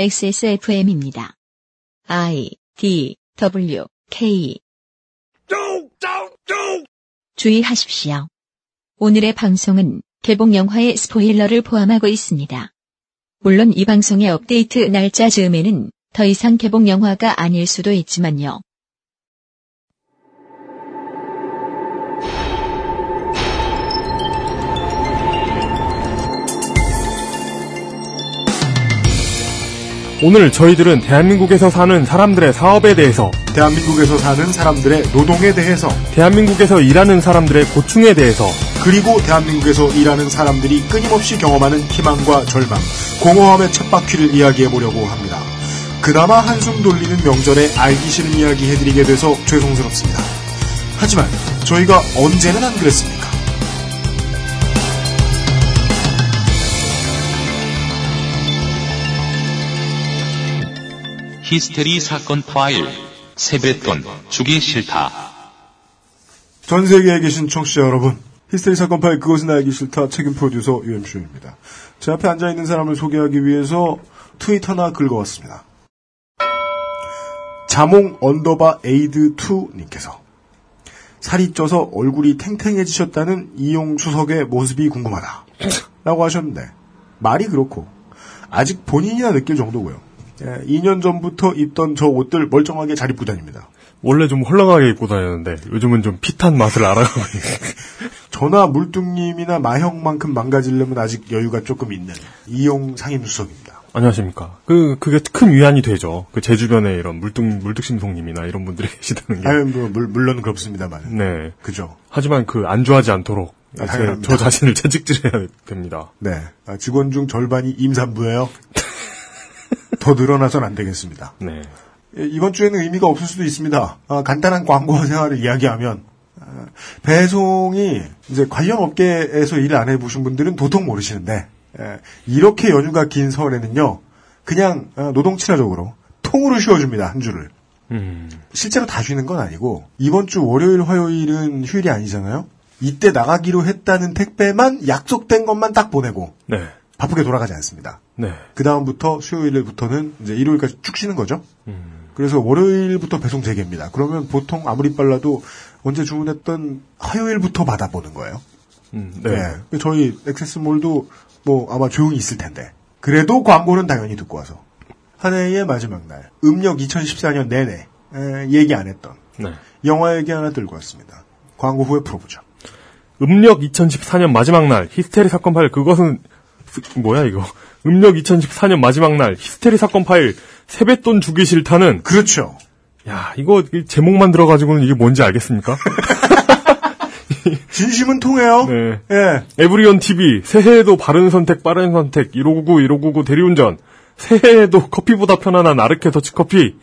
XSFM입니다. I D W K 주의하십시오. 오늘의 방송은 개봉 영화의 스포일러를 포함하고 있습니다. 물론 이 방송의 업데이트 날짜 즈음에는 더 이상 개봉 영화가 아닐 수도 있지만요. 오늘 저희들은 대한민국에서 사는 사람들의 사업에 대해서, 대한민국에서 사는 사람들의 노동에 대해서, 대한민국에서 일하는 사람들의 고충에 대해서, 그리고 대한민국에서 일하는 사람들이 끊임없이 경험하는 희망과 절망, 공허함의 쳇바퀴를 이야기해 보려고 합니다. 그나마 한숨 돌리는 명절에 알기 싫은 이야기 해드리게 돼서 죄송스럽습니다. 하지만 저희가 언제는 안 그랬습니까? 히스테리 사건 파일, 세뱃돈, 주기 싫다. 전 세계에 계신 청취자 여러분, 히스테리 사건 파일 그것은 알기 싫다 책임 프로듀서 UMC입니다. 제 앞에 앉아있는 사람을 소개하기 위해서 트위터나 긁어왔습니다. 자몽 underbar 에이드 2님께서 살이 쪄서 얼굴이 탱탱해지셨다는 이용 수석의 모습이 궁금하다. 라고 하셨는데, 말이 그렇고, 아직 본인이나 느낄 정도고요. 예, 2년 전부터 입던 저 옷들 멀쩡하게 잘 입고 다닙니다. 원래 좀 헐렁하게 입고 다녔는데, 요즘은 좀 핏한 맛을 알아가고 있어요. 저나 물뚱님이나 마형만큼 망가지려면 아직 여유가 조금 있는 이용 상임수석입니다. 안녕하십니까. 그, 그게 큰 위안이 되죠. 그 제 주변에 이런 물뚝, 물뚝심송님이나 이런 분들이 계시다는 게. 아유, 뭐, 물, 물론 그렇습니다만. 네. 그죠. 하지만 그 안주하지 않도록 아. 저 자신을 채찍질해야 됩니다. 네. 아, 직원 중 절반이 임산부예요. 더 늘어나선 안 되겠습니다. 네. 예, 이번 주에는 의미가 없을 수도 있습니다. 아, 간단한 광고 생활을 이야기하면 아, 배송이 이제 관련 업계에서 일을 안 해보신 분들은 도통 모르시는데 예, 이렇게 연휴가 긴 설에는요 그냥 어, 노동 친화적으로 통으로 쉬어줍니다 한 주를 음. 실제로 다 쉬는 건 아니고 이번 주 월요일 화요일은 휴일이 아니잖아요 이때 나가기로 했다는 택배만 약속된 것만 딱 보내고 네. 바쁘게 돌아가지 않습니다 네. 그 다음부터 수요일부터는 이제 일요일까지 쭉 쉬는 거죠. 음. 그래서 월요일부터 배송 재개입니다. 그러면 보통 아무리 빨라도 언제 주문했던 화요일부터 받아보는 거예요. 음, 네. 네. 저희 액세스몰도 뭐 아마 조용히 있을 텐데. 그래도 광고는 당연히 듣고 와서. 한 해의 마지막 날. 음력 2014년 내내 에, 얘기 안 했던 네. 영화 얘기 하나 들고 왔습니다. 광고 후에 풀어보죠. 음력 2014년 마지막 날 히스테리 사건 파일 그것은 스- 뭐야 이거 음력 2014년 마지막 날 히스테리 사건 파일 세뱃돈 주기 싫다는 그렇죠. 야 이거 이 제목만 들어가지고는 이게 뭔지 알겠습니까? 진심은 통해요. 네. 예. 에브리온 TV 새해에도 바른 선택 빠른 선택 1599 1599 대리운전 새해에도 커피보다 편안한 아르케 더치커피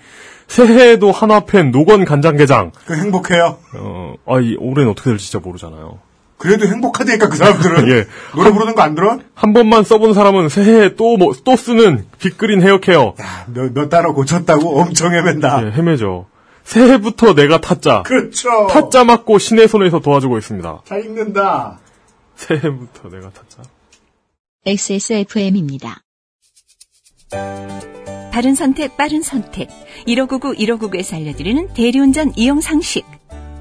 새해에도 한화펜 노건 간장게장 그 행복해요. 어, 아, 이 올해는 어떻게 될지 진짜 모르잖아요. 그래도 행복하다니까 그 사람들은. 예. 노래 부르는 거 안 들어? 한 번만 써본 사람은 새해에 또, 뭐, 또 쓰는 빅그린 헤어케어. 몇, 몇 달러 고쳤다고 엄청 헤맨다. 예, 헤매죠. 새해부터 내가 타짜. 그렇죠. 타짜 맞고 신의 손에서 도와주고 있습니다. 잘 읽는다. 새해부터 내가 타짜. XSFM입니다. 바른 선택, 빠른 선택. 1599, 1599에서 알려드리는 대리운전 이용 상식.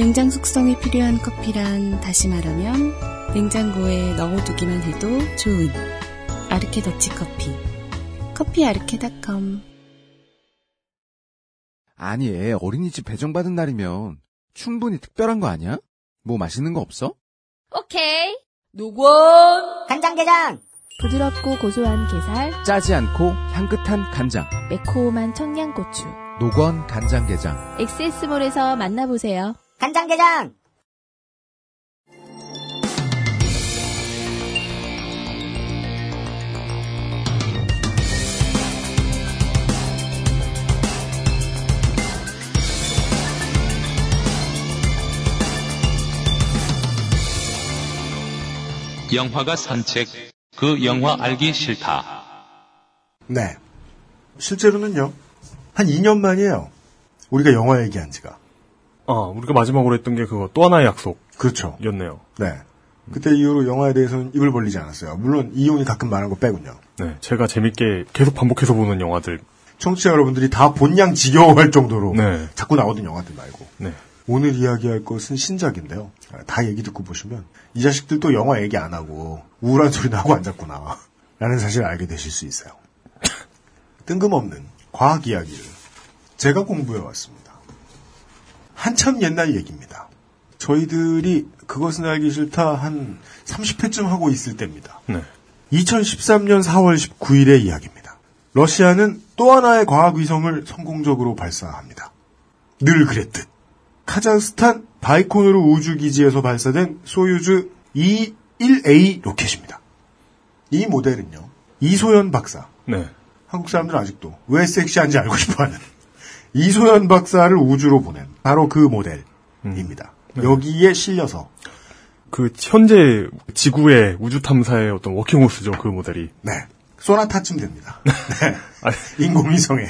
냉장 숙성이 필요한 커피란 다시 말하면 냉장고에 넣어두기만 해도 좋은 아르케 더치 커피. 커피 아르케닷컴. 아니, 애 어린이집 배정받은 날이면 충분히 특별한 거 아니야? 뭐 맛있는 거 없어? 오케이. 노건 간장게장 부드럽고 고소한 게살, 짜지 않고 향긋한 간장. 매콤한 청양고추. 노건 간장게장. 엑세스몰에서 만나보세요. 간장게장! 영화가 산책. 그 영화 알기 싫다. 네. 실제로는요. 한 2년 만이에요. 우리가 영화 얘기한 지가. 아, 우리가 마지막으로 했던 게 그거 또 하나의 그렇죠. 약속이었네요. 네. 그때 이후로 영화에 대해서는 입을 벌리지 않았어요. 물론 이혼이 가끔 말한 거 빼군요. 네, 제가 재밌게 계속 반복해서 보는 영화들. 청취자 여러분들이 다 본양 지겨워할 정도로 네. 자꾸 나오던 영화들 말고 네. 오늘 이야기할 것은 신작인데요. 아, 다 얘기 듣고 보시면 이 자식들도 영화 얘기 안 하고 우울한 소리 나고 앉았구나 라는 사실을 알게 되실 수 있어요. 뜬금없는 과학 이야기를 제가 공부해 왔습니다. 한참 옛날 얘기입니다. 저희들이 그것은 알기 싫다 한 30회쯤 하고 있을 때입니다. 네. 2013년 4월 19일의 이야기입니다. 러시아는 또 하나의 과학위성을 성공적으로 발사합니다. 늘 그랬듯. 카자흐스탄 바이코누르 우주기지에서 발사된 소유즈 E1A 로켓입니다. 이 모델은요, 이소연 박사. 네. 한국 사람들은 아직도 왜 섹시한지 알고 싶어 하는 이소연 박사를 우주로 보낸 바로 그 모델입니다. 여기에 실려서 그 현재 지구의 우주 탐사의 어떤 working horse죠 그 모델이. 네. 소나타쯤 됩니다. 네. 인공위성의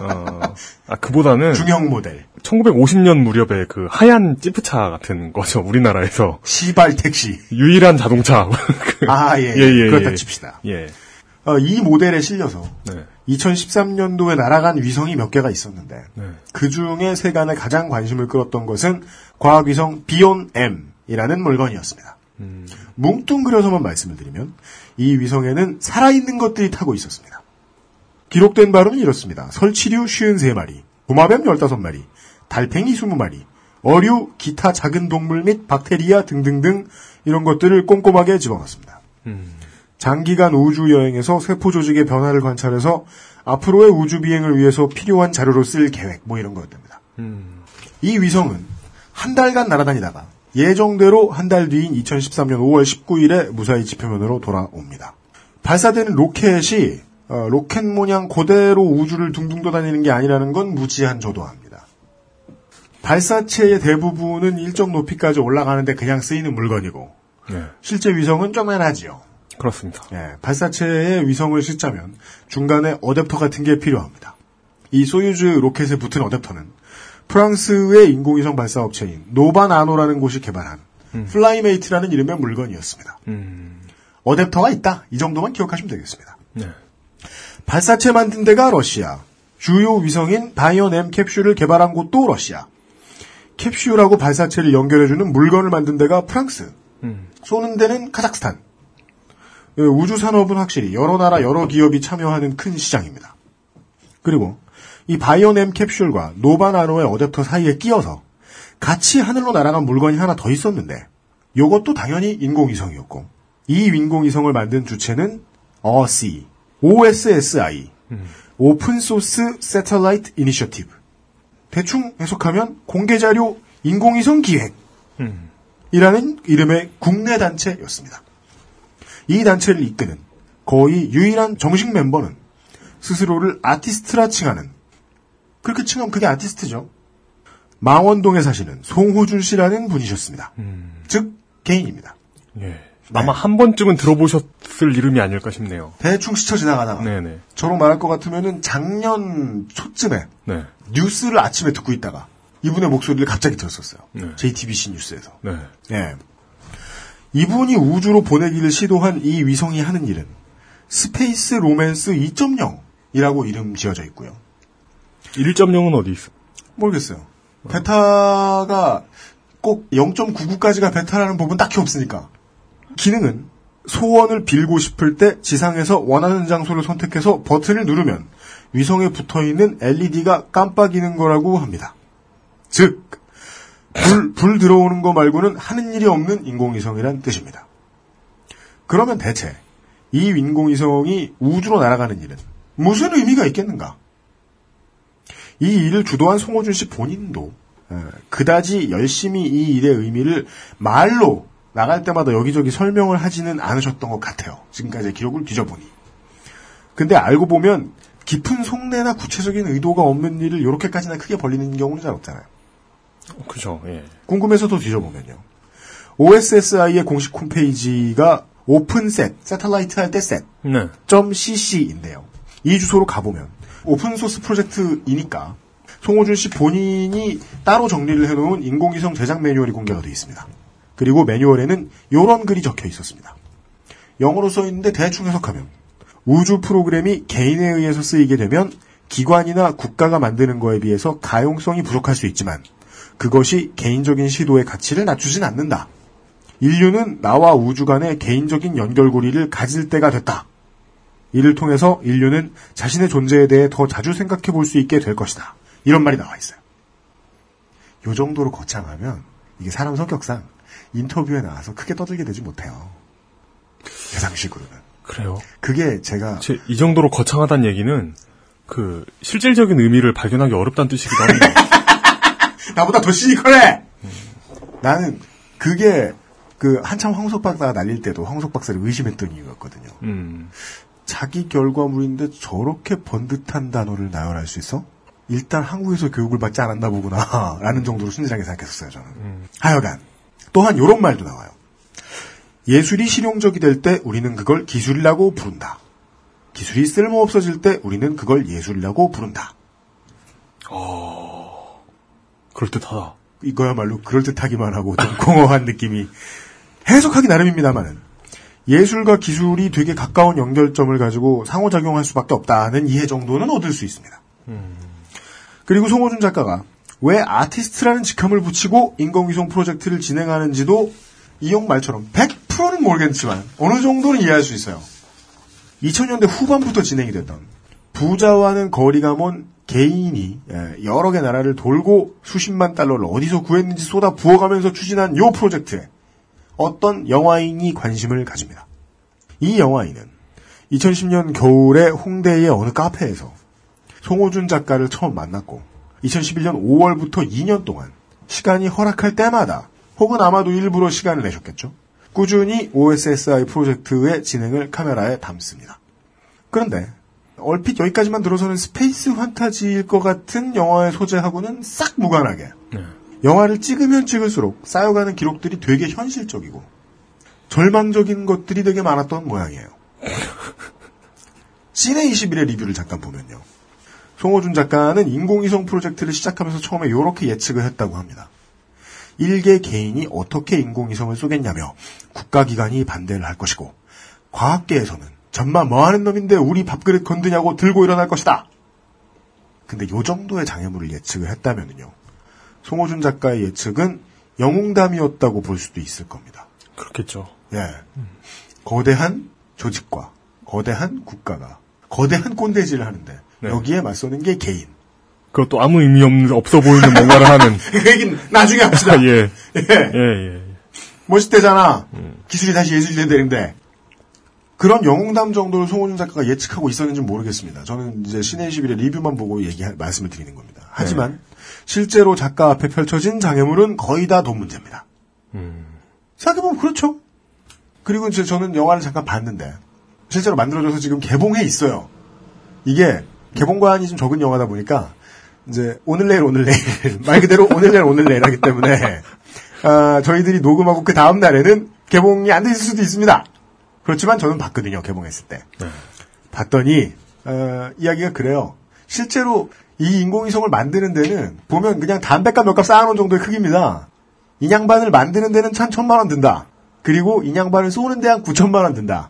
어, 아 그보다는 중형 모델 1950년 무렵에 그 하얀 찌프차 같은 거죠 우리나라에서 시발 택시. 유일한 자동차. 그- 아, 예, 예. 그렇다 칩시다. 예. 어, 이 모델에 실려서 네. 2013년도에 날아간 위성이 몇 개가 있었는데 네. 그 중에 세간에 가장 관심을 끌었던 것은 과학위성 비온 M이라는 물건이었습니다. 뭉뚱그려서만 말씀을 드리면 이 위성에는 살아있는 것들이 타고 있었습니다. 기록된 바로는 이렇습니다. 설치류 53마리, 도마뱀 15마리, 달팽이 20마리, 어류, 기타 작은 동물 및 박테리아 등등등 이런 것들을 꼼꼼하게 집어넣습니다. 장기간 우주 여행에서 세포 조직의 변화를 관찰해서 앞으로의 우주 비행을 위해서 필요한 자료로 쓸 계획 뭐 이런 거였답니다. 이 위성은 한 달간 날아다니다가 예정대로 한 달 뒤인 2013년 5월 19일에 무사히 지표면으로 돌아옵니다. 발사되는 로켓이 어, 로켓 모양 그대로 우주를 둥둥 떠다니는 게 아니라는 건 무지한 저도 압니다. 발사체의 대부분은 일정 높이까지 올라가는데 그냥 쓰이는 물건이고 네. 실제 위성은 쪼맨하지요. 그렇습니다. 예, 발사체에 위성을 싣자면 중간에 어댑터 같은 게 필요합니다. 이 소유즈 로켓에 붙은 어댑터는 프랑스의 인공위성 발사 업체인 NovaNano라는 곳이 개발한 FlyMate라는 이름의 물건이었습니다. 음. 어댑터가 있다. 이 정도만 기억하시면 되겠습니다. 네. 발사체 만든 데가 러시아. 주요 위성인 Bion-M 캡슐을 개발한 곳도 러시아. 캡슐하고 발사체를 연결해주는 물건을 만든 데가 프랑스. 음. 쏘는 데는 카자흐스탄. 예, 우주 산업은 확실히 여러 나라 여러 기업이 참여하는 큰 시장입니다. 그리고 이 Bion-M 캡슐과 NovaNano의 어댑터 사이에 끼어서 같이 하늘로 날아간 물건이 하나 더 있었는데 이것도 당연히 인공위성이었고 이 인공위성을 만든 주체는 OSI, OSSI, Open Source Satellite Initiative. 대충 해석하면 공개 자료 인공위성 기획. 음. 이라는 이름의 국내 단체였습니다. 이 단체를 이끄는 거의 유일한 정식 멤버는 스스로를 아티스트라 칭하는 그렇게 칭하면 그게 아티스트죠. 망원동에 사시는 송호준 씨라는 분이셨습니다. 즉 개인입니다. 예. 아마 한 번쯤은 들어보셨을 이름이 아닐까 싶네요. 대충 스쳐 지나가다가 네네. 저로 말할 것 같으면은 작년 초쯤에 네. 뉴스를 아침에 듣고 있다가 이분의 목소리를 갑자기 들었었어요. 네. JTBC 뉴스에서. 네. 예. 이분이 우주로 보내기를 시도한 이 위성이 하는 일은 Space Romance 2.0이라고 이름 지어져 있고요. 1.0은 어디 있어? 모르겠어요. 베타가 꼭 0.99까지가 베타라는 부분 딱히 없으니까. 기능은 소원을 빌고 싶을 때 지상에서 원하는 장소를 선택해서 버튼을 누르면 위성에 붙어 있는 LED가 깜빡이는 거라고 합니다. 즉, 불, 불 들어오는 거 말고는 하는 일이 없는 인공위성이란 뜻입니다. 그러면 대체 이 인공위성이 우주로 날아가는 일은 무슨 의미가 있겠는가? 이 일을 주도한 송호준 씨 본인도 에, 그다지 열심히 이 일의 의미를 말로 나갈 때마다 여기저기 설명을 하지는 않으셨던 것 같아요. 지금까지의 기록을 뒤져보니. 근데 알고 보면 깊은 속내나 구체적인 의도가 없는 일을 이렇게까지나 크게 벌리는 경우는 잘 없잖아요. 그죠, 예. 궁금해서 더 뒤져보면요. OSSI의 공식 홈페이지가 오픈셋, 세텔라이트 할 때 셋, 네. .cc인데요. 이 주소로 가보면 오픈소스 프로젝트이니까 송호준 씨 본인이 따로 정리를 해놓은 인공위성 제작 매뉴얼이 공개가 되어 있습니다. 그리고 매뉴얼에는 이런 글이 적혀 있었습니다. 영어로 써 있는데 대충 해석하면 우주 프로그램이 개인에 의해서 쓰이게 되면 기관이나 국가가 만드는 거에 비해서 가용성이 부족할 수 있지만 그것이 개인적인 시도의 가치를 낮추진 않는다. 인류는 나와 우주 간의 개인적인 연결고리를 가질 때가 됐다. 이를 통해서 인류는 자신의 존재에 대해 더 자주 생각해 볼 수 있게 될 것이다. 이런 말이 나와 있어요. 요 정도로 거창하면 이게 사람 성격상 인터뷰에 나와서 크게 떠들게 되지 못해요. 대상식으로는. 그래요. 그게 제가 제, 이 정도로 거창하다는 얘기는 그 실질적인 의미를 발견하기 어렵다는 뜻이기도 합니다. 나보다 더 시니컬해! 나는 그게 그 한참 황석 박사가 날릴 때도 황석 박사를 의심했던 이유였거든요. 음. 자기 결과물인데 저렇게 번듯한 단어를 나열할 수 있어? 일단 한국에서 교육을 받지 않았나 보구나 라는 정도로 순진하게 생각했었어요 저는. 하여간 또한 이런 말도 나와요. 예술이 실용적이 될 때 우리는 그걸 기술이라고 부른다. 기술이 쓸모 없어질 때 우리는 그걸 예술이라고 부른다. 그럴듯하다. 이거야말로 그럴듯하기만 하고 좀 공허한 느낌이 해석하기 나름입니다만은 예술과 기술이 되게 가까운 연결점을 가지고 상호작용할 수밖에 없다는 이해 정도는 얻을 수 있습니다. 그리고 송호준 작가가 왜 아티스트라는 직함을 붙이고 인공위성 프로젝트를 진행하는지도 이용 말처럼 100%는 모르겠지만 어느 정도는 이해할 수 있어요. 2000년대 후반부터 진행이 됐던 부자와는 거리가 먼 개인이 예, 여러 개 나라를 돌고 수십만 달러를 어디서 구했는지 쏟아 부어가면서 추진한 요 프로젝트에 어떤 영화인이 관심을 가집니다. 이 영화인은 2010년 겨울에 홍대의 어느 카페에서 송호준 작가를 처음 만났고 2011년 5월부터 2년 동안 시간이 허락할 때마다 혹은 아마도 일부러 시간을 내셨겠죠. 꾸준히 OSSI 프로젝트의 진행을 카메라에 담습니다. 그런데 얼핏 여기까지만 들어서는 space fantasy일 것 같은 영화의 소재하고는 싹 무관하게 영화를 찍으면 찍을수록 쌓여가는 기록들이 되게 현실적이고 절망적인 것들이 되게 많았던 모양이에요. 시네 21의 리뷰를 잠깐 보면요. 송호준 작가는 인공위성 프로젝트를 시작하면서 처음에 이렇게 예측을 했다고 합니다. 일개 개인이 어떻게 인공위성을 쏘겠냐며 국가기관이 반대를 할 것이고 과학계에서는 전마 뭐하는 놈인데 우리 밥그릇 건드냐고 들고 일어날 것이다. 근데 요 정도의 장애물을 예측을 했다면요. 송호준 작가의 예측은 영웅담이었다고 볼 수도 있을 겁니다. 그렇겠죠. 예. 거대한 조직과 거대한 국가가 거대한 꼰대질을 하는데 네. 여기에 맞서는 게 개인. 그것도 아무 의미 없는, 없어 보이는 뭔가를 하는. 그 얘기는 나중에 합시다. 아, 예. 예. 예, 예. 멋있대잖아. 기술이 다시 예술이 되는데. 그런 영웅담 정도를 송호준 작가가 예측하고 있었는지 모르겠습니다. 저는 이제 신의 11의 리뷰만 보고 얘기, 말씀을 드리는 겁니다. 하지만, 실제로 작가 앞에 펼쳐진 장애물은 거의 다 돈 문제입니다. 생각해보면 그렇죠. 그리고 이제 저는 영화를 잠깐 봤는데, 실제로 만들어져서 지금 개봉해 있어요. 이게, 개봉관이 좀 적은 영화다 보니까, 이제, 오늘 내일 오늘 내일, 말 그대로 오늘 내일 오늘 내일 하기 때문에, 아, 저희들이 녹음하고 그 다음 날에는 개봉이 안 돼 있을 수도 있습니다. 그렇지만 저는 봤거든요, 개봉했을 때. 봤더니, 어, 이야기가 그래요. 실제로 이 인공위성을 만드는 데는 보면 그냥 담배값 몇값 쌓아놓은 정도의 크기입니다. 인양반을 만드는 데는 한 천만 원 든다. 그리고 인양반을 쏘는 데 한 구천만 원 든다.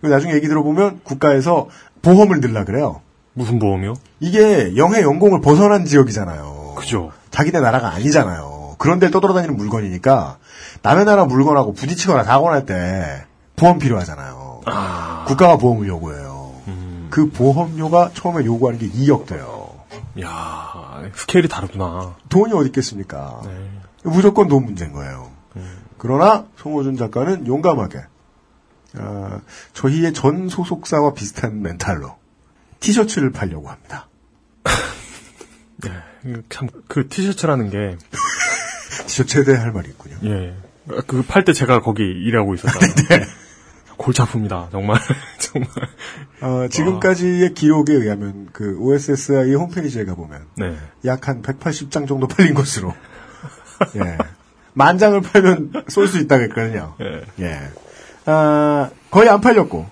그리고 나중에 얘기 들어보면 국가에서 보험을 들라 그래요. 무슨 보험이요? 이게 영해 영공을 벗어난 지역이잖아요. 그죠. 자기네 나라가 아니잖아요. 그런 데를 떠돌아다니는 물건이니까 남의 나라 물건하고 부딪히거나 사고 날 때 보험 필요하잖아요. 국가가 보험을 요구해요. 그 보험료가 처음에 요구하는 게 2억 돼요. 야 스케일이 다르구나. 돈이 어디 있겠습니까? 무조건 돈 문제인 거예요. 그러나 송호준 작가는 용감하게 어, 저희의 전 소속사와 비슷한 멘탈로 티셔츠를 팔려고 합니다. 참그 티셔츠라는 게 티셔츠에 대해 할 말이 있군요. 예. 그 팔 때 제가 거기 일하고 있었잖아요. 골치 아픕니다. 정말 정말. 어, 지금까지의 기록에 의하면 그 OSSI 홈페이지에 가보면 네. 약한 180장 정도 팔린 것으로 예. 만 장을 팔면 쏠 수 있다고 했거든요. 예. 예. 아, 거의 안 팔렸고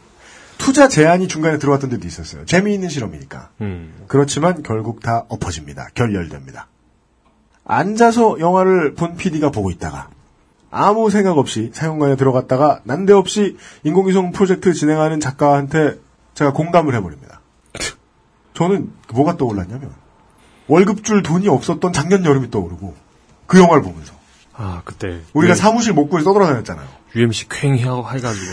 투자 제한이 중간에 들어왔던 데도 있었어요. 재미있는 실험이니까. 음. 그렇지만 결국 다 엎어집니다. 결렬됩니다. 앉아서 영화를 본 PD가 보고 있다가 아무 생각 없이 사용관에 들어갔다가 난데없이 인공위성 프로젝트 진행하는 작가한테 제가 공감을 해버립니다. 저는 뭐가 떠올랐냐면 월급 줄 돈이 없었던 작년 여름이 떠오르고 그 영화를 보면서 아, 그때. 우리가 예, 사무실 목구에 떠돌아다녔잖아요. UMC 하고 해가지고.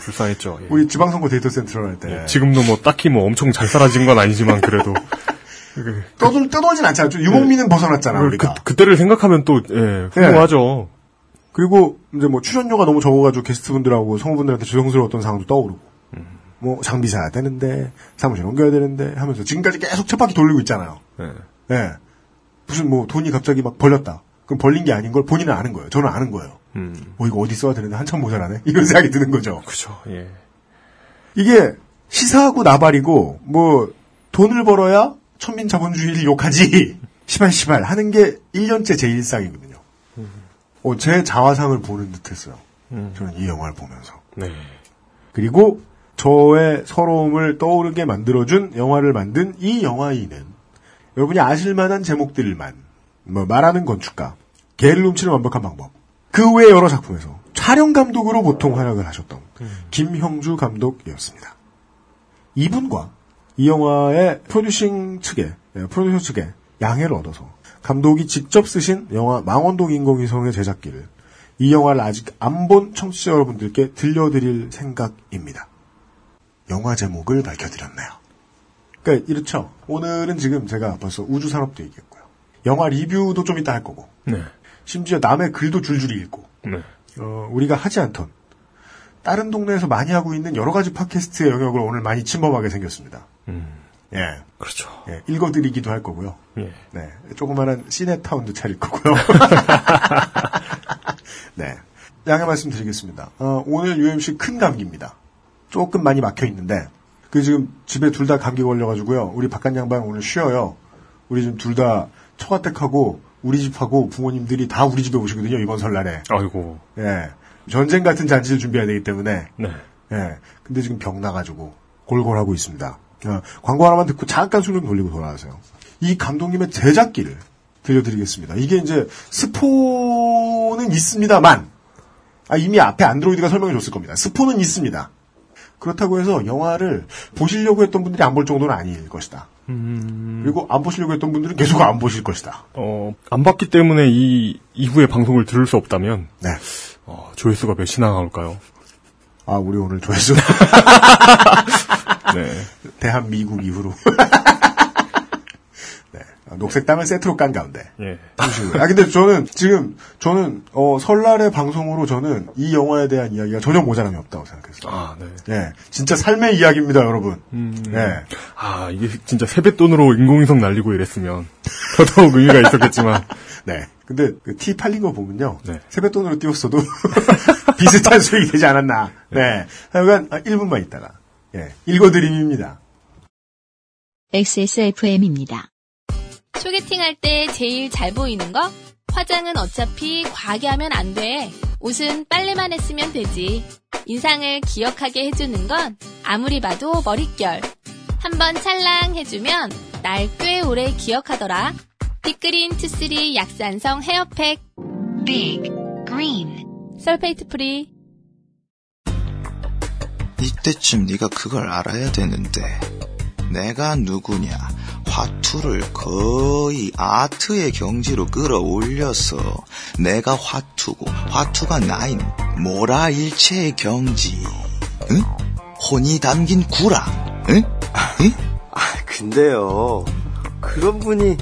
불쌍했죠. 예. 우리 지방선거 데이터 센트럴 할 때. 예, 지금도 뭐 딱히 뭐 엄청 잘 사라진 건 아니지만 그래도. 그, 떠돌, 떠돌진 않잖아. 좀 유목민은 벗어났잖아, 그, 우리가. 그때를 생각하면 또, 예, 훌륭하죠. 그리고 이제 뭐 출연료가 너무 적어가지고 게스트분들하고 성우분들한테 죄송스러웠던 상황도 떠오르고. 뭐 장비 사야 되는데, 사무실 옮겨야 되는데 하면서 지금까지 계속 쳇바퀴 돌리고 있잖아요. 예. 예. 무슨 뭐 돈이 갑자기 막 벌렸다. 그럼 벌린 게 아닌 걸 본인은 아는 거예요. 저는 아는 거예요. 음. 뭐 이거 어디 써야 되는데 한참 모자라네? 이런 생각이 드는 거죠. 그죠, 예. 이게 시사하고 나발이고 뭐 돈을 벌어야 천민 자본주의를 욕하지 시발 시발 하는 게 1년째 제 일상이거든요. 어, 제 자화상을 보는 듯했어요. 음. 저는 이 영화를 보면서. 네. 그리고 저의 서러움을 떠오르게 만들어준 영화를 만든 이 영화인은 여러분이 아실만한 제목들만 뭐 말하는 건축가, 개를 훔치는 완벽한 방법, 그 외 여러 작품에서 촬영 감독으로 보통 활약을 하셨던 김형주 감독이었습니다. 이분과 이 영화의 프로듀싱 측에, 예, 프로듀서 측에 양해를 얻어서 감독이 직접 쓰신 영화 망원동 인공위성의 제작기를 이 영화를 아직 안 본 청취자 여러분들께 들려드릴 생각입니다. 영화 제목을 밝혀드렸네요. 그러니까 이렇죠. 오늘은 지금 제가 벌써 우주 산업도 얘기했고요. 영화 리뷰도 좀 이따 할 거고. 네. 심지어 남의 글도 줄줄이 읽고. 네. 어, 우리가 하지 않던 다른 동네에서 많이 하고 있는 여러 가지 팟캐스트의 영역을 오늘 많이 침범하게 생겼습니다. 음. 예. 그렇죠. 예, 읽어드리기도 할 거고요. 예. 네. 조그마한 시네타운도 차릴 거고요. 네. 양해 말씀드리겠습니다. 어, 오늘 UMC 큰 감기입니다. 조금 많이 막혀 있는데, 그 지금 집에 둘 다 감기 걸려가지고요. 우리 바깥 양반 오늘 쉬어요. 우리 지금 둘 다 처가댁하고 우리 집하고 부모님들이 다 우리 집에 오시거든요. 이번 설날에. 아이고. 예. 전쟁 같은 잔치를 준비해야 되기 때문에. 네. 예. 근데 지금 병 나가지고 골골하고 있습니다. 어, 광고 하나만 듣고 잠깐 숨 좀 돌리고 돌아가세요. 이 감독님의 제작기를 들려드리겠습니다. 이게 이제 스포는 있습니다만 아, 이미 앞에 안드로이드가 설명해 줬을 겁니다. 스포는 있습니다. 그렇다고 해서 영화를 보시려고 했던 분들이 안 볼 정도는 아닐 것이다. 그리고 안 보시려고 했던 분들은 계속 안 보실 것이다. 어, 안 봤기 때문에 이 이후의 방송을 들을 수 없다면 네. 어, 조회수가 몇이나 나올까요? 아, 우리 오늘 조회수 네. 대한 미국 이후로 네. 아, 녹색 땅을 세트로 깐 가운데 예. 아 근데 저는 지금 저는 어, 설날의 방송으로 저는 이 영화에 대한 이야기가 전혀 모자람이 없다고 생각했어요. 아, 네. 예, 진짜 삶의 이야기입니다, 여러분. 음. 예, 아, 이게 진짜 세뱃돈으로 인공위성 날리고 이랬으면 더더욱 의미가 있었겠지만. 네. 근데 그 티 팔린 거 보면요, 네. 세뱃돈으로 띄웠어도 비슷한 수익이 되지 않았나. 네. 하여간 아, 1분만 있다가 예, 읽어드림입니다. XSFM입니다. 소개팅 할 때 제일 잘 보이는 거? 화장은 어차피 과하게 하면 안 돼. 옷은 빨래만 했으면 되지. 인상을 기억하게 해주는 건 아무리 봐도 머릿결. 한번 찰랑 해주면 날 꽤 오래 기억하더라. Big Green two three 약산성 hair pack. Big Green sulfate free. 이때쯤 네가 그걸 알아야 되는데 내가 누구냐 화투를 거의 아트의 경지로 끌어올려서 내가 화투고 화투가 나인 모라 일체의 경지 응? 혼이 담긴 구라 응? 응? 아, 근데요. 그런 분이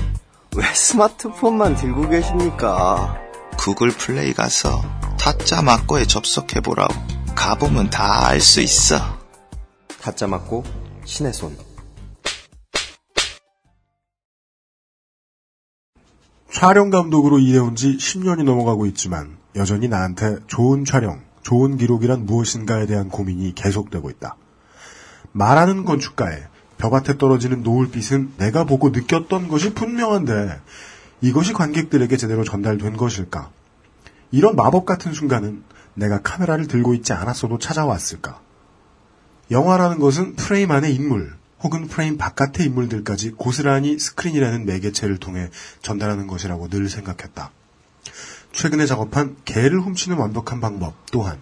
왜 스마트폰만 들고 계십니까? 구글 플레이 가서 타짜 막고에 접속해보라고 가보면 다 알 수 있어 가짜 맞고 신의 손. 촬영 감독으로 일해온 지 10년이 넘어가고 있지만 여전히 나한테 좋은 촬영, 좋은 기록이란 무엇인가에 대한 고민이 계속되고 있다. 말하는 건축가의 벽밭에 떨어지는 노을빛은 내가 보고 느꼈던 것이 분명한데 이것이 관객들에게 제대로 전달된 것일까? 이런 마법 같은 순간은 내가 카메라를 들고 있지 않았어도 찾아왔을까? 영화라는 것은 프레임 안의 인물, 혹은 프레임 바깥의 인물들까지 고스란히 스크린이라는 매개체를 통해 전달하는 것이라고 늘 생각했다. 최근에 작업한 개를 훔치는 완벽한 방법 또한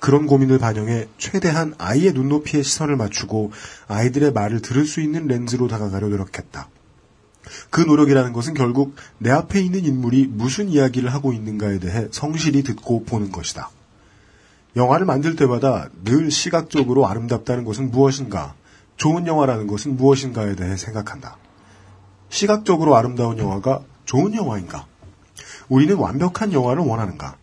그런 고민을 반영해 최대한 아이의 눈높이에 시선을 맞추고 아이들의 말을 들을 수 있는 렌즈로 다가가려 노력했다. 그 노력이라는 것은 결국 내 앞에 있는 인물이 무슨 이야기를 하고 있는가에 대해 성실히 듣고 보는 것이다. 영화를 만들 때마다 늘 시각적으로 아름답다는 것은 무엇인가, 좋은 영화라는 것은 무엇인가에 대해 생각한다. 시각적으로 아름다운 영화가 좋은 영화인가? 우리는 완벽한 영화를 원하는가?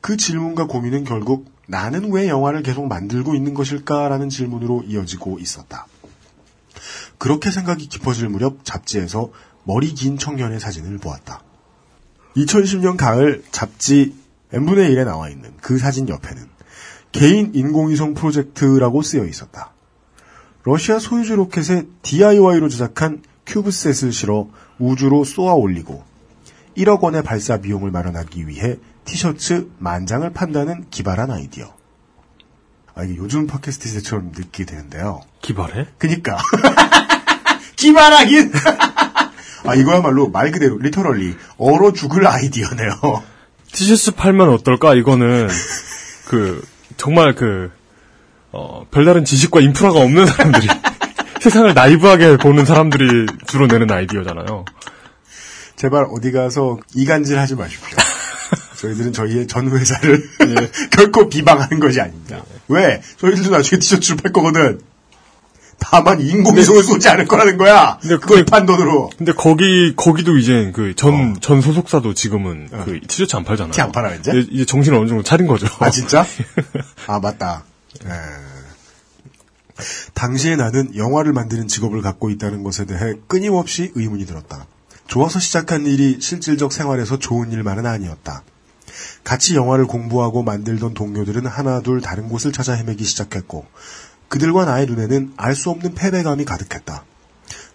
그 질문과 고민은 결국 나는 왜 영화를 계속 만들고 있는 것일까라는 질문으로 이어지고 있었다. 그렇게 생각이 깊어질 무렵 잡지에서 머리 긴 청년의 사진을 보았다. 2010년 가을 잡지 n분의 1에 나와 있는 그 사진 옆에는 개인 인공위성 프로젝트라고 쓰여 있었다. 러시아 소유즈 로켓에 DIY로 제작한 CubeSat을 실어 우주로 쏘아 올리고 1억 원의 발사 비용을 마련하기 위해 티셔츠 만 장을 판다는 기발한 아이디어. 아, 이게 요즘 팟캐스트 시대처럼 느끼게 되는데요. 기발해? 그니까. 기발하긴! 아, 이거야말로 말 그대로, literally, 얼어 죽을 아이디어네요. 티셔츠 팔면 어떨까? 이거는, 그, 정말 그, 어, 별다른 지식과 인프라가 없는 사람들이, 세상을 나이브하게 보는 사람들이 주로 내는 아이디어잖아요. 제발 어디 가서 이간질 하지 마십시오. 저희들은 저희의 전 회사를 결코 비방하는 것이 아닙니다. 왜? 저희들도 나중에 티셔츠를 팔 거거든. 다만 인공위성을 쏘지 않을 거라는 거야. 근데 그걸 판 돈으로. 근데 거기, 거기도 이제 그 전, 전 소속사도 지금은 그 티셔츠 안 팔잖아요. 티안 팔아, 이제? 이제, 이제 정신을 어느 정도 차린 거죠. 아, 진짜? 아, 맞다. 에... 당시에 나는 영화를 만드는 직업을 갖고 있다는 것에 대해 끊임없이 의문이 들었다. 좋아서 시작한 일이 실질적 생활에서 좋은 일만은 아니었다. 같이 영화를 공부하고 만들던 동료들은 하나 둘 다른 곳을 찾아 헤매기 시작했고 그들과 나의 눈에는 알 수 없는 패배감이 가득했다.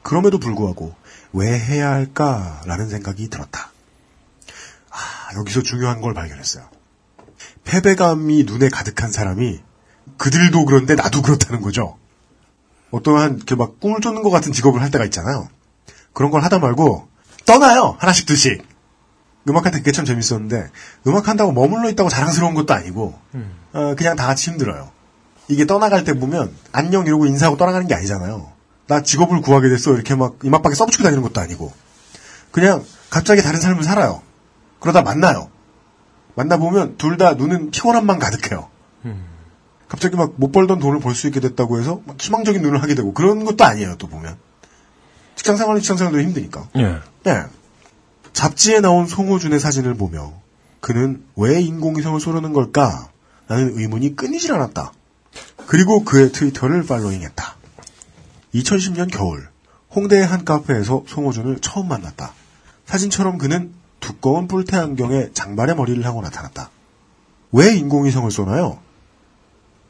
그럼에도 불구하고 왜 해야 할까라는 생각이 들었다. 아, 여기서 중요한 걸 발견했어요. 패배감이 눈에 가득한 사람이 그들도 그런데 나도 그렇다는 거죠. 어떠한 이렇게 막 꿈을 쫓는 것 같은 직업을 할 때가 있잖아요. 그런 걸 하다 말고 떠나요. 하나씩 둘씩. 음악할 때 그게 참 재밌었는데 음악 한다고 머물러 있다고 자랑스러운 것도 아니고 어, 그냥 다 같이 힘들어요. 이게 떠나갈 때 보면 안녕 이러고 인사하고 떠나가는 게 아니잖아요. 나 직업을 구하게 됐어 이렇게 막 이마밖에 써붙이고 다니는 것도 아니고 그냥 갑자기 다른 삶을 살아요. 그러다 만나요. 만나 보면 둘 다 눈은 피곤함만 가득해요. 갑자기 막 못 벌던 돈을 벌 수 있게 됐다고 해서 막 희망적인 눈을 하게 되고 그런 것도 아니에요 또 보면 직장 생활은 직장 생활도 힘드니까. 예. 네. 잡지에 나온 송호준의 사진을 보며 그는 왜 인공위성을 쏘려는 걸까? 라는 의문이 끊이질 않았다. 그리고 그의 트위터를 팔로잉했다. 2010년 겨울 홍대의 한 카페에서 송호준을 처음 만났다. 사진처럼 그는 두꺼운 뿔테 안경에 장발의 머리를 하고 나타났다. 왜 인공위성을 쏘나요?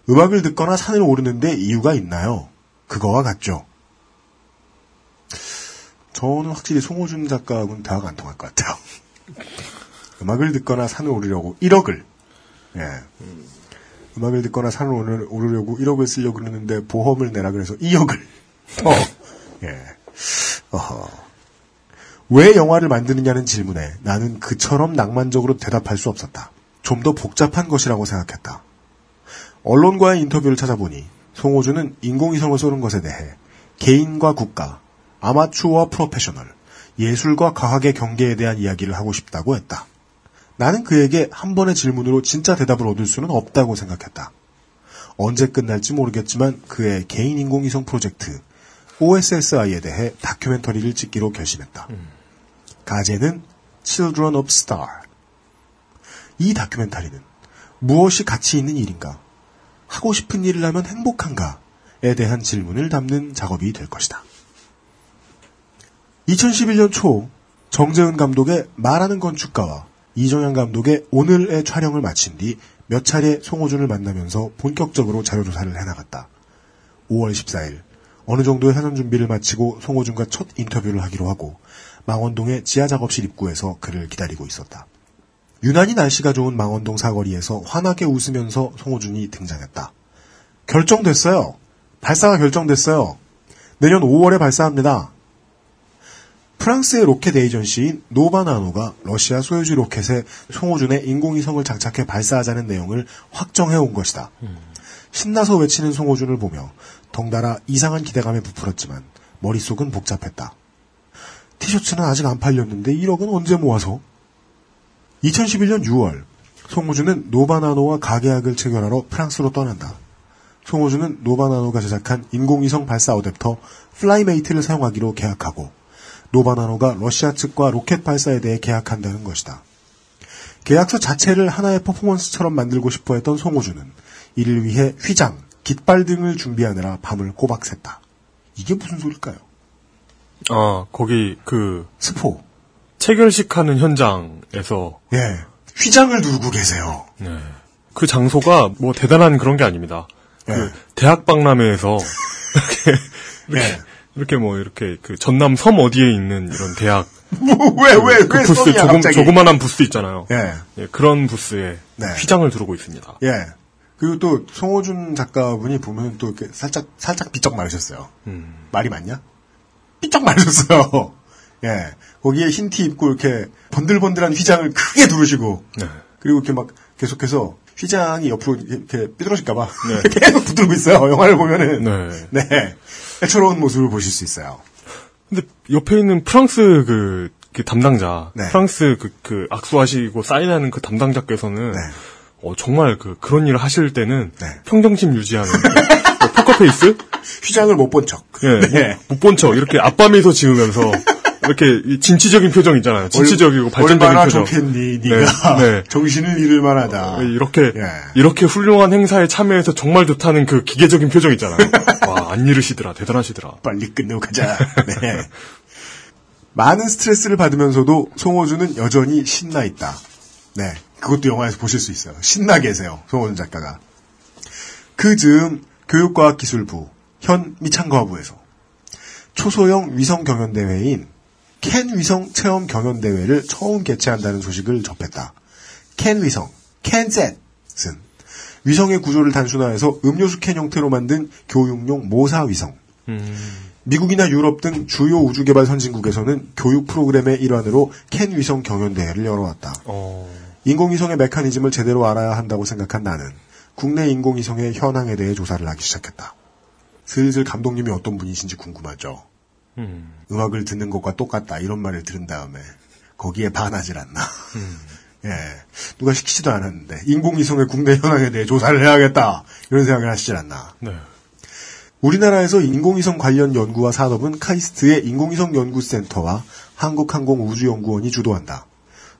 음악을 듣거나 산을 오르는데 이유가 있나요? 그거와 같죠. 저는 확실히 송호준 작가하고는 대화가 안 통할 것 같아요. 음악을 듣거나 산을 오르려고 1억을, 예. 음 악을 듣거나 산을 오르, 오르려고 1억을 쓰려고 그러는데 보험을 내라 그래서 2억을 더, 예. 어허. 왜 영화를 만드느냐는 질문에 나는 그처럼 낭만적으로 대답할 수 없었다. 좀 더 복잡한 것이라고 생각했다. 언론과의 인터뷰를 찾아보니 송호준은 인공위성을 쏘는 것에 대해 개인과 국가, 아마추어와 프로페셔널, 예술과 과학의 경계에 대한 이야기를 하고 싶다고 했다. 나는 그에게 한 번의 질문으로 진짜 대답을 얻을 수는 없다고 생각했다. 언제 끝날지 모르겠지만 그의 개인 인공위성 프로젝트 OSSI에 대해 다큐멘터리를 찍기로 결심했다. 가제는 Children of Star. 이 다큐멘터리는 무엇이 가치 있는 일인가? 하고 싶은 일을 하면 행복한가?에 대한 질문을 담는 작업이 될 것이다. 2011년 초 정재은 감독의 말하는 건축가와 이정현 감독의 오늘의 촬영을 마친 뒤 몇 차례 송호준을 만나면서 본격적으로 자료조사를 해나갔다. 5월 14일 어느 정도의 사전 준비를 마치고 송호준과 첫 인터뷰를 하기로 하고 망원동의 지하 작업실 입구에서 그를 기다리고 있었다. 유난히 날씨가 좋은 망원동 사거리에서 환하게 웃으면서 송호준이 등장했다. 결정됐어요. 발사가 결정됐어요. 내년 5월에 발사합니다. 프랑스의 로켓 에이전시인 NovaNano가 러시아 소유즈 로켓에 송호준의 인공위성을 장착해 발사하자는 내용을 확정해 온 것이다. 신나서 외치는 송호준을 보며 덩달아 이상한 기대감에 부풀었지만 머릿속은 복잡했다. 티셔츠는 아직 안 팔렸는데 1억은 언제 모아서? 2011년 6월 송호준은 NovaNano와 가계약을 체결하러 프랑스로 떠난다. 송호준은 NovaNano가 제작한 인공위성 발사 어댑터 FlyMate를 사용하기로 계약하고 NovaNano가 러시아 측과 로켓 발사에 대해 계약한다는 것이다. 계약서 자체를 하나의 퍼포먼스처럼 만들고 싶어 했던 송호준은 이를 위해 휘장, 깃발 등을 준비하느라 밤을 꼬박 샜다. 이게 무슨 소릴까요? 아, 거기 그 스포. 체결식 하는 현장에서 예. 휘장을 두르고 계세요. 네. 그 장소가 뭐 대단한 그런 게 아닙니다. 예. 그 대학 박람회에서 이렇게 이렇게, 예. 이렇게 뭐 이렇게 그 전남 섬 어디에 있는 이런 대학 왜, 왜, 그왜 부스 썸이야, 조금 갑자기? 조그만한 부스 있잖아요. 예. 예, 그런 부스에 네. 휘장을 두르고 있습니다. 예. 그리고 또 송호준 작가분이 보면 또 이렇게 살짝 살짝 비쩍 마르셨어요. 음. 말이 맞냐? 삐쩍 마르셨어요. 예. 거기에 흰 티 입고 이렇게 번들번들한 휘장을 크게 두르시고 네. 그리고 이렇게 막 계속해서 휘장이 옆으로 이렇게 삐뚤어질까봐 네. 계속 붙들고 있어요. 영화를 보면은 네. 네. 애처로운 모습을 보실 수 있어요. 근데 옆에 있는 프랑스 그, 그 담당자, 네. 프랑스 그, 그 악수하시고 사인하는 그 담당자께서는 네. 어, 정말 그 그런 일을 하실 때는 네. 평정심 유지하는 뭐 포커페이스, 휘장을 못 본 척. 예, 네. 못본 척 이렇게 앞밤에서 지으면서 이렇게 이 진취적인 표정 있잖아요. 진취적이고 발전적인 얼마나 표정. 좋겠니, 네, 네가 네. 정신을 잃을 만하다. 이렇게 예. 이렇게 훌륭한 행사에 참여해서 정말 좋다는 그 기계적인 표정 있잖아요. 와, 안 이르시더라, 대단하시더라. 빨리 끝내고 가자. 네. 많은 스트레스를 받으면서도 송호준은 여전히 신나 있다. 네. 그것도 영화에서 보실 수 있어요. 신나 계세요. 송호준 작가가. 그 즈음 교육과학기술부, 현 미창과부에서 초소형 위성 경연대회인 캔 위성 체험 경연 대회를 처음 개최한다는 소식을 접했다. 캔 위성, 캔셋은 위성의 구조를 단순화해서 음료수 캔 형태로 만든 교육용 모사 위성. 미국이나 유럽 등 주요 우주개발 선진국에서는 교육 프로그램의 일환으로 캔 위성 경연 대회를 열어왔다. 어, 인공위성의 메커니즘을 제대로 알아야 한다고 생각한 나는 국내 인공위성의 현황에 대해 조사를 하기 시작했다. 슬슬 감독님이 어떤 분이신지 궁금하죠. 음, 음악을 듣는 것과 똑같다 이런 말을 들은 다음에 거기에 반하질 않나. 예, 누가 시키지도 않았는데 인공위성의 국내 현황에 대해 조사를 해야겠다 이런 생각을 하시질 않나. 네. 우리나라에서 인공위성 관련 연구와 산업은 카이스트의 인공위성 연구센터와 한국항공우주연구원이 주도한다.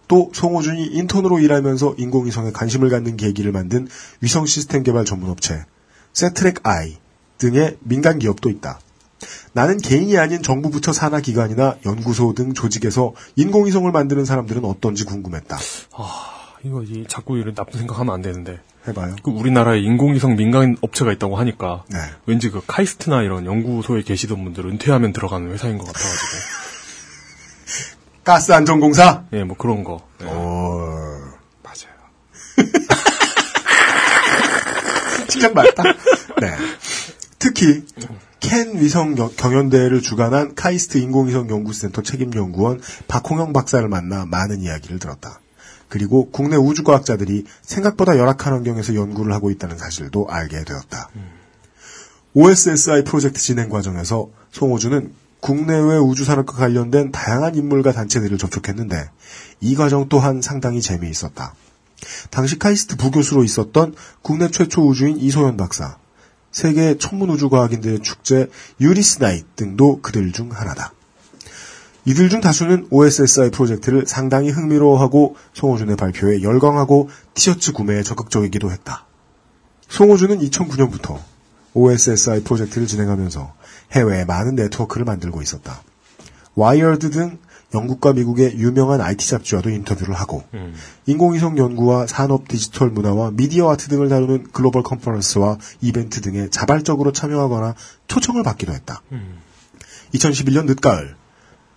또 송호준이 인턴으로 일하면서 인공위성에 관심을 갖는 계기를 만든 위성 시스템 개발 전문업체 세트렉 아이 등의 민간 기업도 있다. 나는 개인이 아닌 정부 부처 산하 기관이나 연구소 등 조직에서 인공위성을 만드는 사람들은 어떤지 궁금했다. 이거 이, 자꾸 이런 나쁜 생각하면 안 되는데. 해봐요. 그 우리나라에 인공위성 민간 업체가 있다고 하니까 네. 왠지 그 카이스트나 이런 연구소에 계시던 분들 은퇴하면 들어가는 회사인 것 같아가지고. 가스 안전공사. 예, 뭐 그런 거. 예. 어, 맞아요. 칭찬 맞다. 네. 특히 캔 위성 여- 경연대회를 주관한 카이스트 인공위성 연구센터 책임연구원 박홍영 박사를 만나 많은 이야기를 들었다. 그리고 국내 우주과학자들이 생각보다 열악한 환경에서 연구를 하고 있다는 사실도 알게 되었다. OSSI 프로젝트 진행 과정에서 송호주는 국내외 우주 산업과 관련된 다양한 인물과 단체들을 접촉했는데 이 과정 또한 상당히 재미있었다. 당시 카이스트 부교수로 있었던 국내 최초 우주인 이소연 박사, 세계 천문 우주과학인들의 축제 Yuri's Night 등도 그들 중 하나다. 이들 중 다수는 OSSI 프로젝트를 상당히 흥미로워하고 송호준의 발표에 열광하고 티셔츠 구매에 적극적이기도 했다. 송호준은 2009년부터 OSSI 프로젝트를 진행하면서 해외에 많은 네트워크를 만들고 있었다. 와이어드 등 영국과 미국의 유명한 IT 잡지와도 인터뷰를 하고 음. 인공위성 연구와 산업 디지털 문화와 미디어 아트 등을 다루는 글로벌 컨퍼런스와 이벤트 등에 자발적으로 참여하거나 초청을 받기도 했다. 2011년 늦가을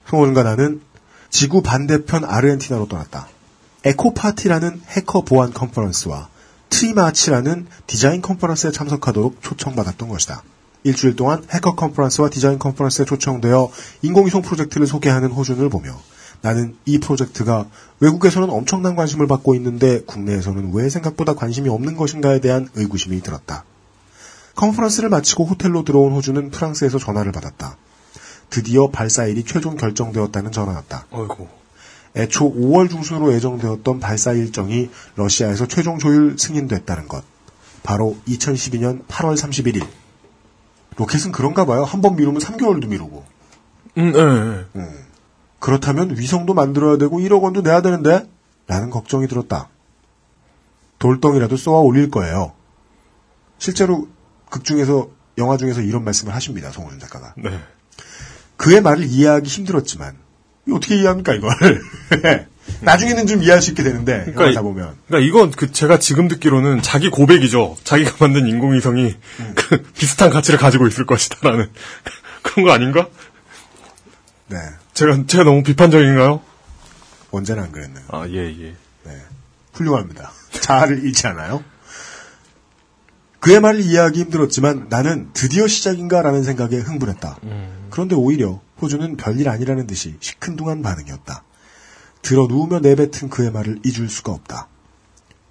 송호준과 나는 지구 반대편 아르헨티나로 떠났다. 에코파티라는 해커 보안 컨퍼런스와 트리마치라는 디자인 컨퍼런스에 참석하도록 초청받았던 것이다. 일주일 동안 해커 컨퍼런스와 디자인 컨퍼런스에 초청되어 인공위성 프로젝트를 소개하는 호준을 보며 나는 이 프로젝트가 외국에서는 엄청난 관심을 받고 있는데 국내에서는 왜 생각보다 관심이 없는 것인가에 대한 의구심이 들었다. 컨퍼런스를 마치고 호텔로 들어온 호주는 프랑스에서 전화를 받았다. 드디어 발사일이 최종 결정되었다는 전화였다. 어이구. 애초 5월 중순으로 예정되었던 발사 일정이 러시아에서 최종 조율 승인됐다는 것. 바로 2012년 8월 31일. 로켓은 그런가 봐요. 한 번 미루면 3개월도 미루고. 음, 예, 예. 그렇다면 위성도 만들어야 되고 1억 원도 내야 되는데? 라는 걱정이 들었다. 돌덩이라도 쏘아 올릴 거예요. 실제로 극 중에서 영화 중에서 이런 말씀을 하십니다. 송호준 작가가. 네. 그의 말을 이해하기 힘들었지만 어떻게 이해합니까 이걸? 나중에는 좀 이해할 수 있게 되는데 다 보면 그러니까 이건 그 제가 지금 듣기로는 자기 고백이죠. 자기가 만든 인공위성이 음. 그 비슷한 가치를 가지고 있을 것이다라는 그런 거 아닌가? 네. 제가 제가 너무 비판적인가요? 언제나 안 그랬나요? 아, 예, 예. 훌륭합니다. 자아를 잃지 않아요? 그의 말을 이해하기 힘들었지만 나는 드디어 시작인가라는 생각에 흥분했다. 그런데 오히려 호주는 별일 아니라는 듯이 시큰둥한 반응이었다. 들어 누우며 내뱉은 그의 말을 잊을 수가 없다.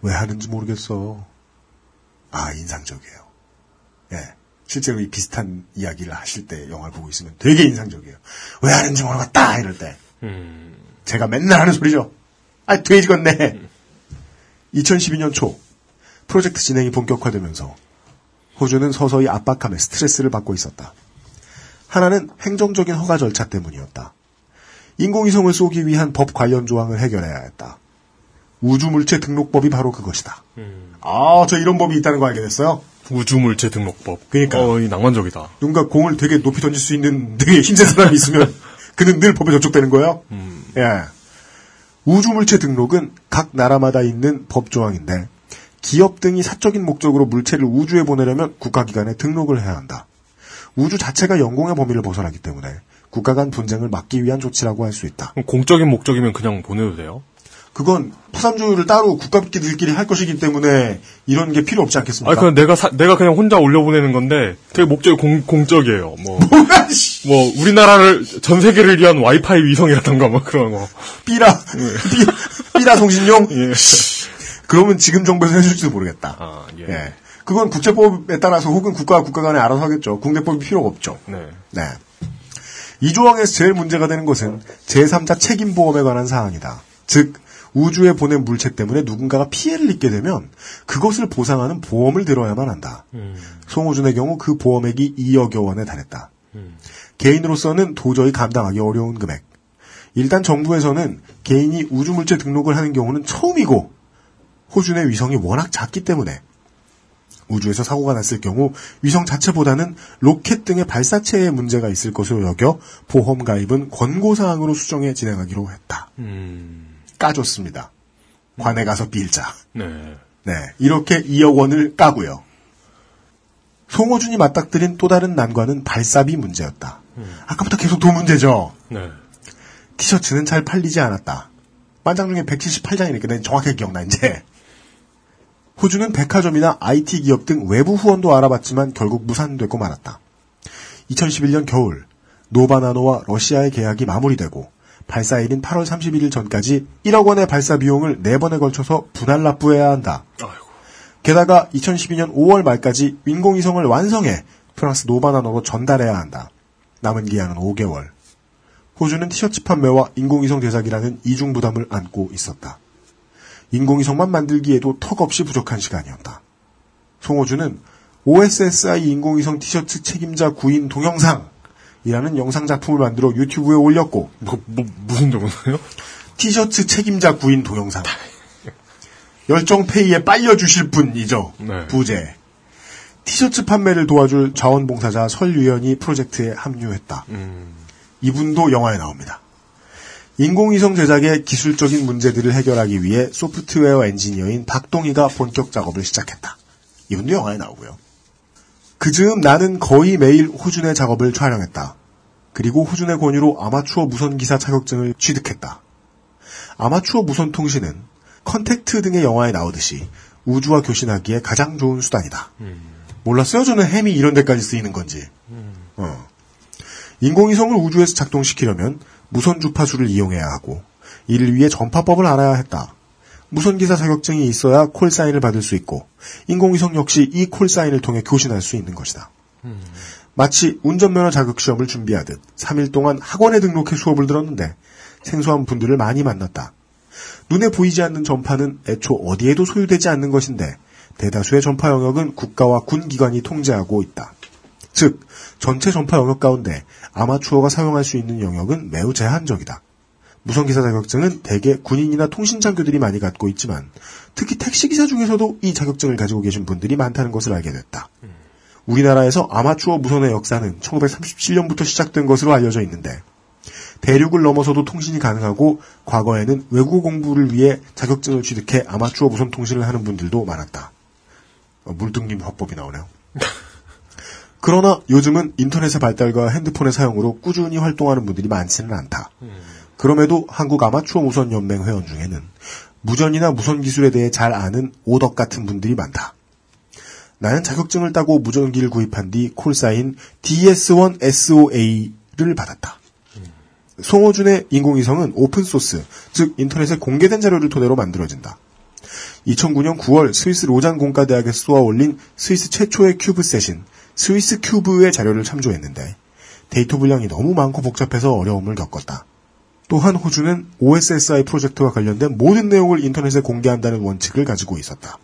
왜 하는지 모르겠어. 아, 인상적이에요. 예. 실제로 이 비슷한 이야기를 하실 때 영화를 보고 있으면 되게 인상적이에요. 왜 하는지 모르겠다! 이럴 때. 제가 맨날 하는 소리죠. 아, 돼지겠네. 2012년 초 프로젝트 진행이 본격화되면서 호주는 서서히 압박감에 스트레스를 받고 있었다. 하나는 행정적인 허가 절차 때문이었다. 인공위성을 쏘기 위한 법 관련 조항을 해결해야 했다. 우주물체 등록법이 바로 그것이다. 아, 저 이런 법이 있다는 거 알게 됐어요. 우주물체 등록법. 그러니까. 어, 이 낭만적이다. 누군가 공을 되게 높이 던질 수 있는 되게 힘센 사람이 있으면 그는 늘 법에 저촉되는 거예요. 예. 우주물체 등록은 각 나라마다 있는 법 조항인데 기업 등이 사적인 목적으로 물체를 우주에 보내려면 국가기관에 등록을 해야 한다. 우주 자체가 영공의 범위를 벗어나기 때문에 국가 간 분쟁을 막기 위한 조치라고 할 수 있다. 공적인 목적이면 그냥 보내도 돼요? 그건 파산조율을 따로 국가끼리들끼리 할 것이기 때문에 이런 게 필요 없지 않겠습니까? 아, 그냥 내가 사- 내가 그냥 혼자 올려보내는 건데 되게 목적이 공, 공적이에요. 뭐, 뭐 우리나라를 전 세계를 위한 와이파이 위성이라던가 뭐 그런 거. 삐라 삐- 삐라 통신용. 그러면 지금 정부에서 해줄지도 모르겠다. 아, 예. 예. 그건 국제법에 따라서 혹은 국가와 국가 간에 알아서 하겠죠. 국내법이 필요가 없죠. 네. 네. 이 조항에서 제일 문제가 되는 것은 제3자 책임보험에 관한 사항이다. 즉, 우주에 보낸 물체 때문에 누군가가 피해를 입게 되면 그것을 보상하는 보험을 들어야만 한다. 송호준의 경우 그 보험액이 2억여 원에 달했다. 개인으로서는 도저히 감당하기 어려운 금액. 일단 정부에서는 개인이 우주물체 등록을 하는 경우는 처음이고 호준의 위성이 워낙 작기 때문에 우주에서 사고가 났을 경우 위성 자체보다는 로켓 등의 발사체에 문제가 있을 것으로 여겨 보험 가입은 권고사항으로 수정해 진행하기로 했다. 까줬습니다. 관에 가서 빌자. 네. 네. 이렇게 2억 원을 까고요. 송호준이 맞닥뜨린 또 다른 난관은 발사비 문제였다. 아까부터 계속 도 문제죠. 네. 티셔츠는 잘 팔리지 않았다. 만장 중에 178장이니까 난 정확하게 기억나 이제. 호준은 백화점이나 IT 기업 등 외부 후원도 알아봤지만 결국 무산되고 말았다. 2011년 겨울 노바나노와 러시아의 계약이 마무리되고 발사일인 8월 31일 전까지 1억 원의 발사 비용을 4번에 걸쳐서 분할 납부해야 한다. 게다가 2012년 5월 말까지 인공위성을 완성해 프랑스 노바나노로 전달해야 한다. 남은 기한은 5개월. 호준은 티셔츠 판매와 인공위성 제작이라는 이중 부담을 안고 있었다. 인공위성만 만들기에도 턱없이 부족한 시간이었다. 송호주는 OSSI 인공위성 티셔츠 책임자 구인 동영상이라는 영상 작품을 만들어 유튜브에 올렸고 뭐, 뭐 무슨 동영상요? 티셔츠 책임자 구인 동영상. 열정페이에 빨려주실 분이죠. 네. 부재. 티셔츠 판매를 도와줄 자원봉사자 설유연이 프로젝트에 합류했다. 이분도 영화에 나옵니다. 인공위성 제작의 기술적인 문제들을 해결하기 위해 소프트웨어 엔지니어인 박동희가 본격 작업을 시작했다. 이분도 영화에 나오고요. 그 즈음 나는 거의 매일 호준의 작업을 촬영했다. 그리고 호준의 권유로 아마추어 무선 기사 자격증을 취득했다. 아마추어 무선 통신은 컨택트 등의 영화에 나오듯이 우주와 교신하기에 가장 좋은 수단이다. 몰랐어요? 저는 햄이 이런 데까지 쓰이는 건지. 어. 인공위성을 우주에서 작동시키려면 무선 주파수를 이용해야 하고 이를 위해 전파법을 알아야 했다. 무선 기사 자격증이 있어야 콜 사인을 받을 수 있고 인공위성 역시 이 콜 사인을 통해 교신할 수 있는 것이다. 마치 운전면허 자격 시험을 준비하듯 3일 동안 학원에 등록해 수업을 들었는데 생소한 분들을 많이 만났다. 눈에 보이지 않는 전파는 애초 어디에도 소유되지 않는 것인데 대다수의 전파 영역은 국가와 군 기관이 통제하고 있다. 즉 전체 전파 영역 가운데 아마추어가 사용할 수 있는 영역은 매우 제한적이다. 무선기사 자격증은 대개 군인이나 통신장교들이 많이 갖고 있지만 특히 택시기사 중에서도 이 자격증을 가지고 계신 분들이 많다는 것을 알게 됐다. 우리나라에서 아마추어 무선의 역사는 1937년부터 시작된 것으로 알려져 있는데 대륙을 넘어서도 통신이 가능하고 과거에는 외국어 공부를 위해 자격증을 취득해 아마추어 무선 통신을 하는 분들도 많았다. 어, 물등님 화법이 나오네요. 그러나 요즘은 인터넷의 발달과 핸드폰의 사용으로 꾸준히 활동하는 분들이 많지는 않다. 그럼에도 한국 아마추어 무선 연맹 회원 중에는 무전이나 무선 기술에 대해 잘 아는 오덕 같은 분들이 많다. 나는 자격증을 따고 무전기를 구입한 뒤 콜사인 DS1SOA를 받았다. 송호준의 인공위성은 오픈소스, 즉 인터넷에 공개된 자료를 토대로 만들어진다. 2009년 9월 스위스 로잔 공과대학에서 쏘아 올린 스위스 최초의 CubeSat인 스위스 큐브의 자료를 참조했는데 데이터 분량이 너무 많고 복잡해서 어려움을 겪었다. 또한 호준은 OSSI 프로젝트와 관련된 모든 내용을 인터넷에 공개한다는 원칙을 가지고 있었다.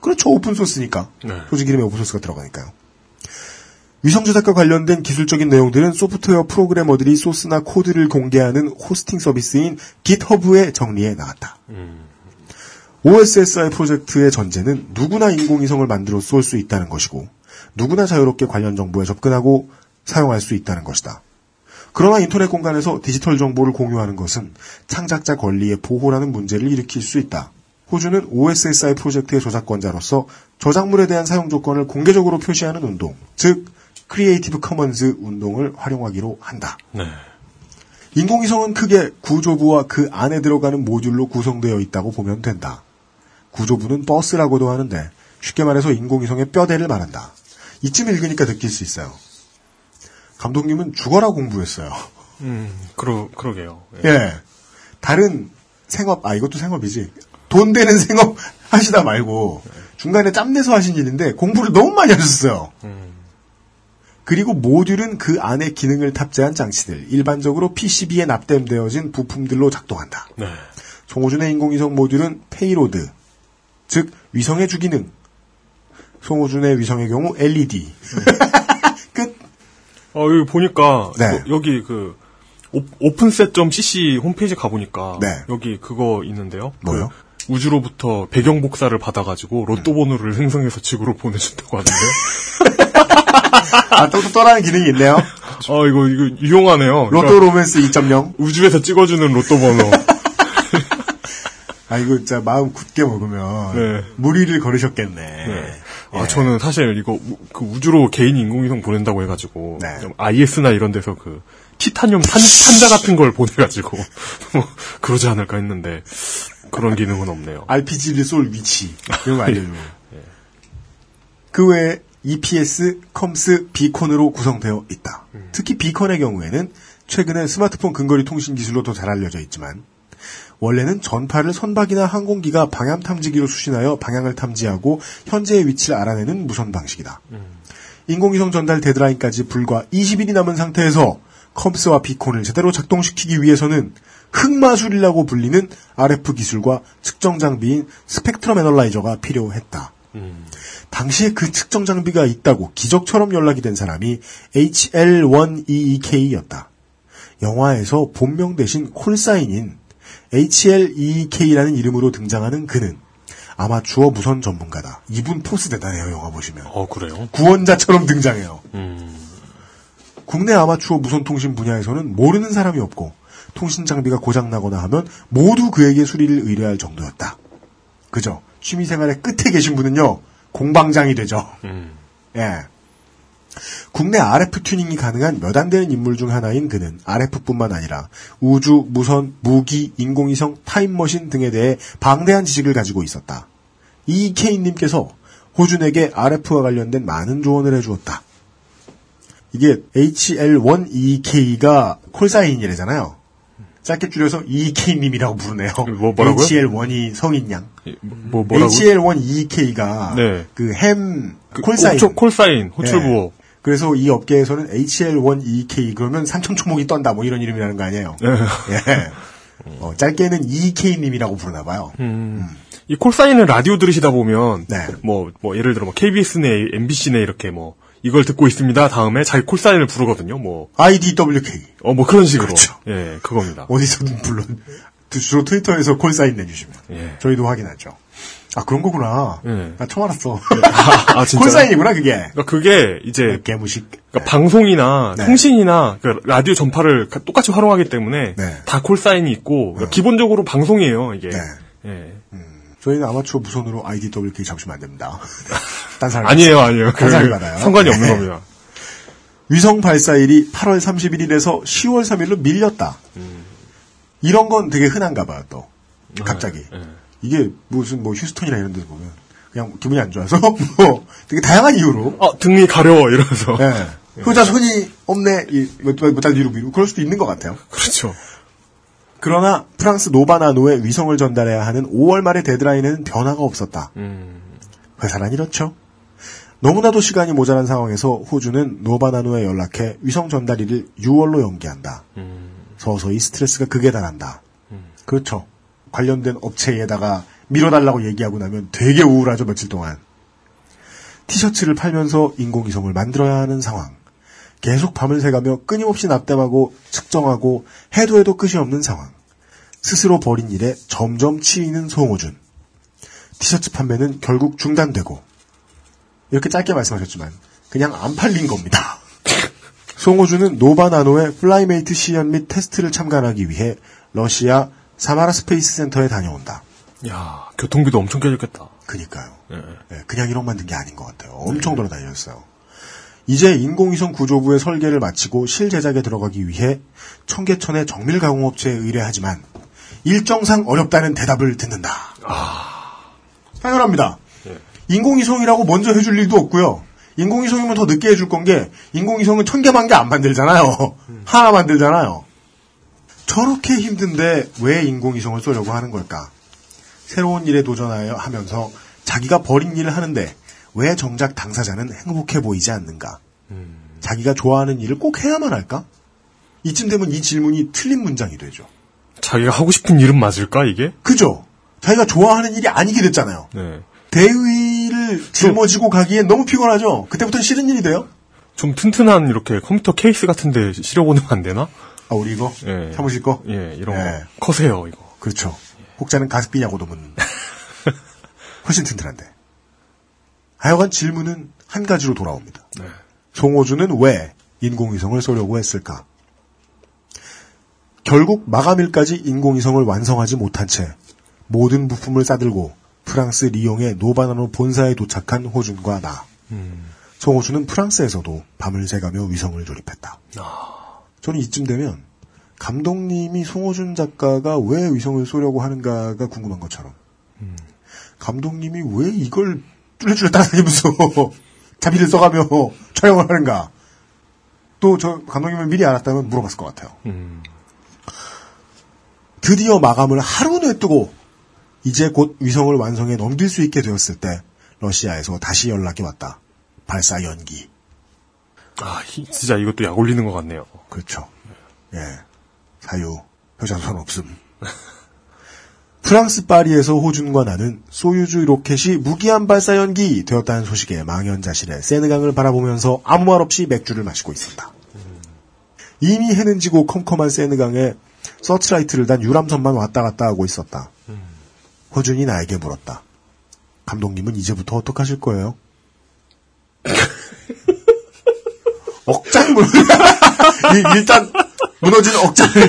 그렇죠. 오픈소스니까. 네. 조직 이름에 오픈소스가 들어가니까요. 위성 제작과 관련된 기술적인 내용들은 소프트웨어 프로그래머들이 소스나 코드를 공개하는 호스팅 서비스인 GitHub에 정리해 나갔다. OSSI 프로젝트의 전제는 누구나 인공위성을 만들어 쏠 수 있다는 것이고 누구나 자유롭게 관련 정보에 접근하고 사용할 수 있다는 것이다. 그러나 인터넷 공간에서 디지털 정보를 공유하는 것은 창작자 권리의 보호라는 문제를 일으킬 수 있다. 호준은 OSSI 프로젝트의 저작권자로서 저작물에 대한 사용 조건을 공개적으로 표시하는 운동, 즉 Creative Commons 운동을 활용하기로 한다. 네. 인공위성은 크게 구조부와 그 안에 들어가는 모듈로 구성되어 있다고 보면 된다. 구조부는 버스라고도 하는데 쉽게 말해서 인공위성의 뼈대를 말한다. 이쯤 읽으니까 느낄 수 있어요. 감독님은 죽어라 공부했어요. 음, 그러, 그러게요. 예. 다른 생업, 아, 이것도 생업이지. 돈 되는 생업 하시다 말고, 중간에 짬내서 하신 일인데, 공부를 너무 많이 하셨어요. 그리고 모듈은 그 안에 기능을 탑재한 장치들, 일반적으로 PCB에 납땜되어진 부품들로 작동한다. 네. 송호준의 인공위성 모듈은 payload, 즉, 위성의 주기능. 송호준의 위성의 경우 LED. 어, 여기 보니까, 네. 여- 여기 그, 오, OpenSat.cc 홈페이지 가보니까, 네. 여기 그거 있는데요. 뭐요? 그 우주로부터 배경 복사를 받아가지고 로또 번호를 생성해서 지구로 보내준다고 하는데. 아, 또, 또 떠나는 기능이 있네요. 어, 이거, 이거 유용하네요. 로또 그러니까 로맨스 2.0. 우주에서 찍어주는 로또 번호. 아, 이거 진짜 마음 굳게 먹으면, 네. 무리를 걸으셨겠네. 아, 저는 사실 이거 우, 그 우주로 개인 인공위성 보낸다고 해가지고 네. 좀 IS나 이런 데서 그 티타늄 산, 산자 같은 걸 보내가지고 뭐 그러지 않을까 했는데 그런 기능은 없네요. RPG를 쏠 위치. 이런 거 알려줘. 예. 그 외에 EPS, COMMS, beacon으로 구성되어 있다. 음. 특히 beacon의 경우에는 최근에 스마트폰 근거리 통신 기술로 더 잘 알려져 있지만 원래는 전파를 선박이나 항공기가 방향 탐지기로 수신하여 방향을 탐지하고 현재의 위치를 알아내는 무선 방식이다. 인공위성 전달 데드라인까지 불과 20일이 남은 상태에서 COMMS와 beacon을 제대로 작동시키기 위해서는 흑마술이라고 불리는 RF 기술과 측정 장비인 스펙트럼 애널라이저가 필요했다. 당시에 그 측정 장비가 있다고 기적처럼 연락이 된 사람이 HL1EEK였다. 영화에서 본명 대신 콜사인인 HL2EK라는 이름으로 등장하는 그는 아마추어 무선 전문가다. 이분 포스 대단해요, 영화 보시면. 어 그래요? 구원자처럼 등장해요. 음. 국내 아마추어 무선 통신 분야에서는 모르는 사람이 없고 통신 장비가 고장나거나 하면 모두 그에게 수리를 의뢰할 정도였다. 그죠? 취미생활의 끝에 계신 분은요, 공방장이 되죠. 음. 예. 국내 RF 튜닝이 가능한 몇 안 되는 인물 중 하나인 그는 RF뿐만 아니라 우주, 무선, 무기, 인공위성, 타임머신 등에 대해 방대한 지식을 가지고 있었다. 이케인님께서 호준에게 RF와 관련된 많은 조언을 해주었다. 이게 HL1EK가 콜사인이래잖아요. 짧게 줄여서 EK님이라고 부르네요. 뭐, 뭐라고요? HL1이 성인 양. 뭐 뭐라고? HL1EK가 네. 그햄 그 콜사인. 옥초- 콜사인, 호출부호. 네. 그래서 이 업계에서는 HL1EK 그러면 삼천 초목이 떤다 뭐 이런 이름이라는 거 아니에요. 네. 예. 어, 짧게는 EK님이라고 부르나 봐요. 음. 이 콜사인은 라디오 들으시다 보면 네. 뭐, 뭐 예를 들어 뭐 KBS네, MBC네 이렇게 뭐 이걸 듣고 있습니다. 다음에 자기 콜사인을 부르거든요. 뭐 IDWK. 어, 뭐 그런 식으로. 그렇죠. 예, 그겁니다. 어디서든 물론 주로 트위터에서 콜사인 내주시면 예. 저희도 확인하죠. 아 그런 거구나. 예. 나 처음 알았어. 아, 진짜요? 콜사인이구나 그게. 그러니까 그게 이제 개무식. 그러니까 방송이나 네. 통신이나 그 라디오 전파를 가- 똑같이 활용하기 때문에 네. 다 콜사인이 있고 그러니까 기본적으로 방송이에요 이게. 네. 예. 저희는 아마추어 무선으로 IDWK 잡으시면 안 됩니다. 딴 사람 아니에요, 아니에요. 딴 사람이 받아요. 상관이 없는 네. 겁니다. 위성 발사일이 8월 31일에서 10월 3일로 밀렸다. 이런 건 되게 흔한가 봐요, 또. 갑자기. 예. 이게 무슨 뭐 휴스턴이나 이런 데서 보면 그냥 기분이 안 좋아서 뭐 되게 다양한 이유로 어, 등이 가려워 이러면서. 예. 효자 손이 없네. 몇달 뒤로 미루. 그럴 수도 있는 것 같아요. 그렇죠. 그러나 프랑스 노바나노에 위성을 전달해야 하는 5월 말의 데드라인에는 변화가 없었다. 음. 회사란 이렇죠. 너무나도 시간이 모자란 상황에서 호준은 노바나노에 연락해 위성 전달일을 6월로 연기한다. 음. 서서히 스트레스가 극에 달한다. 그렇죠. 관련된 업체에다가 밀어달라고 얘기하고 나면 되게 우울하죠, 며칠 동안. 티셔츠를 팔면서 인공위성을 만들어야 하는 상황. 계속 밤을 새가며 끊임없이 납땜하고 측정하고 해도 해도 끝이 없는 상황. 스스로 벌인 일에 점점 치이는 송호준. 티셔츠 판매는 결국 중단되고 이렇게 짧게 말씀하셨지만 그냥 안 팔린 겁니다. 송호준은 노바나노의 플라이메이트 시연 및 테스트를 참관하기 위해 러시아 사마라 스페이스 센터에 다녀온다. 야, 교통비도 엄청 깨졌겠다. 그니까요. 예. 예, 그냥 1억 만든 게 아닌 것 같아요. 엄청 돌아다녔어요. 이제 인공위성 구조부의 설계를 마치고 실제작에 들어가기 위해 청계천의 정밀 가공업체에 의뢰하지만 일정상 어렵다는 대답을 듣는다. 당연합니다. 예. 인공위성이라고 먼저 해줄 일도 없고요. 인공위성이면 더 늦게 해줄 건 게 인공위성은 천 개만 개 안 만들잖아요. 하나 만들잖아요. 저렇게 힘든데 왜 인공위성을 쏘려고 하는 걸까? 새로운 일에 도전하여 하면서 자기가 버린 일을 하는데 왜 정작 당사자는 행복해 보이지 않는가? 자기가 좋아하는 일을 꼭 해야만 할까? 이쯤 되면 이 질문이 틀린 문장이 되죠. 자기가 하고 싶은 일은 맞을까 이게? 그죠? 자기가 좋아하는 일이 아니게 됐잖아요. 네. 대의를 짊어지고 가기엔 너무 피곤하죠? 그때부터는 싫은 일이 돼요? 좀 튼튼한 이렇게 컴퓨터 케이스 같은데 실어보내면 안 되나? 아, 우리 이거? 예. 사무실 거? 예, 이런 예. 거 커세요 이거. 그렇죠. 혹자는 가습기냐고도 묻는. 훨씬 튼튼한데. 하여간 질문은 한 가지로 돌아옵니다. 네. 송호주는 왜 인공위성을 쏘려고 했을까? 결국 마감일까지 인공위성을 완성하지 못한 채 모든 부품을 싸들고 프랑스 리옹의 노바나노 본사에 도착한 호준과 나. 송호주는 프랑스에서도 밤을 새가며 위성을 조립했다. 저는 이쯤 되면 감독님이 송호준 작가가 왜 위성을 쏘려고 하는가가 궁금한 것처럼 감독님이 왜 이걸 뚫레뚫레 따라다니면서 자비를 써가며 촬영을 하는가 또 저 감독님을 미리 알았다면 물어봤을 것 같아요. 음. 드디어 마감을 하루 뇌뜨고 이제 곧 위성을 완성해 넘길 수 있게 되었을 때 러시아에서 다시 연락이 왔다. 발사 연기. 아, 이- 진짜 이것도 약 올리는 것 같네요. 그렇죠. 예. 사유, 효자손 없음. 프랑스 파리에서 호준과 나는 소유즈 로켓이 무기한 발사 연기 되었다는 소식에 망연자실해 세느강을 바라보면서 아무 말 없이 맥주를 마시고 있었다. 이미 해는 지고 컴컴한 세느강에 서치라이트를 단 유람선만 왔다 갔다 하고 있었다. 호준이 나에게 물었다. 감독님은 이제부터 어떡하실 거예요? 억장 물 이- 일단 무너진 억장을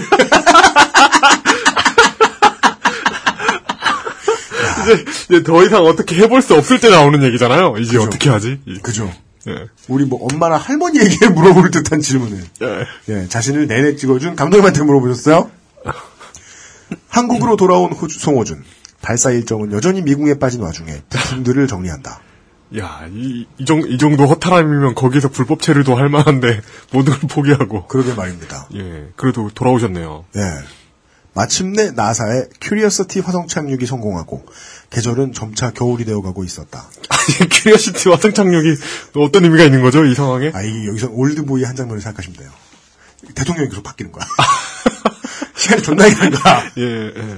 이제, 이제 더 이상 어떻게 해볼 수 없을 때 나오는 얘기잖아요. 이제 어떻게 하지? 이- 그죠. 예. 우리 뭐 엄마나 할머니에게 물어볼 듯한 질문을 예. 예, 자신을 내내 찍어준 감독님한테 물어보셨어요? 한국으로 돌아온 호주, 송호준. 발사 일정은 여전히 미궁에 빠진 와중에 부품들을 정리한다. 야, 이, 이, 정, 이 정도 허탈함이면 거기서 불법 체류도 할 만한데 모든 걸 포기하고. 그러게 말입니다. 예, 그래도 돌아오셨네요. 예. 마침내 나사의 큐리어시티 화성 착륙이 성공하고 계절은 점차 겨울이 되어가고 있었다. 아니, 큐리어시티 화성 착륙이 어떤 의미가 있는 거죠, 이 상황에? 아, 여기서 올드보이 한 장면을 생각하시면 돼요. 대통령이 계속 바뀌는 거야. 시간이 존나 이는 거야. 예, 예.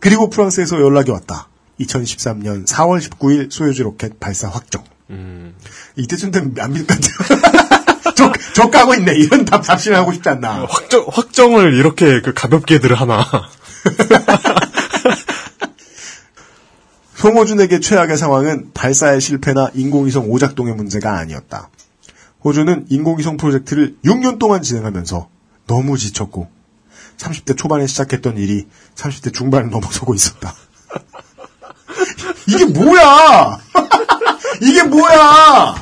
그리고 프랑스에서 연락이 왔다. 2013년 4월 19일 소유주 로켓 발사 확정. 음. 이때쯤 되면 안 믿을 것 같아요. 저, 저 까고 있네. 이런 답 답신하고 싶지 않나. 확정, 확정을 이렇게 그 가볍게들 하나. 송호준에게 최악의 상황은 발사의 실패나 인공위성 오작동의 문제가 아니었다. 호준은 인공위성 프로젝트를 6년 동안 진행하면서 너무 지쳤고 30대 초반에 시작했던 일이 30대 중반을 넘어서고 있었다. 이게 뭐야! 이게 뭐야!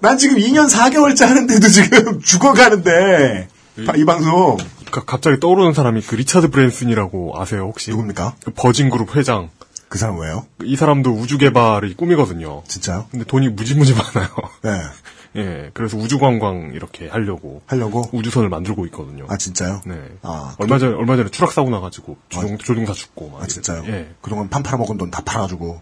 난 지금 2년 4개월째 하는데도 지금 죽어가는데 이 방송 가- 갑자기 떠오르는 사람이 그 리차드 브랜슨이라고 아세요, 혹시? 누굽니까? 그 버진 그룹 회장. 그 사람 왜요? 이 사람도 우주 개발이 꿈이거든요. 진짜요? 근데 돈이 무지무지 많아요. 네. 예, 그래서 우주 관광 이렇게 하려고 하려고? 우주선을 만들고 있거든요. 아 진짜요? 네. 아, 얼마 전에 얼마 전에 추락 사고 나가지고 조종, 조종사 죽고 막 아 진짜요? 예. 그동안 판 팔아먹은 돈 다 팔아주고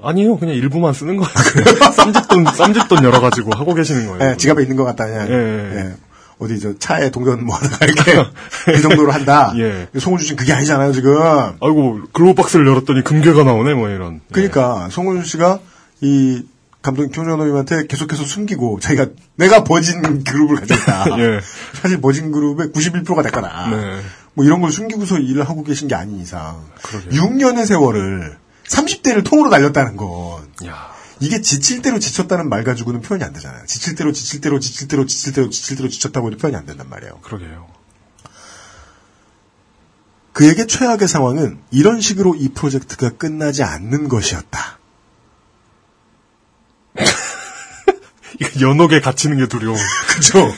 아니요, 그냥 일부만 쓰는 거예요. 쌈짓돈 쌈짓돈 열어가지고 하고 계시는 거예요. 예, 지갑에 있는 것 같다 그냥. 예. 예. 어디 저 차에 동전 모아다가 이렇게 그 정도로 한다. 예. 송호준 씨는 그게 아니잖아요 지금. 아이고 glove box를 열었더니 금괴가 나오네 뭐 이런. 그러니까 송호준 씨가 이 감독님 김정남님한테 계속해서 숨기고 자기가 내가 버진 그룹을 가졌다. 예. 사실 버진 그룹의 91%가 내 거다. 네. 뭐 이런 걸 숨기고서 일을 하고 계신 게 아닌 이상 그러게요. 6년의 세월을 30대를 통으로 날렸다는 건 야. 이게 지칠 대로 지쳤다는 말 가지고는 표현이 안 되잖아요. 지칠 대로 지칠 대로 지칠 대로 지칠 대로 지칠 대로 지쳤다고 해도 표현이 안 된단 말이에요. 그러게요. 그에게 최악의 상황은 이런 식으로 이 프로젝트가 끝나지 않는 것이었다. 이거 연옥에 갇히는 게 두려워. 그죠?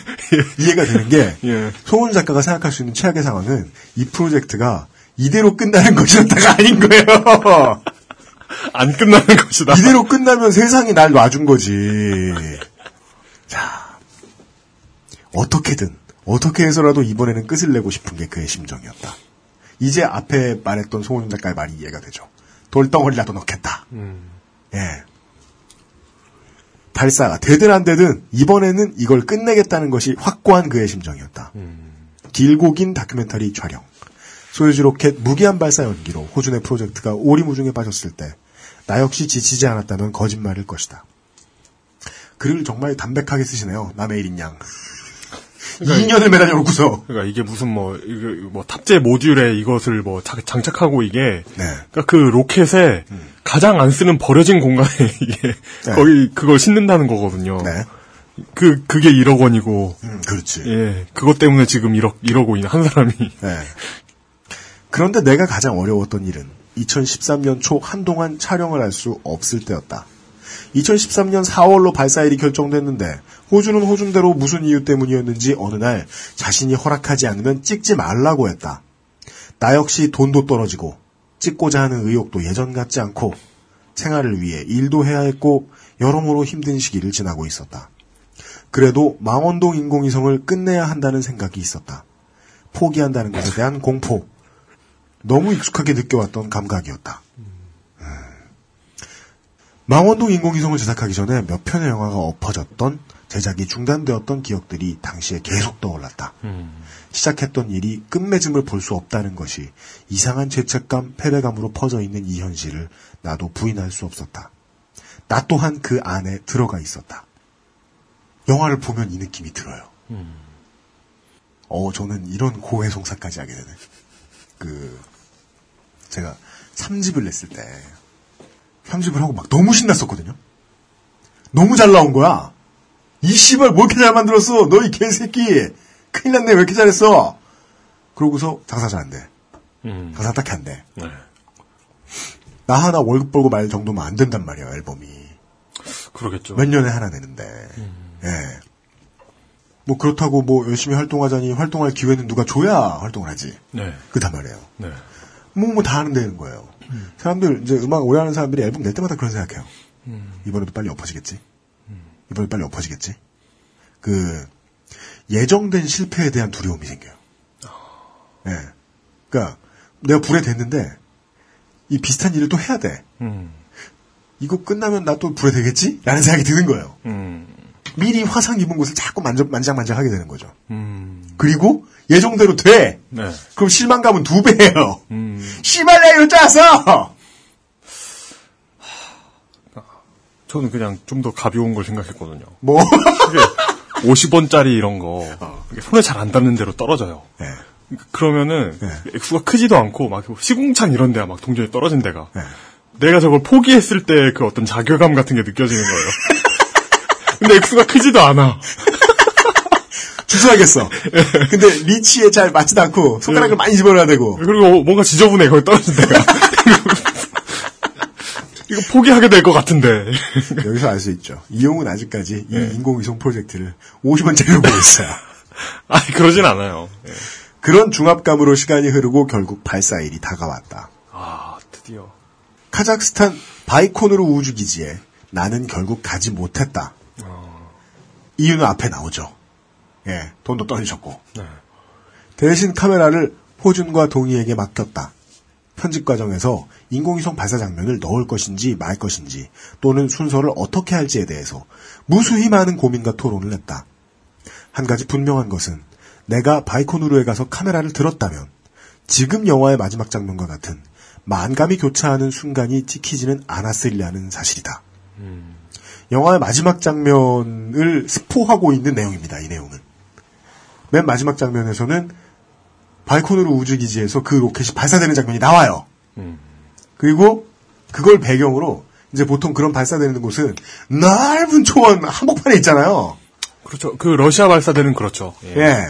이해가 되는 게 예. 송은 작가가 생각할 수 있는 최악의 상황은 이 프로젝트가 이대로 끝나는 것이었다가 아닌 거예요. 안 끝나는 것이다. 이대로 끝나면 세상이 날 놔준 거지. 자, 어떻게든 어떻게 해서라도 이번에는 끝을 내고 싶은 게 그의 심정이었다. 이제 앞에 말했던 송은 작가의 말이 이해가 되죠. 돌덩어리라도 넣겠다. 음. 예. 발사가 되든 안 되든 이번에는 이걸 끝내겠다는 것이 확고한 그의 심정이었다. 음. 길고 긴 다큐멘터리 촬영. 소유주 로켓 무기한 발사 연기로 호준의 프로젝트가 오리무중에 빠졌을 때 나 역시 지치지 않았다면 거짓말일 것이다. 글을 정말 담백하게 쓰시네요. 남의 일인 양. 2년을 매달려 놓고서. 그러니까 이게 무슨 뭐, 이거 뭐 탑재 모듈에 이것을 뭐 자- 장착하고 이게 네. 그러니까 그 로켓에 가장 안 쓰는 버려진 공간에 이게 네. 거의 그걸 싣는다는 거거든요. 네. 그 그게 1억 원이고 음, 그렇지. 예 그것 때문에 지금 1억 1억 원이 한 사람이 네. 그런데 내가 가장 어려웠던 일은 2013년 초 한동안 촬영을 할 수 없을 때였다. 2013년 4월로 발사일이 결정됐는데 호주는 호준대로 무슨 이유 때문이었는지 어느 날 자신이 허락하지 않으면 찍지 말라고 했다. 나 역시 돈도 떨어지고 찍고자 하는 의욕도 예전 같지 않고 생활을 위해 일도 해야 했고 여러모로 힘든 시기를 지나고 있었다. 그래도 망원동 인공위성을 끝내야 한다는 생각이 있었다. 포기한다는 것에 대한 공포. 너무 익숙하게 느껴왔던 감각이었다. 음. 망원동 인공위성을 제작하기 전에 몇 편의 영화가 엎어졌던 제작이 중단되었던 기억들이 당시에 계속 떠올랐다. 시작했던 일이 끝맺음을 볼 수 없다는 것이 이상한 죄책감, 패배감으로 퍼져 있는 이 현실을 나도 부인할 수 없었다. 나 또한 그 안에 들어가 있었다. 영화를 보면 이 느낌이 들어요. 어, 저는 이런 고해성사까지 하게 되네. 그, 제가 3집을 냈을 때, 편집을 하고 막 너무 신났었거든요? 너무 잘 나온 거야! 이 씨발 뭐 이렇게 잘 만들었어! 너 이 개새끼! 큰일 났네, 왜 이렇게 잘했어! 그러고서 장사 잘 안 돼. 음. 장사 딱히 안 돼. 네. 나 하나 월급 벌고 말 정도면 안 된단 말이야, 앨범이. 그러겠죠. 몇 년에 하나 내는데. 예. 뭐 그렇다고 뭐 열심히 활동하자니 활동할 기회는 누가 줘야 활동을 하지. 네. 그단 말이에요. 네. 뭐뭐 다 하는 데는 거예요. 사람들 이제 음악 오래 하는 사람들이 앨범 낼 때마다 그런 생각해요. 이번에도 빨리 엎어지겠지. 이번에 빨리 엎어지겠지. 그 예정된 실패에 대한 두려움이 생겨요. 예. 그러니까 내가 불에 댔는데 이 비슷한 일을 또 해야 돼. 음. 이거 끝나면 나 또 불에 되겠지? 라는 생각이 드는 거예요. 음. 미리 화상 입은 곳을 자꾸 만져, 만장만장 하게 되는 거죠. 음. 그리고 예정대로 돼. 네. 그럼 실망감은 두 배예요. 음. 씨발 내가 이럴 줄알았어! 저는 그냥 좀 더 가벼운 걸 생각했거든요. 뭐? 그게 50원짜리 이런 거 이게 손에 잘 안 닿는 대로 떨어져요. 네. 그러면은 네. 액수가 크지도 않고 막 시궁창 이런 데야 막 동전이 떨어진 데가 네. 내가 저걸 포기했을 때 그 어떤 자괴감 같은 게 느껴지는 거예요. 근데 액수가 크지도 않아. 주저하겠어. 근데 리치에 잘 맞지도 않고 손가락을 많이 집어넣어야 되고. 그리고 뭔가 지저분해 거기 떨어진 데가. 이거 포기하게 될 것 같은데. 여기서 알 수 있죠. 이용은 아직까지 이 인공위성 프로젝트를 50원짜리로 보고 있어요. 아니 그러진 않아요. 예. 그런 중압감으로 시간이 흐르고 결국 발사일이 다가왔다. 아 드디어. 카자흐스탄 바이코누르 우주기지에 나는 결국 가지 못했다. 이유는 앞에 나오죠. 예, 돈도 떨어졌고. 네. 대신 카메라를 호준과 동희에게 맡겼다. 편집 과정에서 인공위성 발사 장면을 넣을 것인지 말 것인지 또는 순서를 어떻게 할지에 대해서 무수히 많은 고민과 토론을 했다. 한 가지 분명한 것은 내가 바이코누르에 가서 카메라를 들었다면 지금 영화의 마지막 장면과 같은 만감이 교차하는 순간이 찍히지는 않았으리라는 사실이다. 영화의 마지막 장면을 스포하고 있는 내용입니다. 이 내용은. 맨 마지막 장면에서는 바이코누르 우주기지에서 그 로켓이 발사되는 장면이 나와요. 그리고 그걸 배경으로 이제 보통 그런 발사되는 곳은 넓은 초원 한복판에 있잖아요. 그렇죠. 그 러시아 발사대는 그렇죠. 예. 예.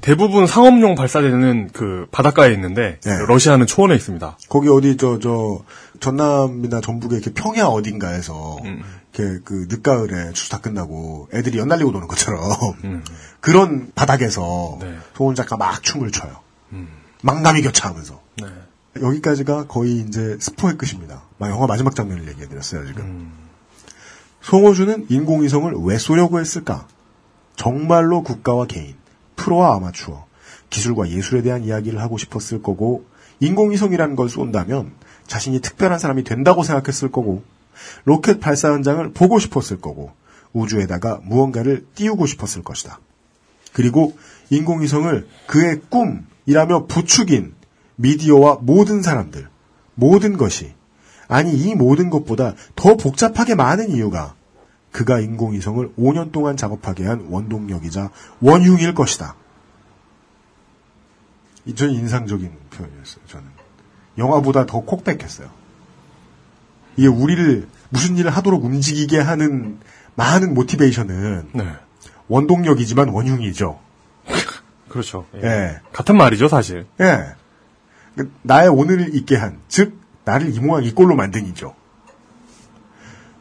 대부분 상업용 발사대는 그 바닷가에 있는데 네. 러시아는 초원에 있습니다. 거기 어디 저 저 전남이나 전북에 이렇게 평야 어딘가에서 음. 이렇게 그 늦가을에 추수 다 끝나고 애들이 연날리고 노는 것처럼 음. 그런 바닥에서 네. 소은 작가 막 춤을 춰요. 음. 망감이 교차하면서 네. 여기까지가 거의 이제 스포의 끝입니다. 막 영화 마지막 장면을 얘기해드렸어요 지금. 음. 송호주는 인공위성을 왜 쏘려고 했을까? 정말로 국가와 개인, 프로와 아마추어, 기술과 예술에 대한 이야기를 하고 싶었을 거고, 인공위성이라는 걸 쏜다면 자신이 특별한 사람이 된다고 생각했을 거고, 로켓 발사 현장을 보고 싶었을 거고, 우주에다가 무언가를 띄우고 싶었을 것이다. 그리고 인공위성을 그의 꿈이라며 부추긴 미디어와 모든 사람들, 모든 것이, 아니 이 모든 것보다 더 복잡하게 많은 이유가 그가 인공위성을 5년 동안 작업하게 한 원동력이자 원흉일 것이다. 이 저는 인상적인 표현이었어요. 저는 영화보다 더 콕백했어요. 이게 우리를 무슨 일을 하도록 움직이게 하는 많은 모티베이션은 네. 원동력이지만 원흉이죠. 그렇죠. 예. 예. 같은 말이죠, 사실. 예. 그 나의 오늘을 있게 한, 즉, 나를 이 모양 이 꼴로 만든이죠.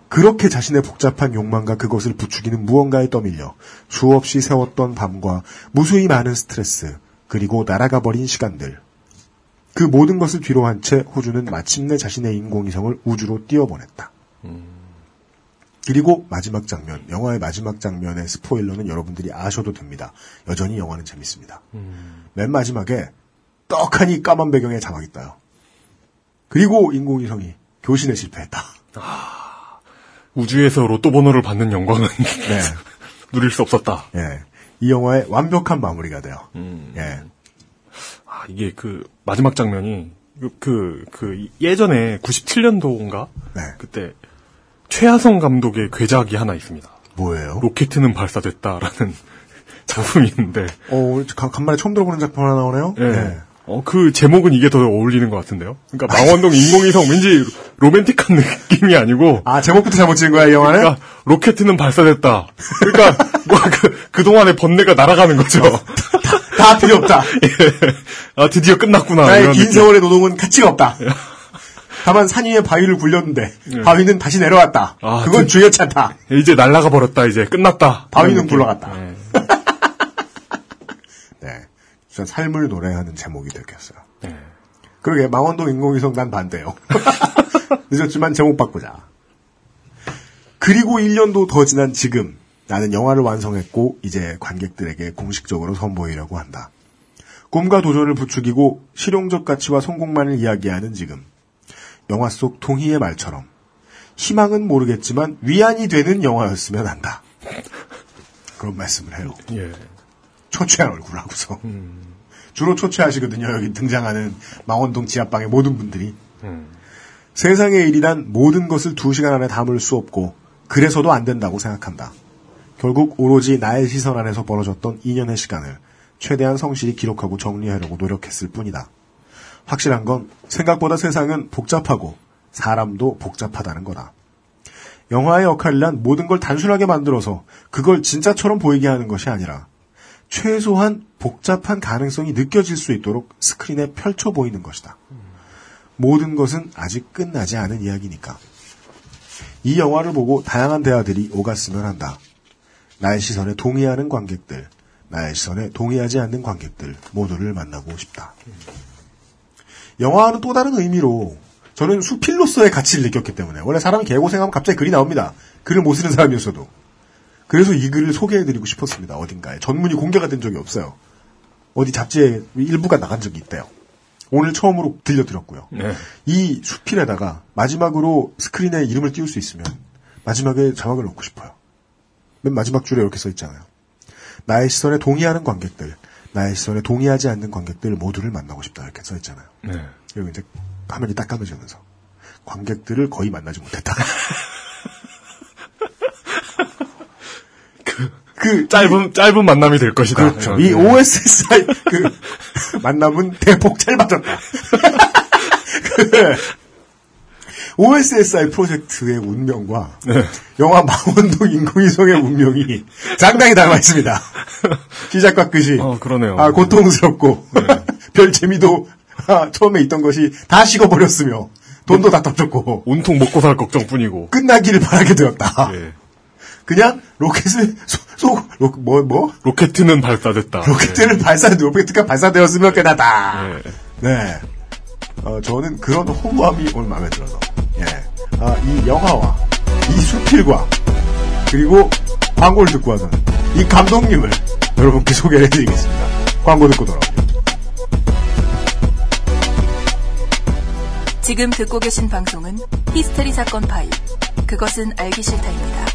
그렇게 자신의 복잡한 욕망과 그것을 부추기는 무언가에 떠밀려 수없이 세웠던 밤과 무수히 많은 스트레스, 그리고 날아가 버린 시간들. 그 모든 것을 뒤로 한 채 호주는 마침내 자신의 인공위성을 우주로 띄워보냈다. 그리고 마지막 장면, 영화의 마지막 장면의 스포일러는 여러분들이 아셔도 됩니다. 여전히 영화는 재밌습니다. 맨 마지막에 떡하니 까만 배경에 자막이 떠요. 그리고 인공위성이 교신에 실패했다. 우주에서 로또 번호를 받는 영광은 네. 누릴 수 없었다. 예. 이 영화의 완벽한 마무리가 돼요. 음. 예. 아, 이게 그 마지막 장면이 그, 그, 그 예전에 97년도인가? 네. 그때 최하성 감독의 괴작이 하나 있습니다. 뭐예요? 로켓은 발사됐다라는 작품이 있는데 어, 간- 간만에 처음 들어보는 작품 하나 나오네요? 예. 네. 어, 그 제목은 이게 더 어울리는 것 같은데요? 그러니까 망원동 인공위성 왠지 로맨틱한 느낌이 아니고 아, 제목부터 잘못 지은 거야, 이 영화는? 그러니까 로켓은 발사됐다. 그러니까 뭐 그, 그동안의 번뇌가 날아가는 거죠. 다 필요 없다. 예. 아, 드디어 끝났구나. 나의 긴 느낌. 세월의 노동은 가치가 없다. 다만 산 위에 바위를 굴렸는데 네. 바위는 다시 내려왔다. 아, 그건 저- 주의치 않다. 이제 날라가 버렸다. 이제 끝났다. 바위는. 굴러갔다. 네. 네. 진짜 삶을 노래하는 제목이 됐겠어요. 네. 그러게 망원동 인공위성 난 반대요. 늦었지만 제목 바꾸자. 그리고 1년도 더 지난 지금 나는 영화를 완성했고 이제 관객들에게 공식적으로 선보이려고 한다. 꿈과 도전을 부추기고 실용적 가치와 성공만을 이야기하는 지금 영화 속 동희의 말처럼 희망은 모르겠지만 위안이 되는 영화였으면 한다. 그런 말씀을 해요. 예. 초췌한 얼굴 하고서. 주로 초췌하시거든요. 여기 등장하는 망원동 지하방의 모든 분들이. 음. 세상의 일이란 모든 것을 두 시간 안에 담을 수 없고 그래서도 안 된다고 생각한다. 결국 오로지 나의 시선 안에서 벌어졌던 2년의 시간을 최대한 성실히 기록하고 정리하려고 노력했을 뿐이다. 확실한 건 생각보다 세상은 복잡하고 사람도 복잡하다는 거다. 영화의 역할이란 모든 걸 단순하게 만들어서 그걸 진짜처럼 보이게 하는 것이 아니라 최소한 복잡한 가능성이 느껴질 수 있도록 스크린에 펼쳐 보이는 것이다. 모든 것은 아직 끝나지 않은 이야기니까. 이 영화를 보고 다양한 대화들이 오갔으면 한다. 나의 시선에 동의하는 관객들, 나의 시선에 동의하지 않는 관객들 모두를 만나고 싶다. 영화는 또 다른 의미로 저는 수필로서의 가치를 느꼈기 때문에 원래 사람이 개고생하면 갑자기 글이 나옵니다. 글을 못 쓰는 사람이었어도. 그래서 이 글을 소개해드리고 싶었습니다. 어딘가에. 전문이 공개가 된 적이 없어요. 어디 잡지에 일부가 나간 적이 있대요. 오늘 처음으로 들려드렸고요. 네. 이 수필에다가 마지막으로 스크린에 이름을 띄울 수 있으면 마지막에 자막을 넣고 싶어요. 맨 마지막 줄에 이렇게 써 있잖아요. 나의 시선에 동의하는 관객들, 나의 시선에 동의하지 않는 관객들 모두를 만나고 싶다 이렇게 써 있잖아요. 네. 그리고 이제 화면이 딱 감아지면서 관객들을 거의 만나지 못했다. 그 짧은 짧은 만남이 될 것이다. 그렇죠. 네. 이 OSSI 그 만남은 대폭 짧아졌다. 그 OSSI 프로젝트의 운명과 네. 영화 망원동 인공위성의 운명이 상당히 닮아 있습니다. 시작과 끝이 어, 그러네요. 아, 고통스럽고 별 재미도 아, 처음에 있던 것이 다 식어버렸으며 돈도 다 떨어졌고 온통 먹고 살 걱정뿐이고. 끝나기를 바라게 되었다. 예. 그냥 로켓을 로, 뭐, 뭐? 로켓은 발사됐다. 로켓을 발사, 로켓가 발사되었으면 끝났다. 예. 네. 어, 저는 그런 허무함이 오늘 마음에 들어서. 예. 아, 이 영화와, 이 수필과, 그리고 광고를 듣고 와서는 이 감독님을 여러분께 소개를 해드리겠습니다. 광고 듣고 돌아옵니다. 지금 듣고 계신 방송은 히스테리 사건 파일. 그것은 알기 싫다입니다.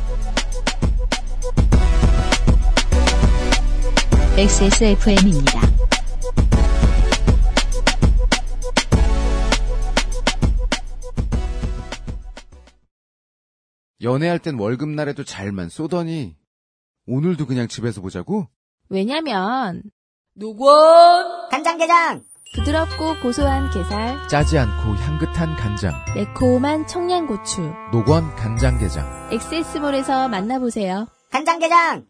XSFM입니다. 연애할 땐 월급날에도 잘만 쏘더니 오늘도 그냥 집에서 보자고? 왜냐면 노건 간장게장 부드럽고 고소한 게살, 짜지 않고 향긋한 간장. 매콤한 청양고추. 노건 간장게장. 엑세스몰에서 만나보세요. 간장게장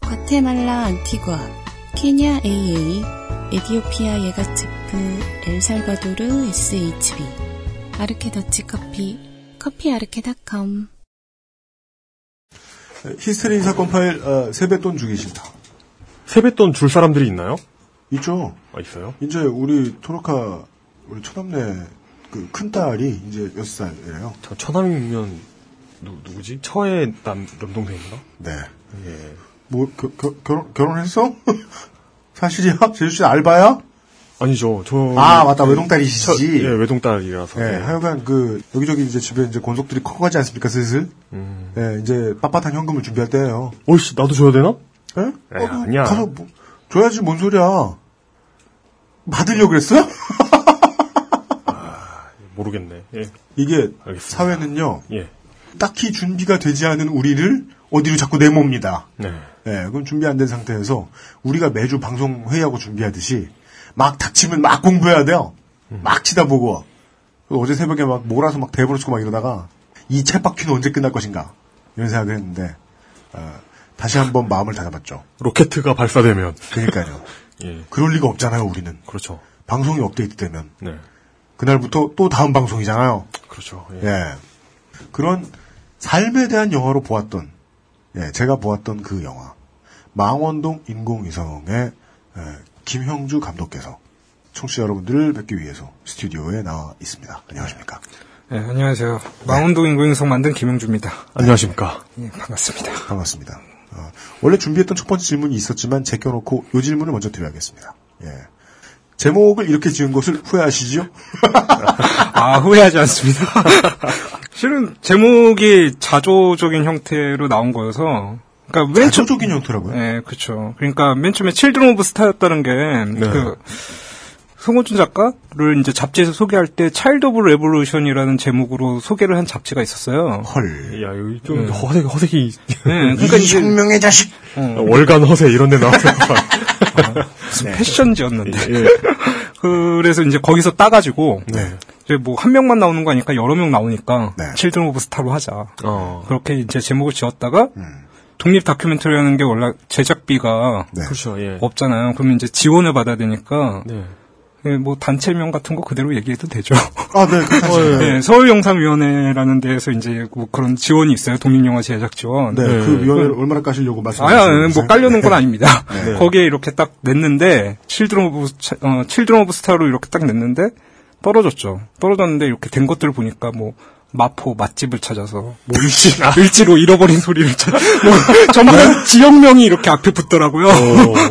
과테말라 안티과, 케냐 AA, 에디오피아 예가츠프, 엘살바도르 SHB, 아르케 더치 커피, 커피 아르케닷컴. 히스테리 사건 파일, 어, 세뱃돈 주기 싫다. 세뱃돈 줄 사람들이 있나요? 있죠. 아, 있어요? 이제 우리 토로카, 우리 처남네 그 큰 딸이 이제 6살이에요. 저 처남이면 누, 누구지? 처의 남, 남동생인가? 네. 예. 뭐, 겨, 겨, 결혼, 결혼했어? 사실이야? 제주씨 알바야? 아니죠. 저. 아, 맞다. 외동딸이시지. 저, 예, 외동딸이라서. 예, 하여간 그, 여기저기 이제 집에 이제 권속들이 커가지 않습니까, 슬슬? 음. 예, 이제 빳빳한 현금을 준비할 때예요 어이씨, 나도 줘야 되나? 예? 에이, 아니야. 가서 뭐, 줘야지, 뭔 소리야. 받으려고 그랬어요? 모르겠네. 예. 이게, 알겠습니다. 사회는요, 예. 딱히 준비가 되지 않은 우리를 어디로 자꾸 내몹니다. 네. 예, 그럼 준비 안 된 상태에서 우리가 매주 방송 회의하고 준비하듯이 막 닥치면 막 공부해야 돼요. 막 치다 보고. 어제 새벽에 막 몰아서 막 대보로 치고 막 이러다가 이 챗바퀴는 언제 끝날 것인가 이런 생각을 했는데 어, 다시 한번 마음을 다잡았죠. 로켓가 발사되면. 그러니까요. 예. 그럴 리가 없잖아요, 우리는. 그렇죠. 방송이 업데이트되면 네. 그날부터 또 다음 방송이잖아요. 그렇죠. 예. 그런 삶에 대한 영화로 보았던, 예, 제가 보았던 그 영화. 망원동 인공위성의 예, 김형주 감독께서 청취자 여러분들을 뵙기 위해서 스튜디오에 나와 있습니다. 안녕하십니까. 네, 안녕하세요. 망원동 인공위성 만든 김영주입니다. 안녕하십니까. 예, 반갑습니다. 반갑습니다. 어, 원래 준비했던 첫 번째 질문이 있었지만 제껴놓고 요 질문을 먼저 드려야겠습니다. 예. 제목을 이렇게 지은 것을 후회하시죠? 아, 후회하지 않습니다. 실은 제목이 자조적인 형태로 나온 거여서 그러니까 맨 처- 자조적인 형태라고요? 네, 그렇죠. 그러니까 맨 처음에 Children of Star였다는 게 그 송호준 작가를 이제 잡지에서 소개할 때 Child of Revolution이라는 제목으로 소개를 한 잡지가 있었어요. 헐. 야, 여기 좀 허색, 허색이. 네, 그러니까 이 혁명의 자식! 월간 허세 이런 데 나와서. 무슨 패션지였는데. 예. 그래서 이제 거기서 따가지고 네. 이제 뭐 한 명만 나오는 거 아니까 여러 명 나오니까 네. Children of Star로 하자. 어. 그렇게 이제 제목을 지었다가 음. 독립 다큐멘터리라는 게 원래 제작비가 네. 그렇죠, 예. 없잖아요. 그러면 이제 지원을 받아야 되니까 네. 예, 뭐 단체명 같은 거 그대로 얘기해도 되죠. 아, 네, 그렇죠. 네, 서울영상위원회라는 데에서 이제 뭐 그런 지원이 있어요. 독립영화 제작 지원. 네, 그 위원회를 얼마나 까시려고 말씀하시는 아야, 뭐 거세요? 깔려는 건 아닙니다. 네. 거기에 이렇게 딱 냈는데 Children of 차- 어, Children of Star로 이렇게 딱 냈는데 떨어졌죠. 떨어졌는데 이렇게 된 것들을 보니까 뭐 마포 맛집을 찾아서 뭐 을지, 을지로 잃어버린 소리를 찾, 뭐 전부 다 지역명이 이렇게 앞에 붙더라고요.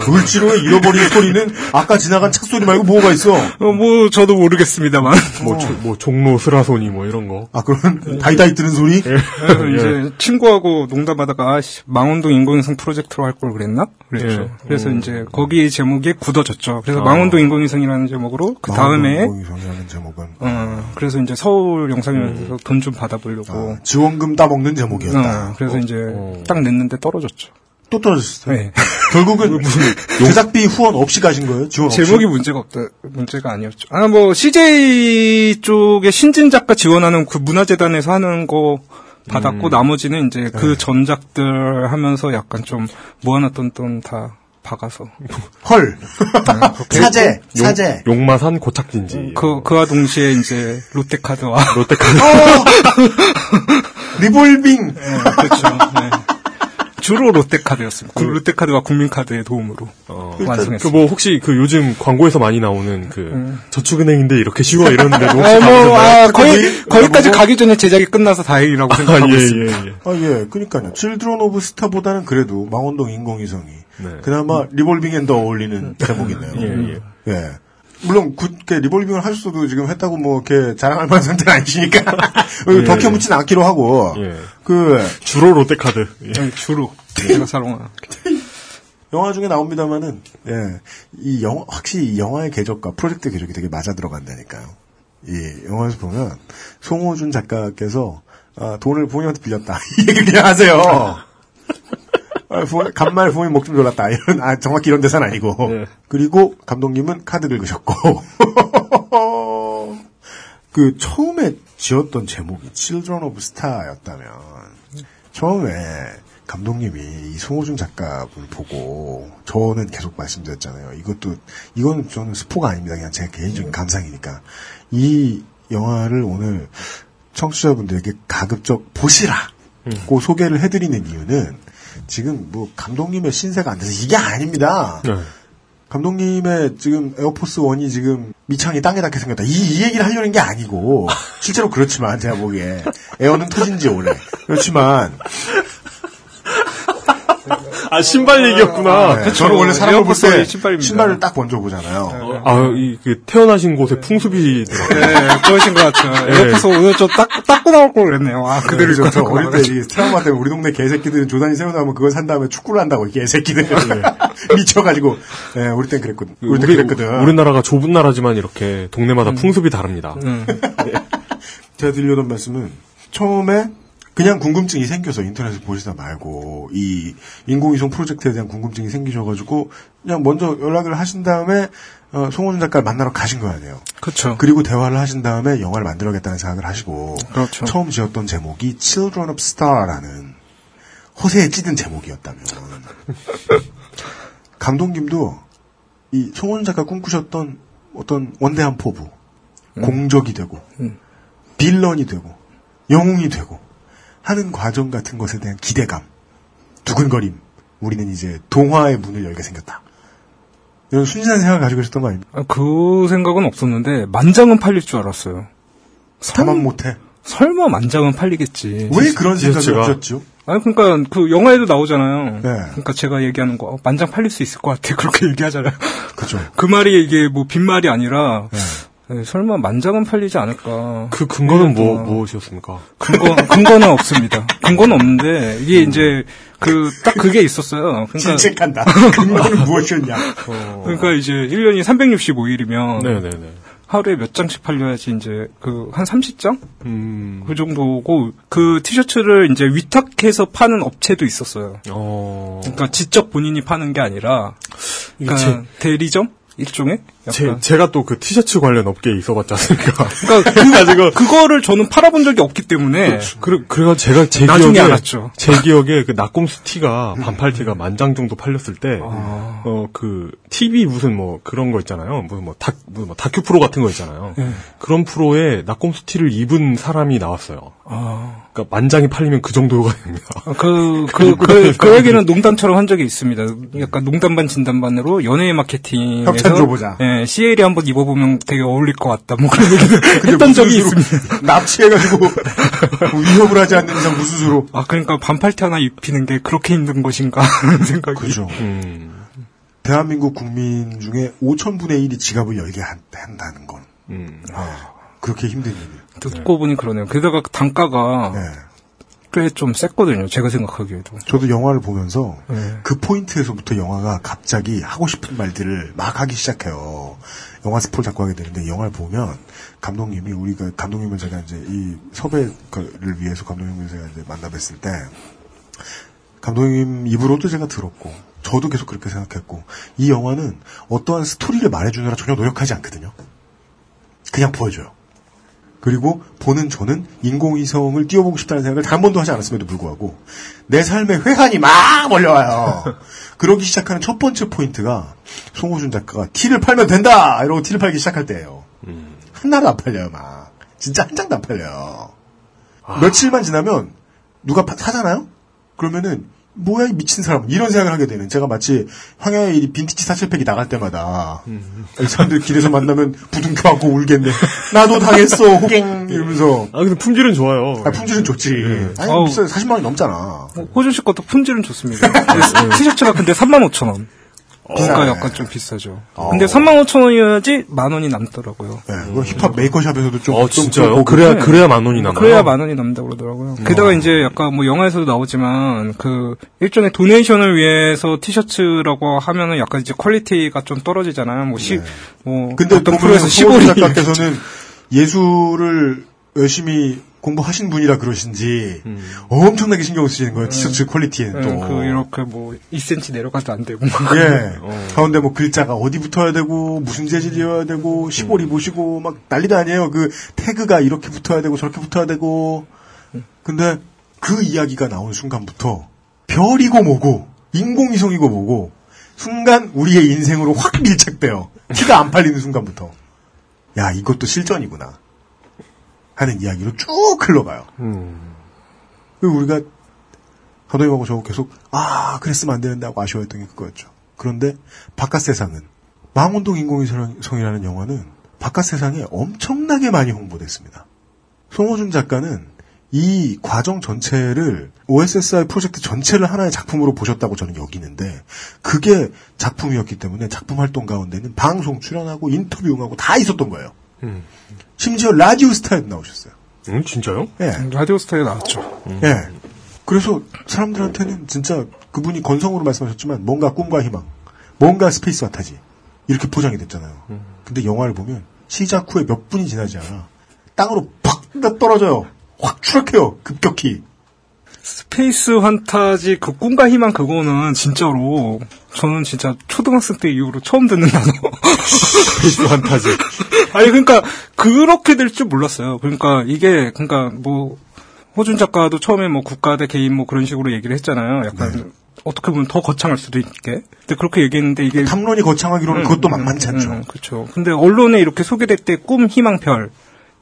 을지로에 잃어버린 소리는 아까 지나간 차 소리 말고 뭐가 있어? 어, 뭐 저도 모르겠습니다만. 뭐, 조- 뭐, 종로 스라소니 뭐 이런 거. 아, 그런 다이다이 뜨는 소리? 그래서 이제 친구하고 농담하다가 아씨 망원동 인공위성 프로젝트로 할 걸 그랬나? 그랬죠. 예. 그래서 이제 거기 제목이 굳어졌죠. 그래서 아. 망원동 인공위성이라는 제목으로 그 다음에 인공위성이라는 제목은 어, 그래서 이제 서울 영상위원회에서 돈 좀 받아보려고. 아, 지원금 따먹는 제목이었다. 어, 그래서 이제 딱 냈는데 떨어졌죠. 또 떨어졌어요. 네. 결국은 무슨 제작비 후원 없이 가신 거예요? 지원 없이? 제목이 문제가 없다, 문제가 아니었죠. 아, 뭐, CJ 쪽에 신진 작가 지원하는 그 문화재단에서 하는 거 받았고, 나머지는 이제 그 전작들 하면서 약간 좀 모아놨던 돈다 박아서. 헐. 사제, 용- 사제. 용마산 고착진지. 그, 그와 동시에 이제 롯데카드와. 롯데카드. 리볼빙. 그렇죠. 네. 주로 롯데카드였습니다. 그 롯데카드와 국민카드의 도움으로 완성했습니다. 그 뭐 혹시 그 요즘 광고에서 많이 나오는 그 저축은행인데 이렇게 쉬워 이러는데 혹시 아, 뭐? 아, 거의, 거기? 거기까지 뭐? 가기 전에 제작이 끝나서 다행이라고 생각하고 아, 예, 있습니다. 예, 예. 아, 예. 그니까요. Children of Star보다는 그래도 망원동 인공위성이 네. 그나마 revolving엔 더 어울리는 제목이네요. 예, 예. 예. 물론 굳게 revolving을 하셨어도 지금 했다고 뭐 이렇게 자랑할 만한 상태는 아니시니까 예, 더 캐 예. 묻지는 않기로 하고 예. 그 주로 롯데카드. 예. 네, 주로 제가 사용하는. 영화 중에 나옵니다만은 예. 이 영화 확실히 이 영화의 궤적과 프로젝트 궤적이 되게 맞아 들어간다니까요. 이 영화에서 보면 송호준 작가께서 아, 돈을 부모님한테 빌렸다 이 얘기를 그냥 하세요. 아, 부모- 간말 부모님 목 좀 졸랐다 이런 아 정확히 이런 대사는 아니고 네. 그리고 감독님은 카드 긁으셨고 그 처음에 지었던 제목이 Children of Star였다면 처음에 감독님이 이 송호준 작가분 보고 저는 계속 말씀드렸잖아요. 이것도 이거는 저는 스포가 아닙니다. 그냥 제 개인적인 감상이니까 이 영화를 오늘 청취자분들에게 가급적 보시라고 소개를 해드리는 이유는 지금 뭐 감독님의 신세가 안 돼서 이게 아닙니다. 네. 감독님의 지금 에어포스 원이 지금 미창이 땅에 닿게 생겼다. 이, 이 얘기를 하려는 게 아니고 실제로 그렇지만 제가 보기에 에어는 터진 지 오래. 그렇지만 아, 신발 얘기였구나. 네, 저는 원래 사람을 볼 때. 신발을 딱 먼저 보잖아요. 아, 이, 그, 태어나신 곳에 풍습이더라고요. 네, 그러신 것 같아요. 네. 옆에서 오늘 좀 딱, 닦고 나올 걸 그랬네요. 아, 그대로 저, 저 어릴 때. 이 트라우마 때문에 우리 동네 개새끼들은 조단이 새로 나오면 그걸 산 다음에 축구를 한다고 이 개새끼들 미쳐가지고 예, 우리 땐 그랬거든. 우리 땐 우리, 그랬거든. 우리나라가 좁은 나라지만 이렇게 동네마다 풍습이 다릅니다. 음. 제가 드리려던 말씀은 처음에 그냥 궁금증이 생겨서 인터넷을 보시다 말고 이 인공위성 프로젝트에 대한 궁금증이 생기셔가지고 그냥 먼저 연락을 하신 다음에 어, 송호준 작가를 만나러 가신 거 아니에요. 그렇죠. 그리고 대화를 하신 다음에 영화를 만들어야겠다는 생각을 하시고 그렇죠. 처음 지었던 제목이 Children of Star라는 허세에 찌든 제목이었다면 감독님도 이 송호준 작가 꿈꾸셨던 어떤 원대한 포부 공적이 되고 음. 빌런이 되고 영웅이 되고 하는 과정 같은 것에 대한 기대감, 두근거림. 우리는 이제 동화의 문을 열게 생겼다. 이런 순진한 생각을 가지고 있었던 거 아닙니까? 아, 그 생각은 없었는데 만장은 팔릴 줄 알았어요. 다만 못해. 설마 만장은 팔리겠지. 왜 그런 생각이 제가- 없었죠? 아니 그러니까 그 영화에도 나오잖아요. 네. 그러니까 제가 얘기하는 거 어, 만장 팔릴 수 있을 것 같아 그렇게 얘기하잖아요. 그죠. 그 말이 이게 뭐 빈말이 아니라 에, 설마 만장은 팔리지 않을까. 그 근거는 뭐 무엇이었습니까? 근거 근거는 없습니다. 근거는 없는데 이게 이제 그 딱 그게 있었어요. 그러니까 질책한다. 근거는 무엇이었냐? 그러니까 이제 1년이 365일이면 네네네. 하루에 몇 장씩 팔려야지 이제 그 한 30장? 음. 그 정도고 그 티셔츠를 이제 위탁해서 파는 업체도 있었어요. 어. 그러니까 직접 본인이 파는 게 아니라 그러니까 제- 대리점 일종의 제, 제가 또 그 티셔츠 관련 업계에 있어봤지 않습니까? 그러니까 그, 그거를 저는 팔아본 적이 없기 때문에 그래, 그래가 제가 제 기억에 알았죠. 제 기억에 그 낙곰수 티가 반팔 티가 만 장 정도 팔렸을 때, 아. 어그 TV 무슨 뭐 그런 거 있잖아요. 무슨 뭐 다, 무슨 뭐 다큐 프로 같은 거 있잖아요. 네. 그런 프로에 낙곰수 티를 입은 사람이 나왔어요. 아. 그러니까 만장이 팔리면 그 정도가 됩니다. 그, 그, 그, 그 얘기는 농담처럼 한 적이 있습니다. 약간 농담 반 진담 반으로 연예인 마케팅에서 협찬 줘보자. 예, CL이 한번 입어보면 되게 어울릴 것 같다. 뭐 그런 얘기를 했던 적이 있습니다. 납치해가지고 위협을 하지 않는 이상 무슨 수로? 아, 그러니까 반팔티 하나 입히는 게 그렇게 힘든 것인가 하는 생각이. 그죠. 음. 대한민국 국민 중에 5천분의 1이 지갑을 열게 한, 한다는 건. 음. 아, 그렇게 힘든 일이에요. 듣고 보니 그러네요. 게다가 단가가 네. 꽤 좀 셌거든요. 제가 생각하기에도. 저도 영화를 보면서 네. 그 포인트에서부터 영화가 갑자기 하고 싶은 말들을 막 하기 시작해요. 영화 스포를 자꾸 하게 되는데 영화를 보면 감독님이 우리가 감독님을 제가 이제 이 섭외를 위해서 감독님을 제가 이제 만나 뵀을 때 감독님 입으로도 제가 들었고 저도 계속 그렇게 생각했고 이 영화는 어떠한 스토리를 말해주느라 전혀 노력하지 않거든요. 그냥 보여줘요. 그리고 보는 저는 인공위성을 띄워보고 싶다는 생각을 단한 번도 하지 않았음에도 불구하고 내 삶의 회한이 막 몰려와요. 그러기 시작하는 첫 번째 포인트가 송호준 작가가 티를 팔면 된다! 이러고 티를 팔기 시작할 때예요. 하나도 안 팔려요, 막. 진짜 한 장도 안 팔려요. 며칠만 지나면 누가 파- 사잖아요? 그러면은 뭐야 이 미친 사람. 이런 생각을 하게 되는. 제가 마치 황야의 일이 빈티지 사실팩이 나갈 때마다 이 사람들 길에서 만나면 부둥켜 안고 울겠네. 나도 당했어. 호갱 이러면서. 아 근데 품질은 좋아요. 아, 품질은 좋지. 아니 아우. 비싸 40만 원이 넘잖아. 어, 호준 씨 것도 품질은 좋습니다. 티셔츠가 근데 3만 5천 원. 그러니까. 약간 좀 비싸죠. 어. 근데 3만 5천 원이어야지 만 원이 남더라고요. 네, 그거 힙합 maker shop에서도 좀 어, 좀 진짜요? 그렇고 그래야, 네. 그래야 만 원이 남아요? 그래야 만 원이 남다고 그러더라고요. 게다가 이제 약간 뭐 영화에서도 나오지만 그 일종의 donation을 위해서 티셔츠라고 하면은 약간 이제 quality가 좀 떨어지잖아요. 뭐 시, 뭐 근데 어떤 프로에서 송호준 15리 작가께서는 예술을 열심히 공부하신 분이라 그러신지 엄청나게 신경 쓰시는 거예요 티셔츠 퀄리티에는 예, 또그 이렇게 뭐 2cm 내려가도 안 되고 예. 가운데 뭐 글자가 어디 붙어야 되고 무슨 재질이어야 되고 시골이 보시고 막 난리도 아니에요. 그 태그가 이렇게 붙어야 되고 저렇게 붙어야 되고. 근데 그 이야기가 나온 순간부터 별이고 뭐고 인공위성이고 뭐고 순간 우리의 인생으로 확 밀착돼요. 티가 안 팔리는 순간부터. 야 이것도 실전이구나. 하는 이야기로 쭉 흘러가요. 그리고 우리가 감독님하고 저하고 계속 아 그랬으면 안 되는데 하고 아쉬워했던 게 그거였죠. 그런데 바깥 세상은 망원동 인공위성이라는 영화는 바깥 세상에 엄청나게 많이 홍보됐습니다. 송호준 작가는 이 과정 전체를 OSSI 프로젝트 전체를 하나의 작품으로 보셨다고 저는 여기는데 그게 작품이었기 때문에 작품 활동 가운데는 방송 출연하고 인터뷰 응하고 다 있었던 거예요. 음. 심지어 라디오 스타에도 나오셨어요. 음, 진짜요? 예. 라디오 스타에 나왔죠. 예. 그래서 사람들한테는 진짜 그분이 건성으로 말씀하셨지만 뭔가 꿈과 희망, 뭔가 space 판타지 이렇게 포장이 됐잖아요. 근데 영화를 보면 시작 후에 몇 분이 지나지 않아 땅으로 팍 떨어져요. 확 추락해요. 급격히. space 판타지 그 꿈과 희망 그거는 진짜로 저는 진짜 초등학생 때 이후로 처음 듣는 단어. space 판타지. 아니 그러니까 그렇게 될 줄 몰랐어요. 그러니까 이게 그러니까 뭐 호준 작가도 처음에 뭐 국가 대 개인 뭐 그런 식으로 얘기를 했잖아요. 약간 어떻게 보면 더 거창할 수도 있게. 근데 그렇게 얘기했는데 이게 담론이 거창하기로는 그것도 만만치 않죠. 그렇죠. 근데 언론에 이렇게 소개될 때 꿈, 희망, 별.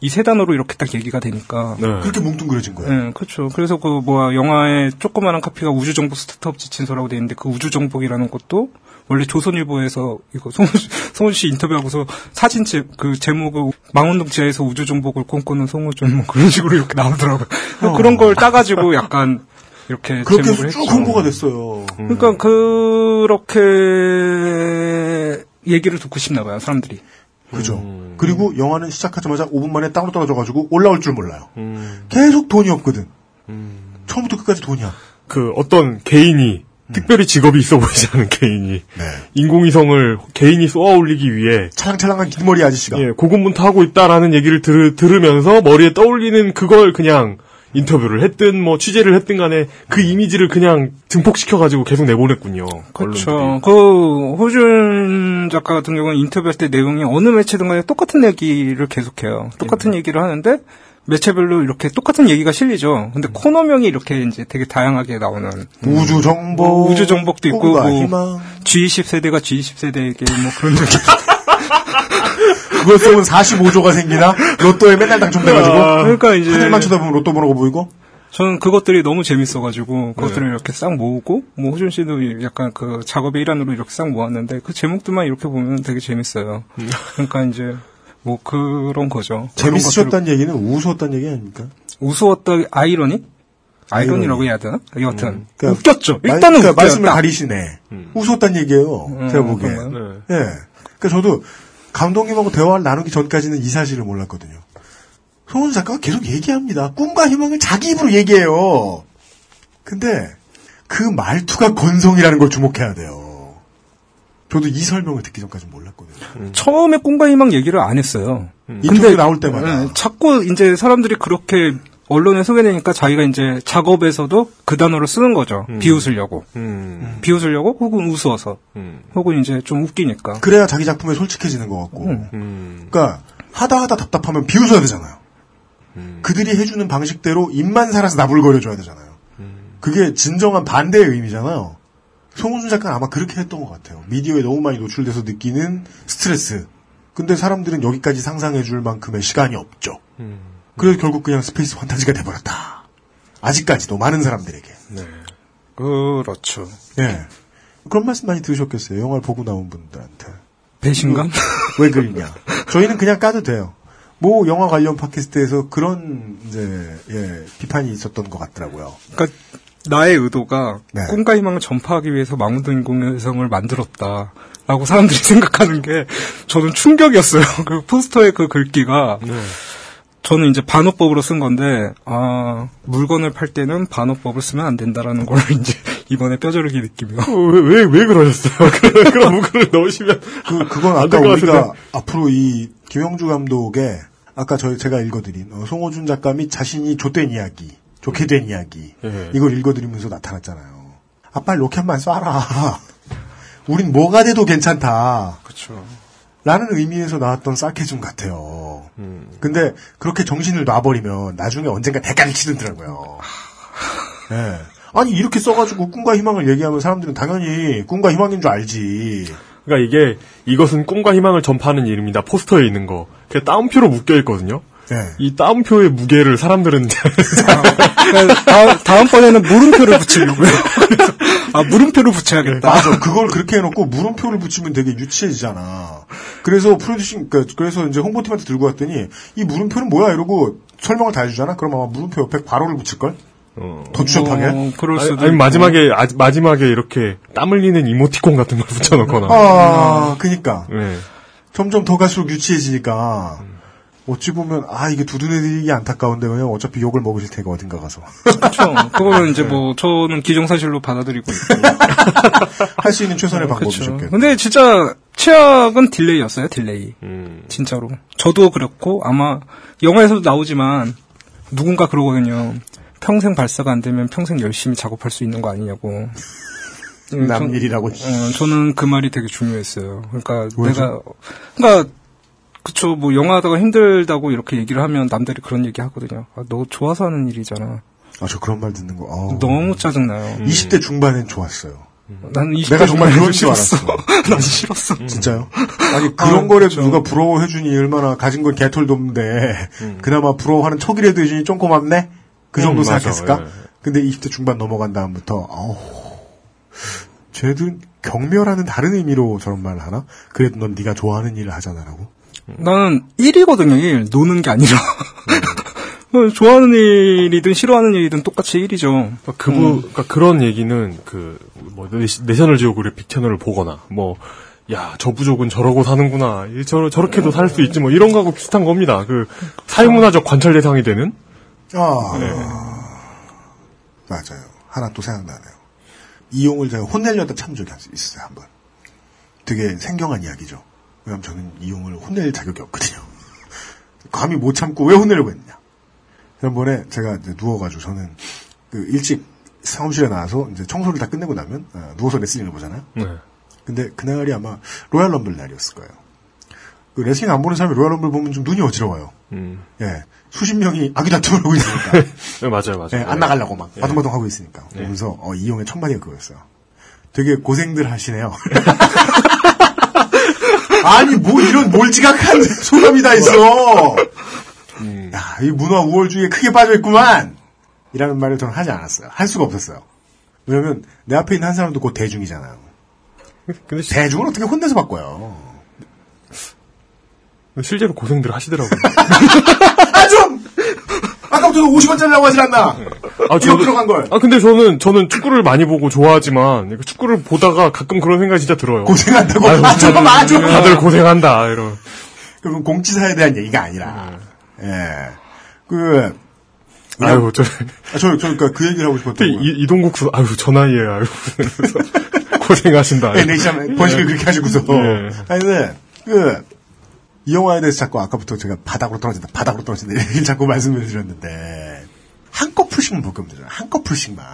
이 세 단어로 이렇게 딱 얘기가 되니까. 그렇게 뭉뚱그려진 거예요. 네, 그렇죠. 그래서 그 뭐야 영화의 조그마한 카피가 우주정복 스타트업 지친서라고 돼 있는데 그 우주정복이라는 것도 원래 조선일보에서 이거 송원 씨, 인터뷰하고서 사진 제, 그 제목을 망원동 지하에서 우주정복을 꿈꾸는 송호준 뭐 그런 식으로 이렇게 나오더라고요. 어. 그런 걸 따가지고 약간 이렇게 그렇게 제목을 해서 쭉 했죠. 홍보가 됐어요. 그러니까 그렇게 얘기를 듣고 싶나 봐요 사람들이. 그죠. 그리고 영화는 시작하자마자 5분 만에 땅으로 떨어져가지고 올라올 줄 몰라요. 계속 돈이 없거든. 처음부터 끝까지 돈이야. 그 어떤 개인이 특별히 직업이 있어 보이지 않은 개인이 인공위성을 개인이 쏘아 올리기 위해 찰랑찰랑한 길머리 아저씨가 예, 고군분투하고 있다라는 얘기를 들, 들으면서 머리에 떠올리는 그걸 그냥 인터뷰를 했든 뭐 취재를 했든 간에 그 이미지를 그냥 증폭시켜 가지고 계속 내보냈군요. 그렇죠. 그 호준 작가 같은 경우는 인터뷰할 때 내용이 어느 매체든 간에 똑같은 얘기를 계속해요. 똑같은 얘기를 하는데 매체별로 이렇게 똑같은 얘기가 실리죠. 근데 코너명이 이렇게 이제 되게 다양하게 나오는 우주 정복, 뭐 우주 정복도 있고 뭐 희망. G20 세대가 G20 세대에게 뭐 그런 얘기. 그걸 쓰면 45조가 생기나? 로또에 맨날 당첨돼가지고. 아, 그러니까 이제- 하늘만 쳐다보면 로또 번호가 보이고. 저는 그것들이 너무 재밌어가지고 그것들을 이렇게 싹 모으고 뭐 호준 씨도 약간 그 작업의 일환으로 이렇게 싹 모았는데 그 제목들만 이렇게 보면 되게 재밌어요. 그러니까 이제 뭐 그런 거죠. 재밌으셨다는 얘기는 우스웠다는 얘기 아닙니까? 우스웠다 아이러니? 아이러니라고 아이러니. 해야 되나? 여하튼 그러니까 웃겼죠. 말- 일단은 그러니까. 말씀을 딱. 가리시네. 우스웠다는 얘기예요. 음, 제가 보기엔. 그런가요? 예. 그러니까 저도 감독님하고 대화를 나누기 전까지는 이 사실을 몰랐거든요. 송은 작가가 계속 얘기합니다. 꿈과 희망을 자기 입으로 얘기해요. 근데 그 말투가 건성이라는 걸 주목해야 돼요. 저도 이 설명을 듣기 전까지 몰랐거든요. 처음에 꿈과 희망 얘기를 안 했어요. 인터뷰 나올 때마다. 네, 자꾸 이제 사람들이 그렇게 언론에 소개되니까 자기가 이제 작업에서도 그 단어를 쓰는 거죠. 비웃으려고. 비웃으려고 혹은 우스워서. 혹은 이제 좀 웃기니까. 그래야 자기 작품에 솔직해지는 것 같고. 그러니까 하다 하다 답답하면 비웃어야 되잖아요. 그들이 해주는 방식대로 입만 살아서 나불거려줘야 되잖아요. 그게 진정한 반대의 의미잖아요. 송호준 작가는 아마 그렇게 했던 것 같아요. 미디어에 너무 많이 노출돼서 느끼는 스트레스. 근데 사람들은 여기까지 상상해줄 만큼의 시간이 없죠. 그래서 결국 그냥 space 판타지가 돼버렸다. 아직까지도 많은 사람들에게. 그렇죠. 예. 그런 말씀 많이 들으셨겠어요. 영화를 보고 나온 분들한테. 배신감? 왜 그러냐. 저희는 그냥 까도 돼요. 뭐 영화 관련 팟캐스트에서 그런 이제 예, 비판이 있었던 것 같더라고요. 그러니까 나의 의도가 네. 꿈과 희망을 전파하기 위해서 망원동 인공위성을 만들었다. 라고 사람들이 생각하는 게 저는 충격이었어요. 그 포스터의 그 글귀가 저는 이제 반어법으로 쓴 건데 아 물건을 팔 때는 반어법을 쓰면 안 된다라는 걸 이제 이번에 뼈저리게 느끼며 왜, 왜, 왜 그러셨어요? 그- 그런 문구를 넣으시면. 그 그건 안 아까 우리가 같은데. 앞으로 이 김영주 감독의 아까 저희 제가 읽어드린 어, 송호준 작가 및 자신이 좆된 이야기, 좋게 된 이야기 예. 이걸 읽어드리면서 나타났잖아요. 아 빨리 로켓만 쏴라. 우린 뭐가 돼도 괜찮다. 그렇죠. 라는 의미에서 나왔던 sarcasm 같아요. 근데 그렇게 정신을 놔버리면 나중에 언젠가 대가를 치르더라고요. 예. 아니 이렇게 써가지고 꿈과 희망을 얘기하면 사람들은 당연히 꿈과 희망인 줄 알지. 그러니까 이게 이것은 꿈과 희망을 전파하는 이름이다. 포스터에 있는 거. 그게 따옴표로 묶여 있거든요. 네. 이 따옴표의 무게를 사람들은 그러니까 다음, 번에는 물음표를 붙이려고요. 아 물음표를 붙여야겠다. 맞아. 그걸 그렇게 해놓고 물음표를 붙이면 되게 유치해지잖아. 그래서 프로듀싱, 그러니까 그래서 이제 홍보팀한테 들고 왔더니 이 물음표는 뭐야 이러고 설명을 다 해주잖아. 그럼 아마 물음표 옆에 괄호를 붙일걸? 더 추잡하게? 어, 그럴 수도 아니, 아니. 마지막에 아, 마지막에 이렇게 땀 흘리는 이모티콘 같은 걸 붙여놓거나. 아, 그니까. 네. 점점 더 갈수록 유치해지니까. 어찌 보면, 아, 이게 두둔해드리기 안타까운데, 왜냐면 어차피 욕을 먹으실 테니까 어딘가 가서. 그렇죠. 그거는 이제 뭐 저는 기정사실로 받아들이고 있고. 할수 있는 최선의 그렇죠. 방법이셨겠네. 근데 진짜 최악은 delay였어요. delay. 진짜로. 저도 그렇고 아마 영화에서도 나오지만 누군가 그러거든요. 평생 발사가 안 되면 평생 열심히 작업할 수 있는 거 아니냐고. 음, 남 전- 일이라고. 어, 저는 그 말이 되게 중요했어요. 그러니까 왜죠? 내가 그러니까 그쵸 뭐 영화 하다가 힘들다고 이렇게 얘기를 하면 남들이 그런 얘기 하거든요. 아, 너 좋아서 하는 일이잖아. 아, 저 그런 말 듣는 거, 어우. 너무 짜증나요. 20대 중반엔 좋았어요. 난 20대 내가 정말 그런 줄 싫었어. 알았어. 난 싫었어. 진짜요? 아니, 그런 아, 거라도 그렇죠. 누가 부러워해주니 얼마나 가진 건 개털도 없는데, 그나마 부러워하는 척이라도 해주니 좀 고맙네? 그 정도 음, 맞아. 생각했을까? 예. 근데 20대 중반 넘어간 다음부터, 아우, 쟤들 경멸하는 다른 의미로 저런 말을 하나? 그래도 넌 네가 좋아하는 일을 하잖아라고? 나는 1이거든요, 1. 노는 게 아니라. 어, 좋아하는 일이든 싫어하는 일이든 똑같이 1이죠. 그, 부 그러니까 그런 얘기는 그, 뭐, 내셔널 지오그래픽 채널을 보거나, 뭐, 야, 저 부족은 저러고 사는구나. 이 저, 저렇게도 살 수 있지, 뭐, 이런 거하고 비슷한 겁니다. 그, 사회문화적 관찰 대상이 되는? 아, 네. 맞아요. 하나 또 생각나네요. 이용을 제가 혼내려다 참 적이 있어요, 한 번. 되게 생경한 이야기죠. 왜냐면 저는 이용을 혼낼 자격이 없거든요. 감히 못 참고 왜 혼내려고 했냐. 지난번에 제가 이제 누워가지고 저는 그 일찍 사무실에 나와서 이제 청소를 다 끝내고 나면 어, 누워서 레슬링을 보잖아요. 네. 근데 그날이 아마 Royal Rumble 날이었을 거예요. 그 레슬링 안 보는 사람이 Royal Rumble 보면 좀 눈이 어지러워요. 음. 예. 수십 명이 아귀다툼을 하고 있으니까. 네, 맞아요, 맞아요. 예, 안 나가려고 막 예. 바둥바둥 하고 있으니까. 예. 보면서 어, 이용의 첫 마디가 그거였어요. 되게 고생들 하시네요. 아니 뭐 이런 몰지각한 소감이 다 있어. 음. 야, 이 문화 우월주의에 크게 빠져 있구만. 이라는 말을 저는 하지 않았어요. 할 수가 없었어요. 왜냐면 내 앞에 있는 한 사람도 곧 대중이잖아요. 근데 대중을 어떻게 혼내서 바꿔요? 실제로 고생들 하시더라고요. 아 좀! 아까부터 50원짜리라고 하질 않나? 아, 이거 들어간 걸. 아, 근데 저는, 저는 축구를 많이 보고 좋아하지만, 축구를 보다가 가끔 그런 생각이 진짜 들어요. 고생한다고? 아유, 아, 좀 아, 좀. 다들 고생한다, 이런. 그건 공지사에 대한 얘기가 아니라. 예. 그, 아유, 저, 아, 저, 저, 그니까 그 얘기를 하고 싶었던 거예요. 이, 이동국 수, 아유, 저 나이에, 아유, 고생하신다. 예, 내시장 번식을 그렇게 하시고서. 예. 아니, 근데, 그, 이 영화에 대해서 자꾸 아까부터 제가 바닥으로 떨어진다, 바닥으로 떨어진다, 이렇게 자꾸 말씀을 드렸는데, 한꺼풀씩만 되잖아요. 한꺼풀씩만.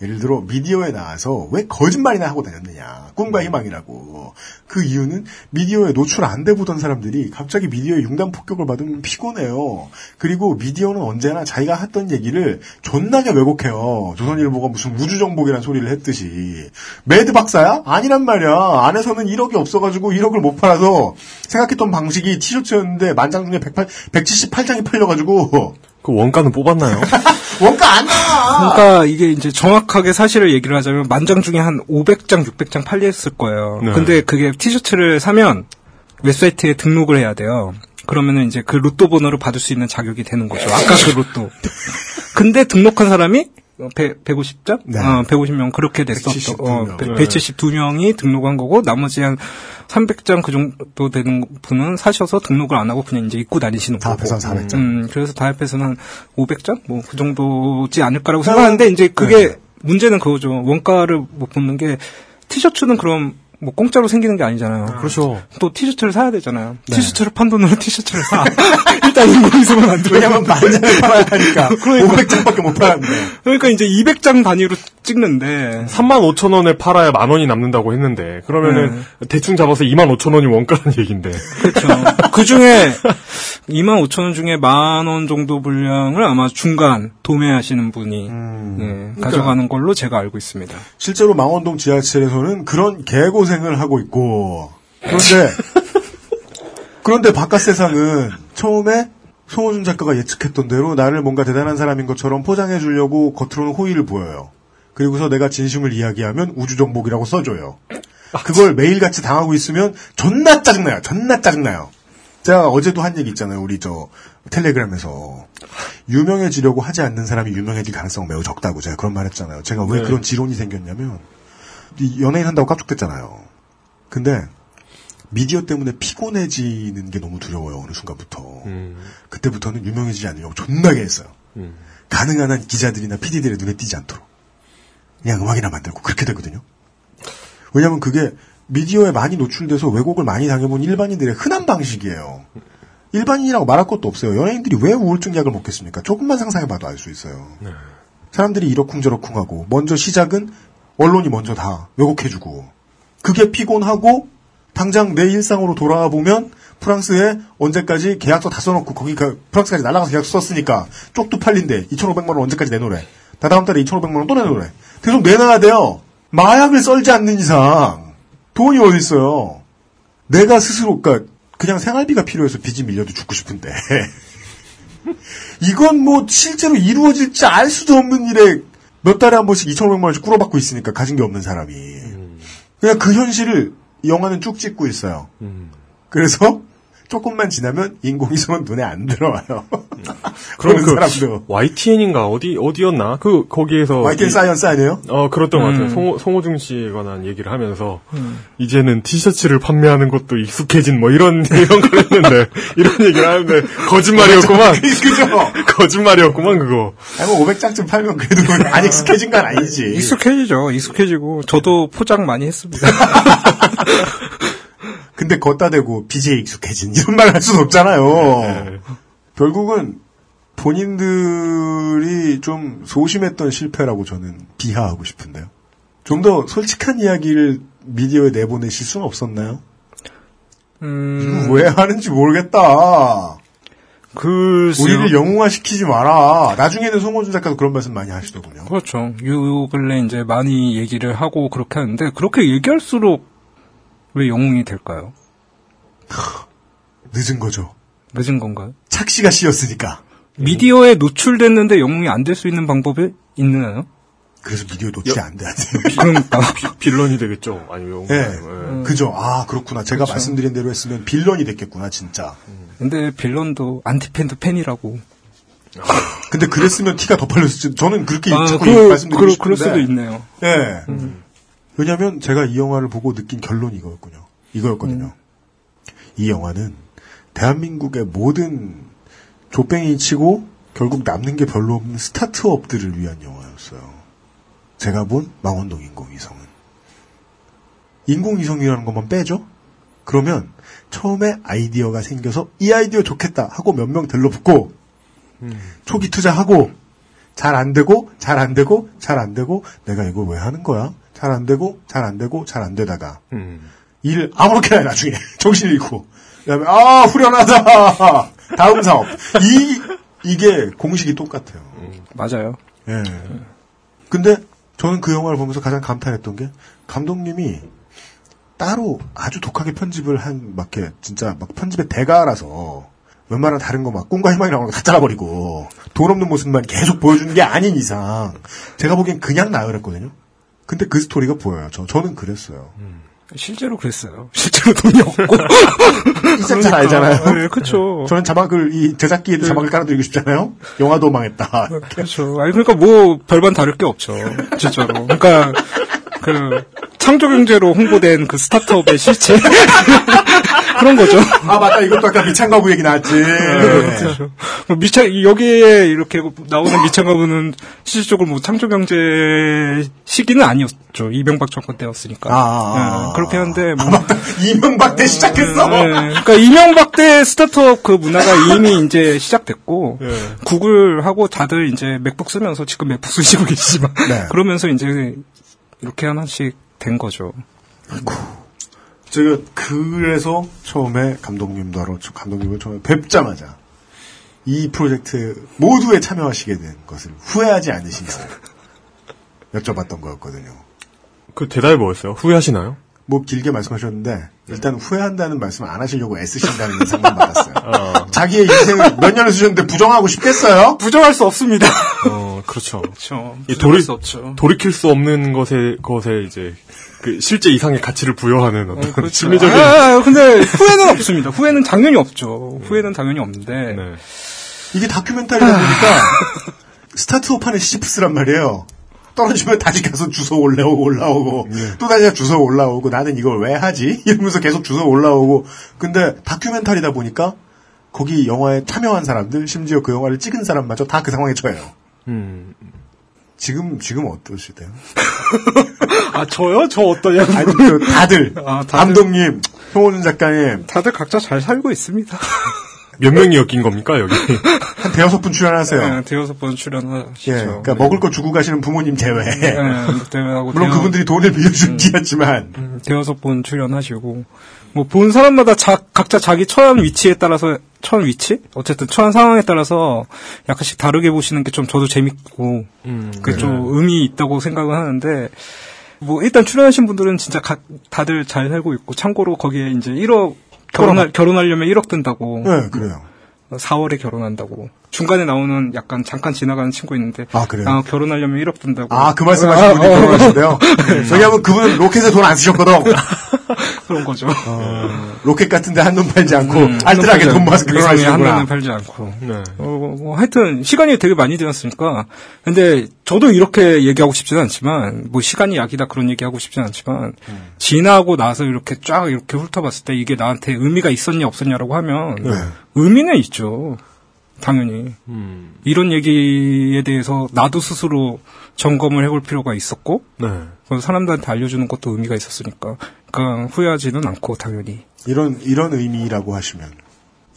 예를 들어, 미디어에 나와서 왜 거짓말이나 하고 다녔느냐. 꿈과 희망이라고. 그 이유는 미디어에 노출 안 돼 보던 사람들이 갑자기 미디어에 융단 폭격을 받으면 피곤해요. 그리고 미디어는 언제나 자기가 했던 얘기를 존나게 왜곡해요. 조선일보가 무슨 우주정복이라는 소리를 했듯이. mad 박사야? 아니란 말이야. 안에서는 1억이 없어가지고 1억을 못 팔아서 생각했던 방식이 티셔츠였는데 만장 중에 108, 178장이 팔려가지고 그 원가는 뽑았나요? 원가 안 나와! 그러니까 이게 이제 정확하게 사실을 얘기를 하자면 만장 중에 한 500장, 600장 팔렸을 거예요. 네. 근데 그게 티셔츠를 사면 웹사이트에 등록을 해야 돼요. 그러면은 이제 그 로또 번호를 받을 수 있는 자격이 되는 거죠. 아까 그 로또. 근데 등록한 사람이 100, 150장? 네. 어, 150명 그렇게 됐었죠. 172 어, 명. 172명이 등록한 거고 나머지 한 300장 그 정도 되는 분은 사셔서 등록을 안 하고 그냥 이제 입고 다니시는 다 거고. 합해서 한 400장. 음, 그래서 다 합해서는 한 500장? 뭐 그 정도지 않을까라고 생각하는데 이제 그게 문제는 그거죠. 원가를 못 보는 게 티셔츠는 그럼 뭐 공짜로 생기는 게 아니잖아요. 그렇죠. 또 티셔츠를 사야 되잖아요. 티셔츠를 판 돈으로 티셔츠를 사. 일단 인공위성은 안 들어. 왜냐면 만장을 팔아야 하니까. 500장밖에 못 팔았는데. 그러니까 이제 200장 단위로 찍는데 3만 5천 원에 팔아야 만 원이 남는다고 했는데, 그러면은 대충 잡아서 2만 5천 원이 원가라는 얘기인데. 그렇죠. 그 중에 2만 5천 원 중에 만 원 정도 분량을 아마 중간 도매하시는 분이 예, 가져가는 걸로 제가 알고 있습니다. 실제로 망원동 지하철에서는 그런 개고생을 하고 있고 그런데 그런데 바깥 세상은 처음에 송호준 작가가 예측했던 대로 나를 뭔가 대단한 사람인 것처럼 포장해 주려고 겉으로는 호의를 보여요. 그리고서 내가 진심을 이야기하면 우주정복이라고 써줘요. 그걸 매일같이 당하고 있으면 존나 짜증나요. 존나 짜증나요. 제가 어제도 한 얘기 있잖아요. 우리 저 텔레그램에서 유명해지려고 하지 않는 사람이 유명해질 가능성은 매우 적다고 제가 그런 말 했잖아요. 제가 왜 네. 그런 지론이 생겼냐면 이 연예인 한다고 깝죽댔잖아요. 근데 미디어 때문에 피곤해지는 게 너무 두려워요. 어느 순간부터. 음. 그때부터는 유명해지지 않으려고 존나게 했어요. 음. 가능한 한 기자들이나 PD들의 눈에 띄지 않도록. 그냥 음악이나 만들고 그렇게 되거든요. 왜냐면 그게 미디어에 많이 노출돼서 왜곡을 많이 당해본 일반인들의 흔한 방식이에요. 일반인이라고 말할 것도 없어요. 연예인들이 왜 우울증 약을 먹겠습니까? 조금만 상상해봐도 알 수 있어요. 사람들이 이러쿵저러쿵하고 먼저 시작은 언론이 먼저 다 왜곡해주고 그게 피곤하고 당장 내 일상으로 돌아와 보면 프랑스에 언제까지 계약서 다 써놓고 거기 그 프랑스까지 날아가서 계약서 썼으니까 쪽도 팔린대. 2,500만 원 언제까지 내놓으래. 다다음 달에 2,500만 원 또 내놓으래. 계속 내놔야 돼요. 마약을 썰지 않는 이상 돈이 어디 있어요. 내가 스스로 그러니까 그냥 생활비가 필요해서 빚이 밀려도 죽고 싶은데 이건 뭐 실제로 이루어질지 알 수도 없는 일에 몇 달에 한 번씩 2,500만 원씩 꾸러받고 있으니까 가진 게 없는 사람이 그냥 그 현실을 이 영화는 쭉 찍고 있어요. 그래서 조금만 지나면 인공위성은 눈에 안 들어와요. 그럼 그런 그 사람도 YTN인가 어디 어디였나 그 거기에서 YTN 이- Science 아니에요? 어 그랬던 것 같아요. 음. 송호, 송호중 씨에 관한 얘기를 하면서 음. 이제는 티셔츠를 판매하는 것도 익숙해진 뭐 이런 이런 걸 했는데 이런 얘기를 하는데 거짓말이었구만. 그죠? 거짓말이었구만 그거. 아니 뭐 500장쯤 팔면 그래도 안 익숙해진 건 아니지. 익숙해지죠. 익숙해지고 저도 포장 많이 했습니다. 근데 걷다 대고 BJ에 익숙해진 이런 말할 수는 없잖아요. 네. 결국은 본인들이 좀 소심했던 실패라고 저는 비하하고 싶은데요. 좀 더 솔직한 이야기를 미디어에 내보내실 수는 없었나요? 음, 왜 하는지 모르겠다. 그 우리를 영웅화 시키지 마라. 나중에는 송호준 작가도 그런 말씀 많이 하시더군요. 그렇죠. 요 근래 이제 많이 얘기를 하고 그렇게 하는데 그렇게 얘기할수록 왜 영웅이 될까요? 늦은 거죠. 늦은 건가요? 착시가 씌었으니까. 미디어에 노출됐는데 영웅이 안 될 수 있는 방법이 있나요? 그래서 미디어 노출이 안 돼야 돼요. 그러니까 빌런이 되겠죠. 아니면 예. 예. 그죠. 아, 그렇구나. 제가 그렇죠. 말씀드린 대로 했으면 빌런이 됐겠구나, 진짜. 근데 빌런도 안티팬도 팬이라고. 근데 그랬으면 티가 더 팔렸을지, 저는 그렇게 아, 자꾸 그, 말씀드리고 그, 싶은데. 그럴 수도 있네요. 예. 왜냐면 제가 이 영화를 보고 느낀 결론이 이거였군요. 이거였거든요. 이 영화는 대한민국의 모든 조뱅이 치고 결국 남는 게 별로 없는 스타트업들을 위한 영화였어요. 제가 본 망원동 인공위성은. 인공위성이라는 것만 빼죠? 그러면 처음에 아이디어가 생겨서 이 아이디어 좋겠다 하고 몇 명 들러붙고 초기 투자하고 잘 안 되고 잘 안 되고 잘 안 되고 내가 이걸 왜 하는 거야? 잘 안 되고 잘 안 되고 잘 안 되다가 음. 일 아무렇게나 해, 나중에 정신 잃고 그다음에 아 후련하다 다음 사업 이 이게 공식이 똑같아요. 맞아요. 예. 근데 저는 그 영화를 보면서 가장 감탄했던 게 감독님이 따로 아주 독하게 편집을 한 막 이렇게 진짜 막 편집의 대가라서 웬만한 다른 거 막 꿈과 희망이 나오는 거다 잘라버리고 돈 없는 모습만 계속 보여주는 게 아닌 이상 제가 보기엔 그냥 나열했거든요. 근데 그 스토리가 보여요. 저 저는 그랬어요. 실제로 그랬어요. 실제로 돈이 없고. 잘 알잖아요. 네, 그쵸. 저는 자막을 이 제작기에도 자막을 깔아드리고 싶잖아요. 영화도 망했다. 그렇죠. 아니 그러니까 뭐 별반 다를 게 없죠. 진짜로. 그러니까 그 창조 경제로 홍보된 그 스타트업의 실체 그런 거죠. 아 맞다 이것도 아까 미창가부 얘기 나왔지. 그렇죠. 뭐 미창 여기에 이렇게 나오는 미창가부는 실질적으로 뭐 창조 경제 시기는 아니었죠. 이명박 정권 때였으니까. 아. 네, 그렇게 하는데 뭐 이명박 때 시작했어. 네, 그러니까 이명박 때 스타트업 그 문화가 이미 이제 시작됐고 구글하고 다들 이제 맥북 쓰면서 지금 맥북 쓰시고 계시지만 네. 그러면서 이제 이렇게 하나씩 된 거죠. 제가 그래서 처음에 감독님도 알아, 저 감독님을 처음에 뵙자마자 이 프로젝트 모두에 참여하시게 된 것을 후회하지 않으신지 여쭤봤던 거였거든요. 그 대답이 뭐였어요? 후회하시나요? 뭐 길게 말씀하셨는데 일단 후회한다는 말씀을 안 하시려고 애쓰신다는 인상만 받았어요. 자기의 인생을 몇 년을 쓰셨는데 부정하고 싶겠어요? 부정할 수 없습니다. 어, 그렇죠. 그렇죠. 돌이, 수 없죠. 돌이킬 수 없는 것에, 것에 이제, 그 실제 이상의 가치를 부여하는 어떤 그렇죠. 심리적인. 아, 아, 근데 후회는 없습니다. 후회는 당연히 없죠. 후회는 당연히 없는데 네. 이게 다큐멘터리다 보니까 스타트업 하는 시집스란 말이에요. 떨어지면 다시 가서 주워 올라오고 올라오고 또 다시 주워 올라오고 나는 이걸 왜 하지? 이러면서 계속 주워 올라오고 근데 다큐멘터리다 보니까 거기 영화에 참여한 사람들 심지어 그 영화를 찍은 사람마저 다 그 상황에 처해요. 음. 지금 지금 어떠시대요? 아 저요? 저 어떠냐? 아니 그 다들, 아, 다들- 감독님, 송호준 작가님 다들 각자 잘 살고 있습니다. 몇 명이 엮인 겁니까, 여기? 한 대여섯 분 출연하세요. 네, 대여섯 번 출연하시죠. 예, 그러니까 먹을 거 주고 가시는 부모님 제외. 네, 대회하고 물론 대여- 그분들이 돈을 빌려준 뒤였지만 음, 대여섯 번 출연하시고 뭐 본 사람마다 자- 각자 자기 처한 위치에 따라서 처한 위치 어쨌든 처한 상황에 따라서 약간씩 다르게 보시는 게 좀 저도 재밌고 그게 좀 의미 있다고 생각을 하는데 뭐 일단 출연하신 분들은 진짜 각 다들 잘 살고 있고 참고로 거기에 이제 1억 결혼할 결혼하려면 1억 든다고 네, 그래요. 4월에 결혼한다고 중간에 나오는 약간 잠깐 지나가는 친구 있는데 아, 그래요? 결혼하려면 1억 든다고 아, 그 말씀 하신 분이 아, 어, 어. 결혼하신대요? 왜냐하면 그분은 로켓에 돈 안 쓰셨거든. 그런 거죠. 로켓 같은데 한눈 팔지 않고 음, 알뜰하게 한눈 돈 모아서 않고, 한. 눈은 팔지 않고. 네. 어, 뭐, 하여튼, 시간이 되게 많이 되었으니까. 근데, 저도 이렇게 얘기하고 싶지는 않지만, 뭐, 시간이 약이다 그런 얘기하고 싶지는 않지만, 지나고 나서 이렇게 쫙 이렇게 훑어봤을 때 이게 나한테 의미가 있었냐, 없었냐라고 하면, 네. 의미는 있죠. 당연히. 음. 이런 얘기에 대해서 나도 스스로 점검을 해볼 필요가 있었고, 네. 그래서 사람들한테 알려주는 것도 의미가 있었으니까, 그러니까 후회하지는 않고, 당연히. 이런, 이런 의미라고 하시면,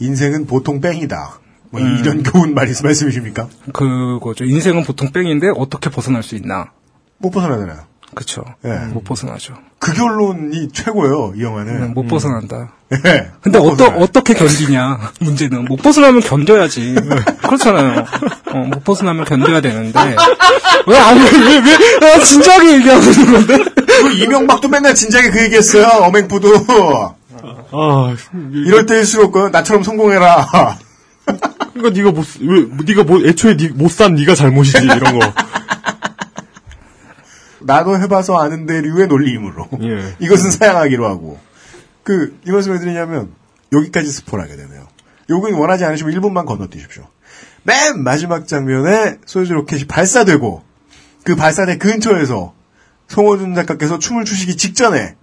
인생은 보통 뺑이다. 뭐 음. 이런 교훈 말이 말씀이십니까? 그거죠. 인생은 보통 뺑인데 어떻게 벗어날 수 있나? 못 벗어나잖아요. 그쵸. 예. 못 벗어나죠. 그 결론이 최고예요, 이 영화는. 그냥 못 벗어난다. 예. 근데 못 어떠. 어떻게 견디냐, 문제는. 못 벗어나면 견뎌야지. 그렇잖아요. 어, 못 벗어나면 견뎌야 되는데. 왜, 아니, 왜, 왜, 아, 진지하게 얘기하고 있는 건데? 그 이명박도 맨날 진작에 그 얘기했어요, 어맹부도. 아, 이럴 때일수록 그 나처럼 성공해라. 그러니까 네가 못, 왜, 네가 뭐, 애초에 못산 네가 잘못이지, 이런 거. 나도 해봐서 아는데 류의 논리이므로. 예. 이것은 사양하기로 하고. 그, 이 말씀을 드리냐면, 여기까지 스포를 하게 되네요. 요건 원하지 않으시면 1분만 건너뛰십시오. 맨 마지막 장면에 소유주 로켓이 발사되고, 그 발사대 근처에서 송호준 작가께서 춤을 추시기 직전에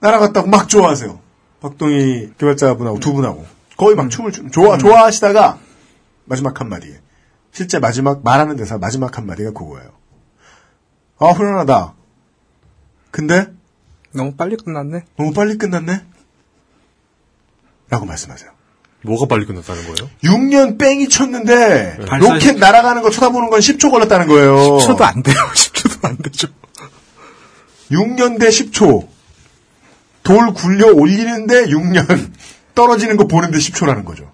날아갔다고 막 좋아하세요. 박동희 개발자분하고 두 분하고. 거의 막 춤을 추, 좋아, 좋아하시다가 마지막 한 마디에. 실제 마지막 말하는 대사 마지막 한 마디가 그거예요. 아, 훈훈하다. 근데 너무 빨리 끝났네. 너무 빨리 끝났네? 라고 말씀하세요. 뭐가 빨리 끝났다는 거예요? 6년 뺑이 쳤는데 발사- 로켓 날아가는 거 쳐다보는 건 10초 걸렸다는 거예요. 10초도 안 돼요. 10초도 안 되죠. 6년 대 10초. 돌 굴려 올리는데 6년. 떨어지는 거 보는데 10초라는 거죠.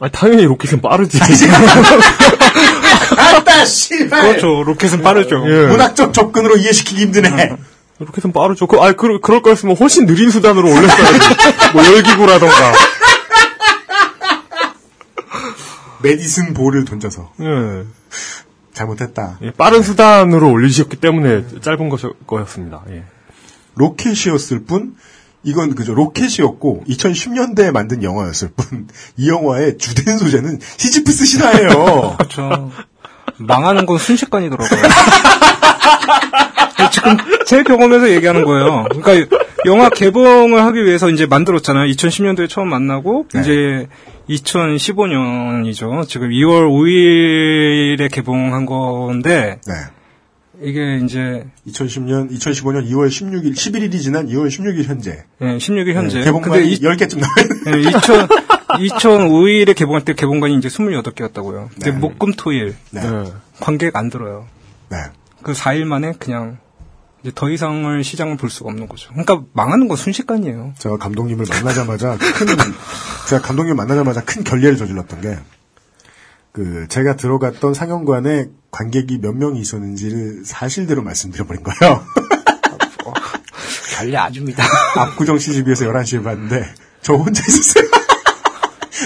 아니, 당연히 로켓은 빠르지. 아따, 씨발! 그렇죠. 로켓은 빠르죠. 예. 문학적 접근으로 이해시키기 힘드네. 로켓은 빠르죠. 그, 아니, 그, 그럴 거였으면 훨씬 느린 수단으로 올렸어야지. 뭐, 열기구라던가. 메디슨 볼을 던져서. 예. 잘못했다. 예, 빠른 수단으로 올리셨기 때문에 짧은 것이- 거였습니다. 예. 로켓이었을 뿐, 이건 그저 로켓이었고, 2010년대에 만든 영화였을 뿐, 이 영화의 주된 소재는 시지프스 신화예요. 그렇죠. 망하는 건 순식간이더라고요. 제 경험에서 얘기하는 거예요. 그러니까 영화 개봉을 하기 위해서 이제 만들었잖아요. 2010년도에 처음 만나고 네. 이제 2015년이죠. 지금 2월 5일에 개봉한 건데 네. 이게 이제 2010년, 2015년 2월 16일, 11일이 지난 2월 16일 현재. 예, 16일 현재. 네, 개봉관이 이- 10개쯤 나와요. 예, 2000, 2005일에 개봉할 때 개봉관이 이제 28개였다고요. 근데 네. 목금 토일 네. 예. 관객 안 들어요. 네. 그 4일 만에 그냥 이제 더 이상을 시장을 볼 수가 없는 거죠. 그러니까 망하는 건 순식간이에요. 제가 감독님을 만나자마자 큰, 제가 감독님 만나자마자 큰 결례를 저질렀던 게, 그, 제가 들어갔던 상영관에 관객이 몇 명이 있었는지를 사실대로 말씀드려버린 거예요. 관리 아줍니다. 압구정 CGV에서 11시에 봤는데, 저 혼자 있었어요.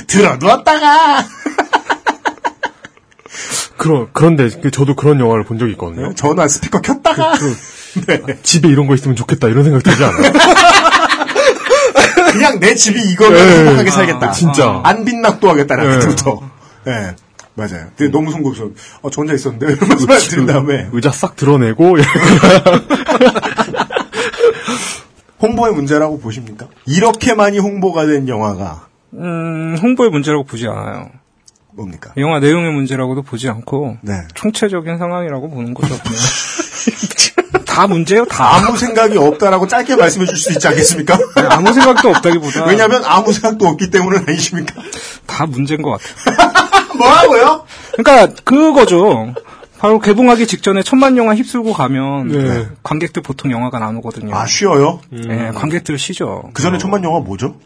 들어누웠다가! 그런, 그런데, 그 저도 그런 영화를 본 적이 있거든요. 전화 스피커 켰다가! 네. 집에 이런 거 있으면 좋겠다, 이런 생각 들지 않아요? 그냥 내 집이 이거면 네. 행복하게 살겠다. 아, 진짜. 안 빈낙도 하겠다는 네. 그때부터. 예. 맞아요. 근데 너무 송구스러워. 어, 저 혼자 있었는데? 이러면서 말 들은 다음에. 의자 싹 드러내고, 홍보의 문제라고 보십니까? 이렇게 많이 홍보가 된 영화가 음, 홍보의 문제라고 보지 않아요. 뭡니까? 영화 내용의 문제라고도 보지 않고 네. 총체적인 상황이라고 보는 거죠. 그냥. 다 문제예요. 다 아무 생각이 없다라고 짧게 말씀해 줄 수 있지 않겠습니까? 아무 생각도 없다기보다 왜냐하면 아무 생각도 없기 때문은 아니십니까? 다 문제인 것 같아요. 뭐라고요? 그러니까 그거죠. 바로 개봉하기 직전에 천만 영화 휩쓸고 가면 네. 관객들 보통 영화관 안 오거든요. 아, 쉬어요? 네, 관객들 쉬죠. 그 전에 천만 영화 뭐죠?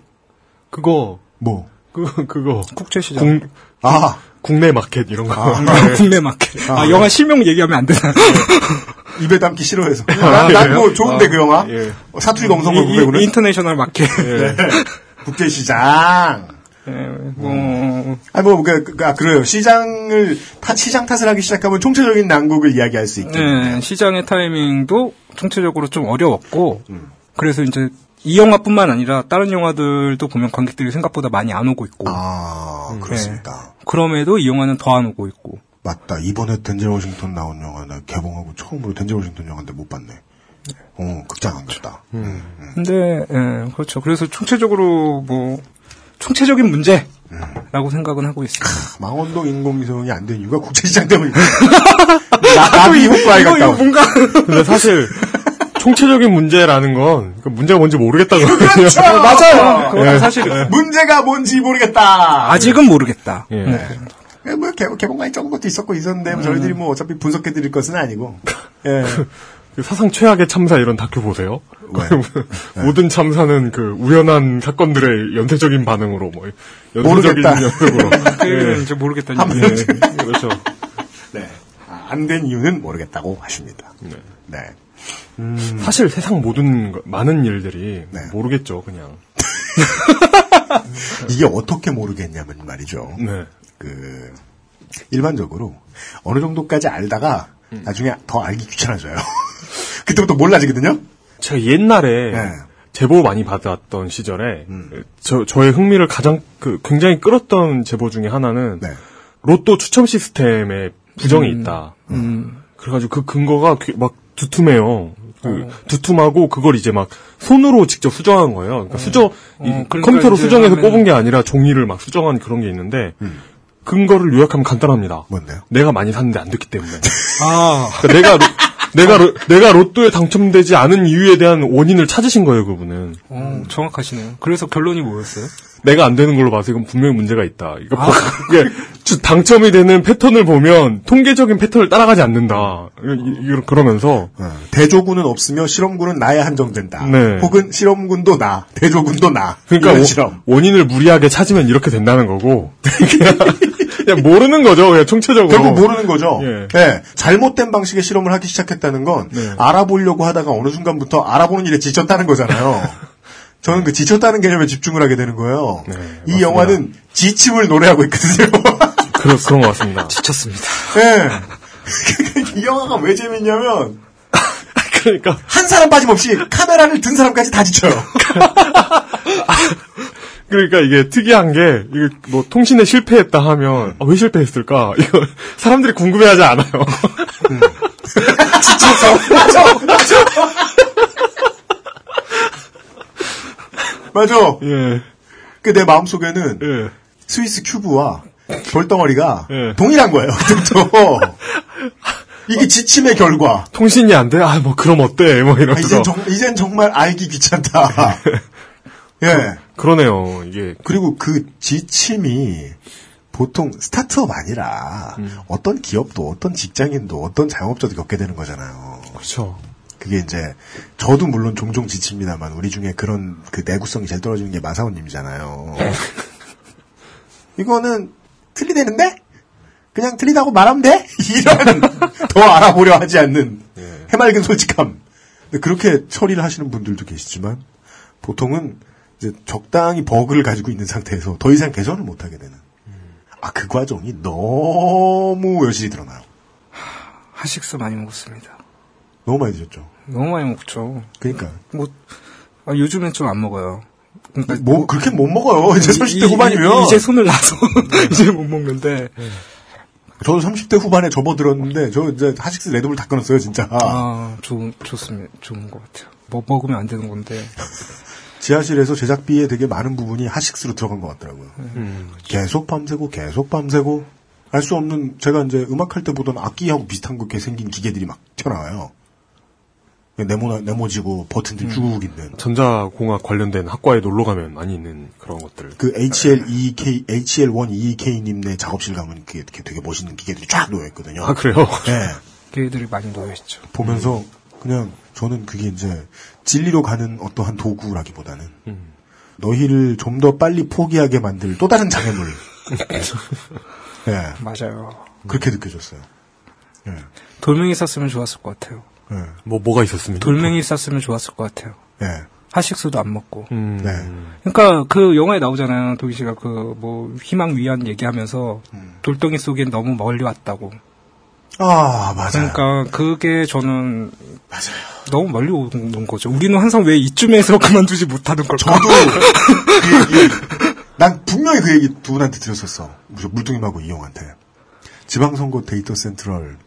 그거 뭐? 그 그거 국제시장. 국, 아, 국내 마켓 이런 거. 아, 국내 마켓. 아, 아. 영화 실명 얘기하면 안 되나? 입에 담기 싫어해서. 난뭐 좋은데 그 영화. 예. 사투리 이- 구배구는. International Market. 네. 국제 시장. 예, 뭐, 아, 뭐, 그, 그, 아, 그래요. 시장을, 타, 시장 탓을 하기 시작하면 총체적인 난국을 이야기할 수 있겠네요. 네, 시장의 타이밍도 총체적으로 좀 어려웠고, 그래서 이제 이 영화뿐만 아니라 다른 영화들도 보면 관객들이 생각보다 많이 안 오고 있고, 아, 그렇습니다. 그럼에도 이 영화는 더 안 오고 있고, 맞다. 이번에 덴젤 워싱턴 나온 영화, 나 개봉하고 처음으로 덴젤 워싱턴 영화인데 못 봤네. 어, 극장 안 갔다. 음. 근데 예, 그렇죠. 그래서 총체적으로 뭐 총체적인 문제라고 생각은 하고 있습니다. 망원동 인공위성이 안 된 이유가 국제시장 때문이다. 나, 나비 효과에 갔다. 뭔가 근데 사실 총체적인 문제라는 건그 문제가 뭔지 모르겠다거든요. 그렇죠! 맞아요. 그거는 예. 사실은 문제가 뭔지 모르겠다. 아직은 모르겠다. 예. 네. 예, 뭐 개, 개봉관이 적은 것도 있었고 있었는데 뭐 저희들이 뭐 어차피 분석해 드릴 것은 아니고. 예. 그 사상 최악의 참사 이런 다큐 보세요. 왜? 모든 참사는 그 우연한 사건들의 연쇄적인 반응으로 뭐 연쇄적인 모르겠다. 연속으로. 그 얘기는 이제 모르겠다는 한 얘기. 예, 그렇죠. 네. 안 된 이유는 모르겠다고 하십니다. 네. 사실 세상 모든 거- 많은 일들이 네. 모르겠죠, 그냥. 이게 어떻게 모르겠냐면 말이죠. 네. 그 일반적으로 어느 정도까지 알다가 음. 나중에 더 알기 귀찮아져요. 그때부터 몰라지거든요. 제가 옛날에 네. 제보 많이 받았던 시절에 음. 저 저의 흥미를 가장 그 굉장히 끌었던 제보 중에 하나는 네. 로또 추첨 시스템에 부정이 있다. 음. 그래가지고 그 근거가 귀- 막 두툼해요. 그 어. 두툼하고 그걸 이제 막 손으로 직접 수정한 거예요. 그러니까 수정 이 어, 그러니까 컴퓨터로 수정해서 하면은- 뽑은 게 아니라 종이를 막 수정한 그런 게 있는데 근거를 요약하면 간단합니다. 뭔데요? 내가 많이 샀는데 안 됐기 때문에. 아, 그러니까 내가 로- 내가 로- 내가 로또에 당첨되지 않은 이유에 대한 원인을 찾으신 거예요, 그분은. 어, 정확하시네요. 그래서 결론이 뭐였어요? 내가 안 되는 걸로 봐서 이건 분명히 문제가 있다. 이거 아. 뭐- 이게 주- 당첨이 되는 패턴을 보면 통계적인 패턴을 따라가지 않는다. 이- 이- 그러면서 어, 대조군은 없으며 실험군은 나야 한정된다. 네. 혹은 실험군도 나, 대조군도 나. 그러니까 실험. 원인을 무리하게 찾으면 이렇게 된다는 거고 그냥, 모르는 거죠. 그냥 총체적으로. 결국 모르는 거죠. 예. 예. 잘못된 방식의 실험을 하기 시작했다는 건 네. 알아보려고 하다가 어느 순간부터 알아보는 일에 지쳤다는 거잖아요. 저는 그 지쳤다는 개념에 집중을 하게 되는 거예요. 네, 이 맞습니다. 영화는 지침을 노래하고 있거든요. 그런 그런 것 같습니다. 지쳤습니다. 예. 이 영화가 왜 재밌냐면 그러니까 한 사람 빠짐없이 카메라를 든 사람까지 다 지쳐요. 그러니까 이게 특이한 게 이게 뭐 통신에 실패했다 하면 아, 왜 실패했을까? 이거 사람들이 궁금해하지 않아요. 맞아. 예. 그 내 마음속에는 예. 스위스 큐브와 돌덩어리가 예. 동일한 거예요. 그때부터. 이게 지침의 결과. 통신이 안 돼? 아, 뭐, 그럼 어때? 뭐, 아, 이러면서. 이젠, 정, 이젠 정말 알기 귀찮다. 예. 그러네요, 이게. 그리고 그 지침이 보통 스타트업 아니라 음. 어떤 기업도 어떤 직장인도 어떤 자영업자도 겪게 되는 거잖아요. 그렇죠. 그게 이제 저도 물론 종종 지칩니다만 우리 중에 그런 그 내구성이 제일 떨어지는 게 마사오님이잖아요. 이거는 틀리대는데 그냥 틀리다고 말하면 돼? 이런 더 알아보려 하지 않는 해맑은 솔직함. 그렇게 처리를 하시는 분들도 계시지만 보통은 적당히 버그를 가지고 있는 상태에서 더 이상 개선을 못 하게 되는. 아 그 과정이 너무 여실히 드러나요. 하식스 많이 먹었습니다. 너무 많이 드셨죠. 너무 많이 먹죠. 그러니까 뭐 아, 요즘엔 좀 안 먹어요. 그러니까 뭐 그렇게 못 먹어요. 이제 30대 이- 후반이면 이, 제 손을 놔서 이제 못 먹는데. 저도 30대 후반에 접어들었는데 저 이제 하식스 레드불 다 끊었어요 진짜. 아, 좋, 좋습니다. 좋은 것 같아요. 뭐 먹으면 안 되는 건데. 지하실에서 제작비에 되게 많은 부분이 하식스로 들어간 것 같더라고요. 음. 계속 밤새고 계속 밤새고 알 수 없는 제가 이제 음악할 때 보던 악기하고 비슷한 그렇게 생긴 기계들이 막 튀어나와요. 네모 네모지고 버튼들 쭉 있는 전자공학 관련된 학과에 놀러 가면 많이 있는 그런 것들. 그 HL2K HL1EK님네 작업실 가면 그게 되게 멋있는 기계들이 쫙 놓여 있거든요. 아, 그래요? 네. 걔들이 많이 놓여 있죠. 보면서 그냥 저는 그게 이제 진리로 가는 어떠한 도구라기보다는 음. 너희를 좀 더 빨리 포기하게 만들 또 다른 장애물. 예. 맞아요. 그렇게 느껴졌어요. 예. 돌멩이 쌌으면 좋았을 것 같아요. 예. 뭐, 뭐가 있었습니까? 돌멩이 쌌으면 좋았을 것 같아요. 예. 하식수도 안 먹고. 음. 네. 그러니까 그 영화에 나오잖아요. 도기 씨가 그 뭐 희망 위안 얘기하면서 음. 돌덩이 속엔 너무 멀리 왔다고. 아, 맞아요. 그러니까 그게 저는 너무 멀리 오는 거죠. 우리는 항상 왜 이쯤에서 그만두지 못하는 걸까? 저도 그 얘기, 난 분명히 그 얘기 두 분한테 들었었어. 저 물뚱님하고 이용한테. 지방선거 데이터 센트럴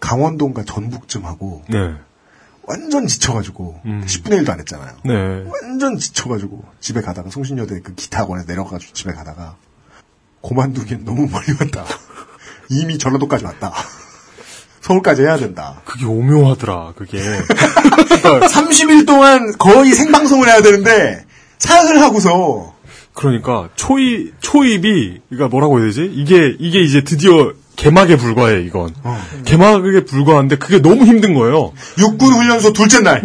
강원도인가 전북쯤 하고 네. 완전 지쳐가지고 음. 10분의 1도 안 했잖아요. 네. 완전 지쳐가지고 집에 가다가 송신여대 그 기타 학원에 내려가지고 집에 가다가 고만두기엔 너무 멀리 왔다. 이미 전라도까지 왔다. 서울까지 해야 된다. 그게 오묘하더라, 그게. 30일 동안 거의 생방송을 해야 되는데 사양을 하고서 그러니까, 초입, 초입이, 그러니까 뭐라고 해야 되지? 이게, 이게 이제 드디어 개막에 불과해, 이건. 개막에 불과한데 그게 너무 힘든 거예요. 육군 훈련소 둘째 날.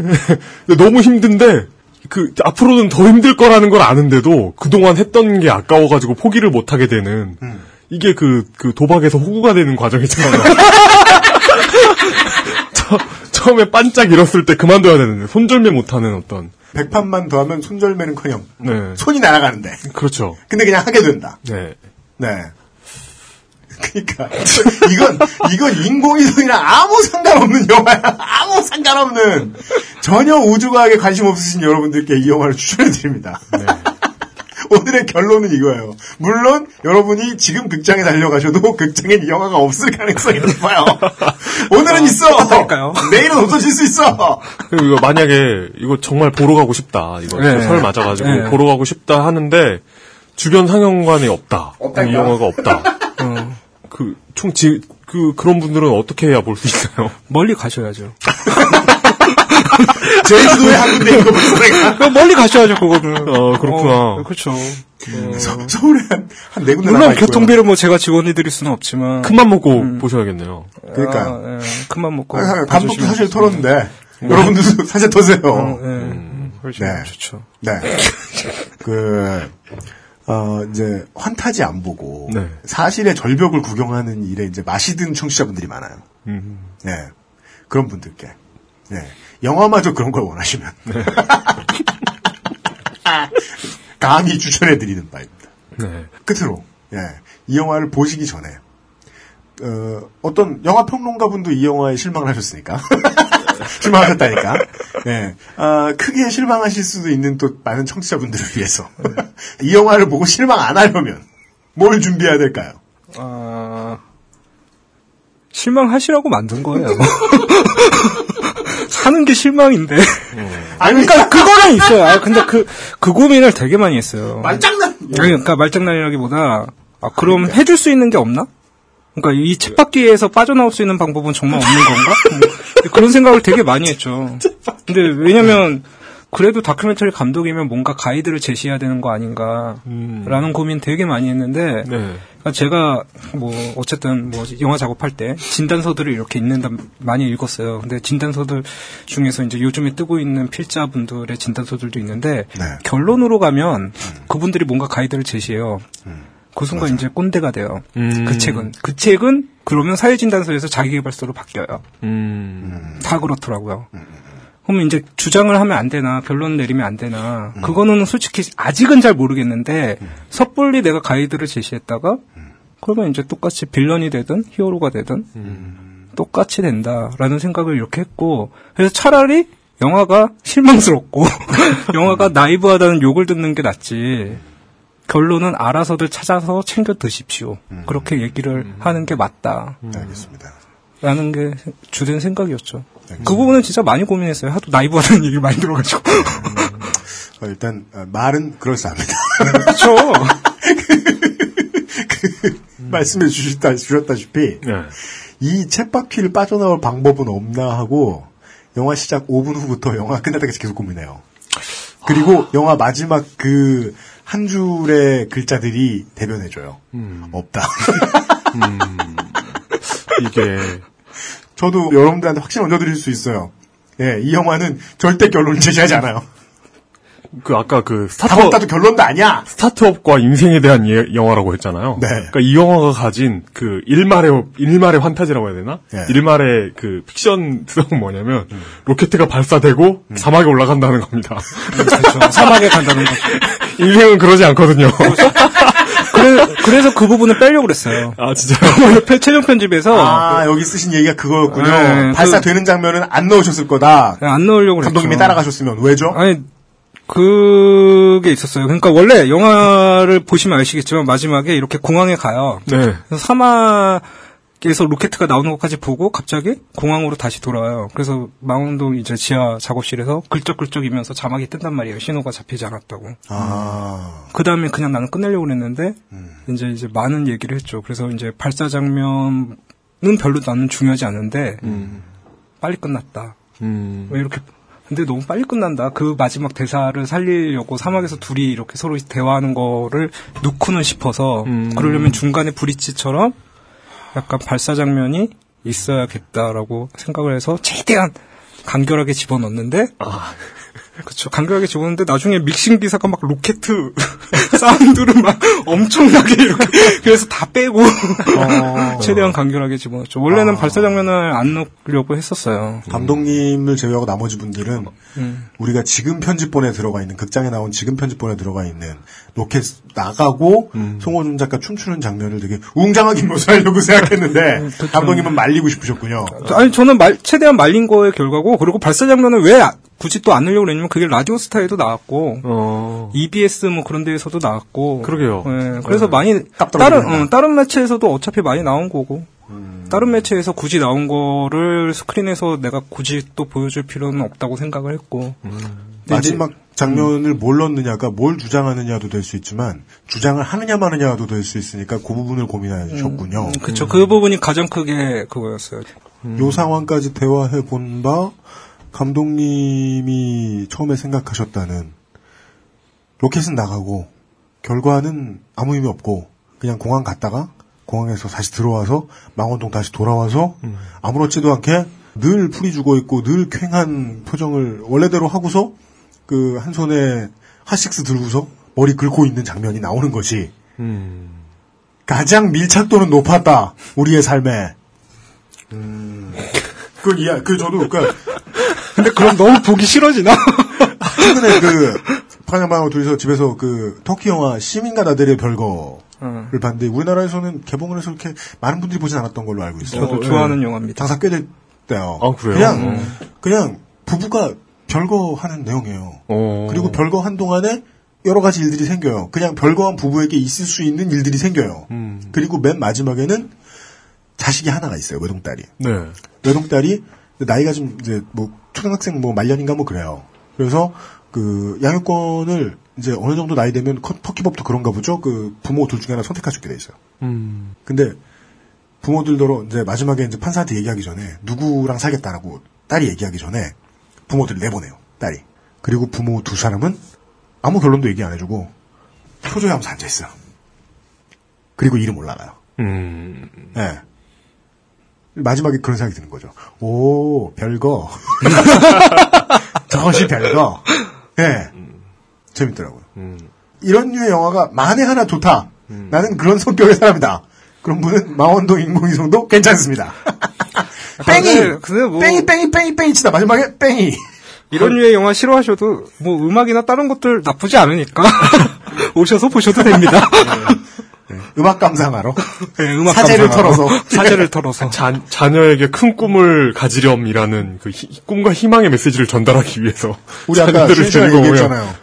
너무 힘든데, 그, 앞으로는 더 힘들 거라는 걸 아는데도 그동안 했던 게 아까워가지고 포기를 못하게 되는, 이게 그, 그 도박에서 호구가 되는 과정이잖아요. 처, 처음에 반짝 일었을 때 그만둬야 되는데, 손절매 못하는 어떤. 백판만 더 하면 손절매는커녕 네. 손이 날아가는데. 그렇죠. 근데 그냥 하게 된다. 네. 네. 그러니까 이건 이건 인공위성이랑 아무 상관없는 영화야. 아무 상관없는 전혀 우주과학에 관심 없으신 여러분들께 이 영화를 추천해 드립니다. 오늘의 결론은 이거예요. 물론 여러분이 지금 극장에 달려가셔도 극장엔 이 영화가 없을 가능성이 높아요. 오늘은 있어. 내일은 없어질 수 있어. 그리고 이거 만약에 이거 정말 보러 가고 싶다. 이거 네. 설 맞아가지고 네. 보러 가고 싶다 하는데 주변 상영관에 없다. 없다니까. 이 영화가 없다. 그총지그 그런 분들은 어떻게 해야 볼 수 있어요? 멀리 가셔야죠. 제주도에 한 군데 있고 벌써 멀리 가셔야죠, 그거는. 어 그렇구나. 어, 그렇죠. 서울에 한 네 군데 물론. 교통비를 뭐 제가 지원해 드릴 수는 없지만. 큰맘 먹고 보셔야겠네요. 그러니까요. 아, 예, 큰맘 먹고. 아, 감독도 봐주시면 사실. 털었는데 여러분들도 사실 터세요. 어, 예. 훨씬 네. 좋죠. 네. 그, 어, 이제, 환타지 안 보고, 네. 사실의 절벽을 구경하는 일에 이제 맛이 든 청취자분들이 많아요. 음. 네. 그런 분들께. 네. 영화마저 그런 걸 원하시면. 감히 추천해드리는 바입니다. 네. 끝으로, 예. 이 영화를 보시기 전에, 어, 어떤 영화 평론가 분도 이 영화에 실망을 하셨으니까. 실망하셨다니까. 예. 아, 크게 실망하실 수도 있는 또 많은 청취자분들을 위해서. 이 영화를 보고 실망 안 하려면 뭘 준비해야 될까요? 아, 실망하시라고 만든 거예요. 사는 게 실망인데. 아니, 그러니까 그거는 있어요. 아, 근데 그, 그 고민을 되게 많이 했어요. 말장난! 그러니까 말장난이라기보다, 아, 그럼 해줄 수 있는 게 없나? 그러니까 이 쳇바퀴에서 빠져나올 수 있는 방법은 정말 없는 건가? 뭐, 그런 생각을 되게 많이 했죠. 근데 왜냐면, 그래도 다큐멘터리 감독이면 뭔가 가이드를 제시해야 되는 거 아닌가라는 고민 되게 많이 했는데 네. 그러니까 제가 뭐 어쨌든 뭐 영화 작업할 때 진단서들을 이렇게 읽는다 많이 읽었어요. 근데 진단서들 중에서 이제 요즘에 뜨고 있는 필자분들의 진단서들도 있는데 네. 결론으로 가면 그분들이 뭔가 가이드를 제시해요. 그 순간 이제 꼰대가 돼요. 음. 그 책은 그 책은 그러면 사회진단서에서 자기개발서로 바뀌어요. 음. 다 그렇더라고요. 그러면 이제 주장을 하면 안 되나, 결론 내리면 안 되나, 그거는 솔직히 아직은 잘 모르겠는데, 섣불리 내가 가이드를 제시했다가, 그러면 이제 똑같이 빌런이 되든, 히어로가 되든, 똑같이 된다라는 생각을 이렇게 했고, 그래서 차라리 영화가 실망스럽고, 영화가 나이브하다는 욕을 듣는 게 낫지, 결론은 알아서들 찾아서 챙겨 드십시오. 그렇게 얘기를 하는 게 맞다. 알겠습니다. 라는 게 주된 생각이었죠. 그 부분은 진짜 많이 고민했어요. 하도 나이브하다는 얘기를 많이 들어가지고. 어, 일단 어, 말은 그럴싸합니다. 그렇죠. 말씀해 주셨다, 주셨다시피 네. 이 챗바퀴를 빠져나올 방법은 없나 하고 영화 시작 5분 후부터 영화 끝날 때까지 계속 고민해요. 그리고 영화 마지막 그 한 줄의 글자들이 대변해줘요. 없다. 이게 저도 여러분들한테 확신 얹어드릴 수 있어요. 예, 이 영화는 절대 결론을 제시하지 않아요. 그 아까 그다 스타트 먹다도 결론도 아니야. startup과 인생에 대한 예- 영화라고 했잖아요. 네. 그러니까 이 영화가 가진 그 일말의 일말의 환타지라고 해야 되나? 예. 일말의 그 픽션 특성은 뭐냐면 로켓가 발사되고 사막에 올라간다는 겁니다. 그렇죠. 사막에 간다는 거. 인생은 그러지 않거든요. 그래, 그래 서 그 부분을 빼려고 그랬어요. 아 진짜. 최종 편집에서 아, 여기 쓰신 얘기가 그거였군요. 네, 발사되는 장면은 안 넣으셨을 거다. 안 넣으려고 그랬죠. 감독님이 따라가셨으면 왜죠? 아니 그게 있었어요. 그러니까 원래 영화를 보시면 아시겠지만 마지막에 이렇게 공항에 가요. 네. 그래서 사막 에서 로켓가 나오는 것까지 보고 갑자기 공항으로 다시 돌아와요. 그래서 망원동 이제 지하 작업실에서 글쩍글쩍이면서 자막이 뜬단 말이에요. 신호가 잡히지 않았다고. 아, 그 다음에 그냥 나는 끝내려고 그랬는데 음. 이제 이제 많은 얘기를 했죠. 그래서 이제 발사 장면은 별로 나는 중요하지 않은데 빨리 끝났다. 음. 왜 이렇게 근데 너무 빨리 끝난다. 그 마지막 대사를 살리려고 사막에서 둘이 이렇게 서로 대화하는 거를 놓고는 싶어서 음. 그러려면 중간에 브릿지처럼 약간 발사 장면이 있어야겠다라고 생각을 해서 최대한 간결하게 집어넣는데 그쵸 간결하게 집어넣는데 나중에 믹싱 기사가 막 로켓 사운드를 막 엄청나게 이렇게 그래서 다 빼고 최대한 간결하게 집어넣었죠. 원래는 발사 장면을 안 넣으려고 했었어요. 감독님을 제외하고 나머지 분들은 음. 우리가 지금 편집본에 들어가 있는 극장에 나온 지금 편집본에 들어가 있는 로켓 나가고 송호준 작가 춤추는 장면을 되게 웅장하게 묘사하려고 생각했는데 감독님은 말리고 싶으셨군요. 아니 저는 말- 최대한 말린 거의 결과고 그리고 발사 장면을 왜 아- 굳이 또 안 넣으려고 그랬냐면 그게 라디오 스타에도 나왔고 어. EBS 뭐 그런 데에서도 나왔고 그러게요. 예, 그래서 네. 많이 딱 다른 떨어지는구나. 어, 다른 매체에서도 어차피 많이 나온 거고 다른 매체에서 굳이 나온 거를 스크린에서 내가 굳이 또 보여줄 필요는 없다고 생각을 했고 근데 마지막 장면을 뭘 넣느냐가 뭘 주장하느냐도 될 수 있지만 주장을 하느냐 마느냐도 될 수 있으니까 그 부분을 고민하셨군요. 그쵸 그 부분이 가장 크게 그거였어요. 요 상황까지 대화해 본 바 감독님이 처음에 생각하셨다는 로켓은 나가고 결과는 아무 의미 없고 그냥 공항 갔다가 공항에서 다시 들어와서 망원동 다시 돌아와서 아무렇지도 않게 늘 풀이 죽어 있고 늘 쾌한 표정을 원래대로 하고서 그 한 손에 핫식스 들고서 머리 긁고 있는 장면이 나오는 것이 음. 가장 밀착도는 높았다 우리의 삶에. 음, 그 이야 그 저도 그 근데 그럼 너무 보기 싫어지나? 최근에 그 파냐마하고 둘이서 집에서 그 터키 영화 시민과 나들의 별거를 봤는데 우리나라에서는 개봉을 해서 이렇게 많은 분들이 보진 않았던 걸로 알고 있어요. 저도 좋아하는 영화입니다. 장사 꽤 됐대요. 아, 그래요? 그냥 음. 그냥 부부가 별거 하는 내용이에요. 어. 그리고 별거 한 동안에 여러 가지 일들이 생겨요. 그냥 별거한 부부에게 있을 수 있는 일들이 생겨요. 음. 그리고 맨 마지막에는 자식이 하나가 있어요. 외동딸이. 네. 외동딸이 나이가 좀 이제 뭐 초등학생 뭐 말년인가 뭐 그래요. 그래서 그 양육권을 이제 어느 정도 나이 되면 커- 터키법도 그런가 보죠. 그 부모 둘 중에 하나 선택할 수 있게 돼 있어요. 음. 근데 부모들더러 이제 마지막에 이제 판사한테 얘기하기 전에 누구랑 살겠다라고 딸이 얘기하기 전에 부모들 내보내요. 딸이. 그리고 부모 두 사람은 아무 결론도 얘기 안 해주고 표정하면서 앉아 있어요. 그리고 이름 올라가요. 음. 예. 마지막에 그런 생각이 드는 거죠. 오, 별거. 저것이 별거. 예. 재밌더라고요. 이런 류의 영화가 만에 하나 좋다. 나는 그런 성격의 사람이다. 그런 분은 망원동 인공위성도 괜찮습니다. 뺑이! 근데- 뭐- 뺑이, 뺑이, 뺑이, 뺑이 치다. 마지막에 뺑이. 이런 류의 영화 싫어하셔도 뭐 음악이나 다른 것들 나쁘지 않으니까 오셔서 보셔도 됩니다. 음악 감상하러. 네, 음악 사제를 감상하러. 털어서. 사제를 털어서 자, 자녀에게 큰 꿈을 가지렴이라는 그 희- 꿈과 희망의 메시지를 전달하기 위해서 우리 아까 오면 얘기했잖아요.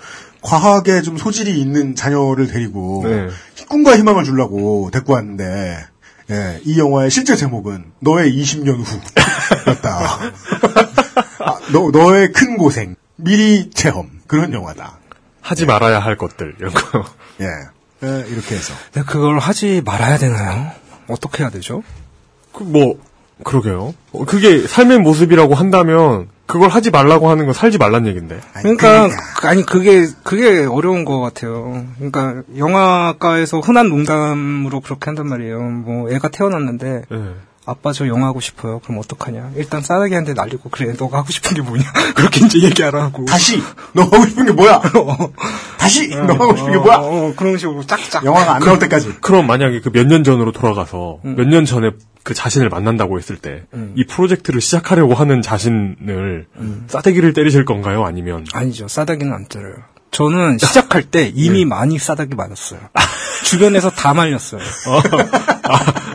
과학에 좀 소질이 있는 자녀를 데리고 네. 꿈과 희망을 주려고 데리고 왔는데 예, 이 영화의 실제 제목은 너의 20년 후였다. 아, 너, 너의 큰 고생 미리 체험 그런 영화다. 하지 말아야 할 것들 이런 거. 예, 예, 이렇게 해서 네, 그걸 하지 말아야 되나요? 어떻게 해야 되죠? 그 뭐 그러게요. 어, 그게 삶의 모습이라고 한다면 그걸 하지 말라고 하는 건 살지 말란 얘긴데. 그러니까 그- 아니 그게 그게 어려운 것 같아요. 그러니까 영화과에서 흔한 농담으로 그렇게 한단 말이에요. 뭐 애가 태어났는데 예. 아빠 저 영화 하고 싶어요. 그럼 어떡하냐? 일단 싸다기한테 날리고 그래 너가 하고 싶은 게 뭐냐? 그렇게 이제 얘기하라 하고. 다시 너 하고 싶은 게 뭐야? 다시 너 하고 싶은 게 뭐야? 어, 그런 식으로 짝짝. 영화가 안 나올 때까지. 그럼 만약에 그 몇 년 전으로 돌아가서 음. 몇년 전에 그 자신을 만난다고 했을 때이 프로젝트를 시작하려고 하는 자신을 싸대기를 때리실 건가요? 아니면 아니죠. 싸다기는 안 때려요. 저는 시작할 때 이미 많이 싸다기 맞았어요. 주변에서 다 말렸어요.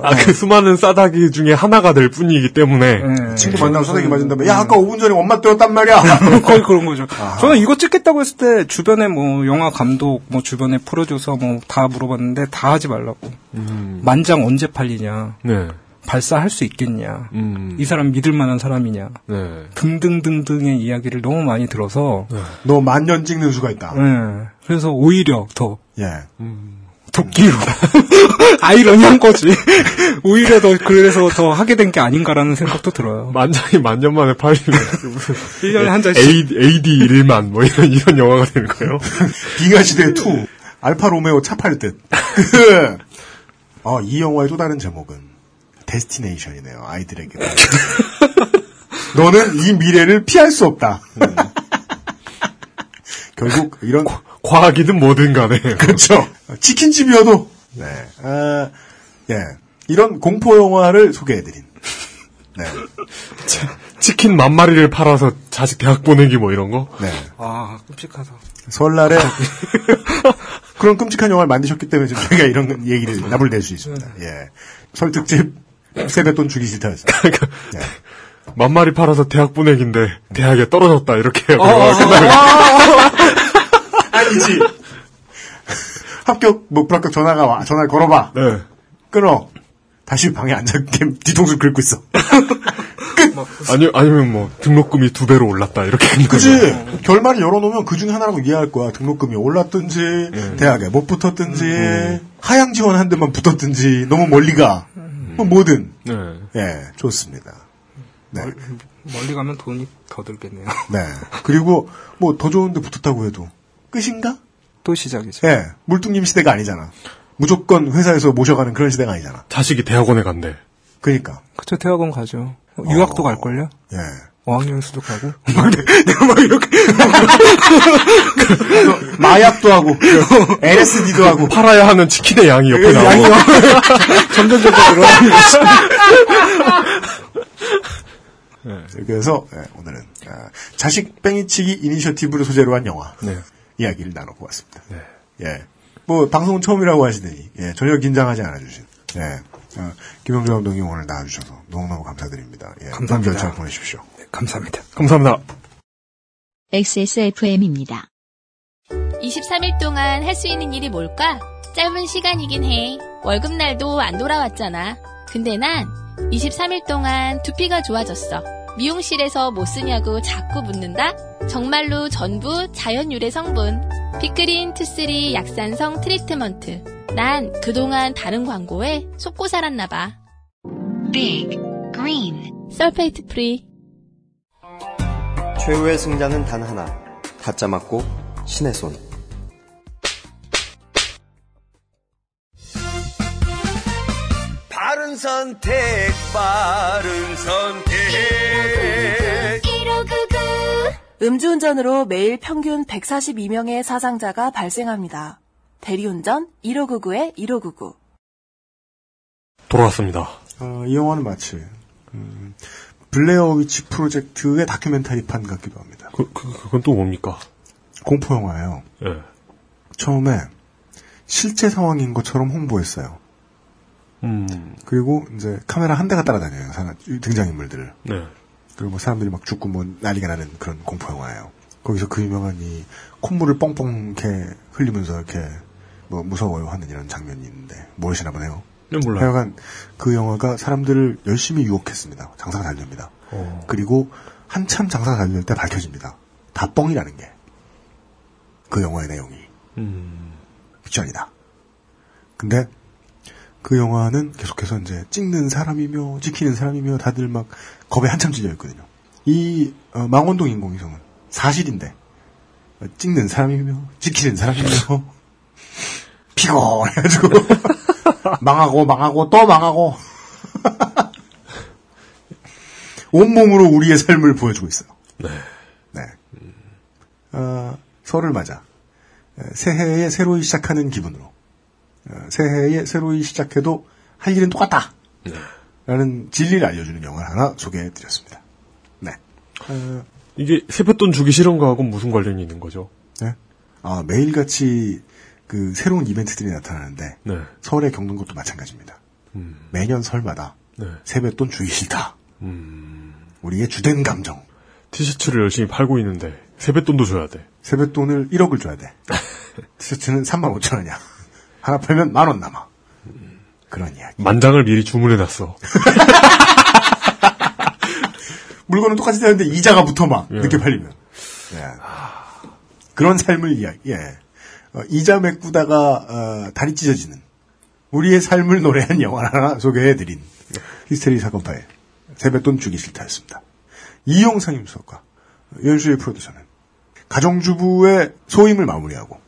아 그 수많은 싸다기 중에 하나가 될 뿐이기 때문에 네. 친구 만나면 서대기 맞은 다음에 야 아까 5분 전에 엄마 때렸단 말이야. 거의 그런 거죠. 저는 이거 찍겠다고 했을 때 주변에 뭐 영화 감독, 뭐 주변에 프로듀서 뭐 다 물어봤는데 다 하지 말라고. 만장 언제 팔리냐. 네. 발사할 수 있겠냐. 음. 이 사람 믿을 만한 사람이냐. 네. 등등등등의 이야기를 너무 많이 들어서. 너 만년 찍는 수가 있다. 네. 그래서 오히려 더 예. 도끼로 아이러니한 거지. 오히려 더 그래서 더 하게 된 게 아닌가라는 생각도 들어요. 만장이 만년 만에 팔리면 무슨 1년에 한 잔씩. AD, AD 1만 뭐 이런 이런 영화가 되는 거예요. 빙하 시대 2 알파 로메오 차팔 듯. 어, 이 영화의 또 다른 제목은 데스티네이션이네요. 아이들에게. 너는 이 미래를 피할 수 없다. 결국 이런 과학이든 뭐든 간에 그렇죠. 치킨집이어도 네. 아, 예. 이런 공포 영화를 소개해드린. 네. 치킨 만 마리를 팔아서 자식 대학 보내기 뭐 이런 거. 네. 아, 끔찍하다. 설날에 그런 끔찍한 영화를 만드셨기 때문에 지금 저희가 이런 얘기를 나불댈 수 있습니다. 예. 설 특집 세뱃돈 주기 싫다였어요. 예. 만 마리 팔아서 대학 보내기인데 대학에 떨어졌다 이렇게 어, 영화 아니지. 합격 뭐 불합격 전화가 와. 전화를 걸어봐. 네. 끊어. 다시 방에 앉아 게임 뒤통수를 긁고 있어. 아니 아니면 뭐 등록금이 두 배로 올랐다 이렇게 그지? 결말을 열어놓으면 그 중에 하나라고 이해할 거야. 등록금이 올랐든지, 네. 대학에 못 붙었든지, 음. 하향 지원 한 대만 붙었든지, 너무 멀리 가. 뭐 뭐든. 네. 예, 좋습니다. 네. 멀리 가면 돈이 더 들겠네요. 네. 그리고 뭐 더 좋은데 붙었다고 해도 끝인가? 또 시작이죠. 예. 물뚱님 시대가 아니잖아. 무조건 회사에서 모셔가는 그런 시대가 아니잖아. 자식이 대학원에 간대. 그니까. 그쵸, 대학원 가죠. 유학도 갈걸요? 예. 어학연수도 가고. 내가 막 이렇게. 마약도 하고, LSD도 하고. 팔아야 하는 치킨의 양이 옆에 나오고. 양이 점점 점점 늘어나는 거지. 그래서 예, 오늘은 아, 자식 뺑이치기 이니셔티브를 소재로 한 영화 네. 이야기를 나눠보았습니다. 예, 뭐 방송은 처음이라고 하시더니 예, 전혀 긴장하지 않아주신 예, 어, 김영주 감독님 오늘 나와주셔서 너무너무 감사드립니다. 예, 감사합니다. 결정 보내십시오. 네, 감사합니다. 감사합니다. XSFM입니다. 23일 동안 할 수 있는 일이 뭘까? 짧은 시간이긴 해. 월급날도 안 돌아왔잖아. 근데 난 23일 동안 두피가 좋아졌어. 미용실에서 뭐 쓰냐고 자꾸 묻는다? 정말로 전부 자연 유래 성분. Big Green two three 약산성 트리트먼트. 난 그동안 다른 광고에 속고 살았나봐. Big Green sulfate free. 최후의 승자는 단 하나. 타짜 맞고 신의 손. 바른 선택, 바른 선택. 음주운전으로 매일 평균 142명의 사상자가 발생합니다. 대리운전 1599에 1599. 돌아왔습니다. 어, 이 영화는 마치 음, 블레어 위치 프로젝트의 다큐멘터리판 같기도 합니다. 그, 그 그건 또 뭡니까? 공포 영화예요. 예. 처음에 실제 상황인 것처럼 홍보했어요. 음. 그리고 이제 카메라 한 대가 따라다녀요. 등장인물들을. 네. 그리고 뭐 사람들이 막 죽고 뭐 난리가 나는 그런 공포 영화예요. 거기서 그 유명한 이 콧물을 뻥뻥 이렇게 흘리면서 이렇게 뭐 무서워요 하는 이런 장면이 있는데 모르시나 보네요. 네, 몰라요. 하여간 그 영화가 사람들을 열심히 유혹했습니다. 장사가 잘 됩니다. 어. 그리고 한참 장사가 잘 될 때 밝혀집니다. 다 뻥이라는 게. 그 영화의 내용이. 음. 픽션이다. 근데 그 영화는 계속해서 이제 찍는 사람이며 찍히는 사람이며 다들 막 겁에 한참 찔려 있거든요. 이 어, 망원동 인공위성은 사실인데 어, 찍는 사람이며 지키는 사람이며 피곤해가지고 망하고 망하고 또 망하고 온몸으로 우리의 삶을 보여주고 있어요. 네. 네. 어, 설을 맞아 에, 새해에 새로이 시작하는 기분으로 어, 새해에 새로이 시작해도 할 일은 똑같다. 라는 진리를 알려주는 영화를 하나 소개해드렸습니다. 네. 어, 이게 세뱃돈 주기 싫은 거하고 무슨 관련이 있는 거죠? 네. 아, 매일같이 그 새로운 이벤트들이 나타나는데 네. 설에 겪는 것도 마찬가지입니다. 음. 매년 설마다 네. 세뱃돈 주기 싫다. 음. 우리의 주된 감정. 티셔츠를 열심히 팔고 있는데 세뱃돈도 줘야 돼. 세뱃돈을 1억을 줘야 돼. 티셔츠는 3만 5천 원이야. 하나 팔면 만 원 남아. 그런 이야기. 만장을 미리 주문해놨어. 물건은 똑같이 되는데 이자가 붙어 막 예. 늦게 팔리면. 예. 그런 삶을 이야기. 예. 어, 이자 메꾸다가 어, 다리 찢어지는 우리의 삶을 노래한 영화 하나 소개해드린 히스테리 사건 파일 세뱃돈 주기 싫다였습니다. 이용상 임수석과 연수의 프로듀서는 가정주부의 소임을 마무리하고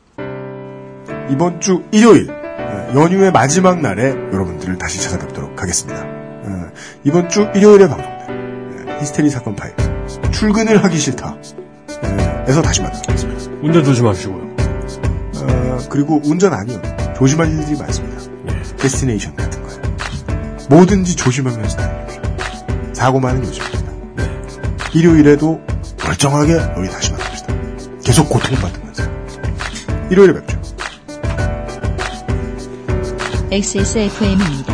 이번 주 일요일 어, 연휴의 마지막 날에 여러분들을 다시 찾아뵙도록 하겠습니다. 어, 이번 주 일요일에 방송된 어, 히스테리 사건 파일 출근을 하기 싫다 어, 에서 다시 만나겠습니다. 운전 조심하시고요. 어, 그리고 운전 아니요. 조심할 일들이 많습니다. 데스티네이션 같은 거요. 뭐든지 조심하면서 다닙시오. 사고 많은 요즘입니다. 일요일에도 멀쩡하게 우리 다시 만납시다. 계속 고통받으면서. 일요일에 뵙죠. XSFM입니다.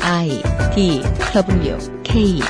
I D W K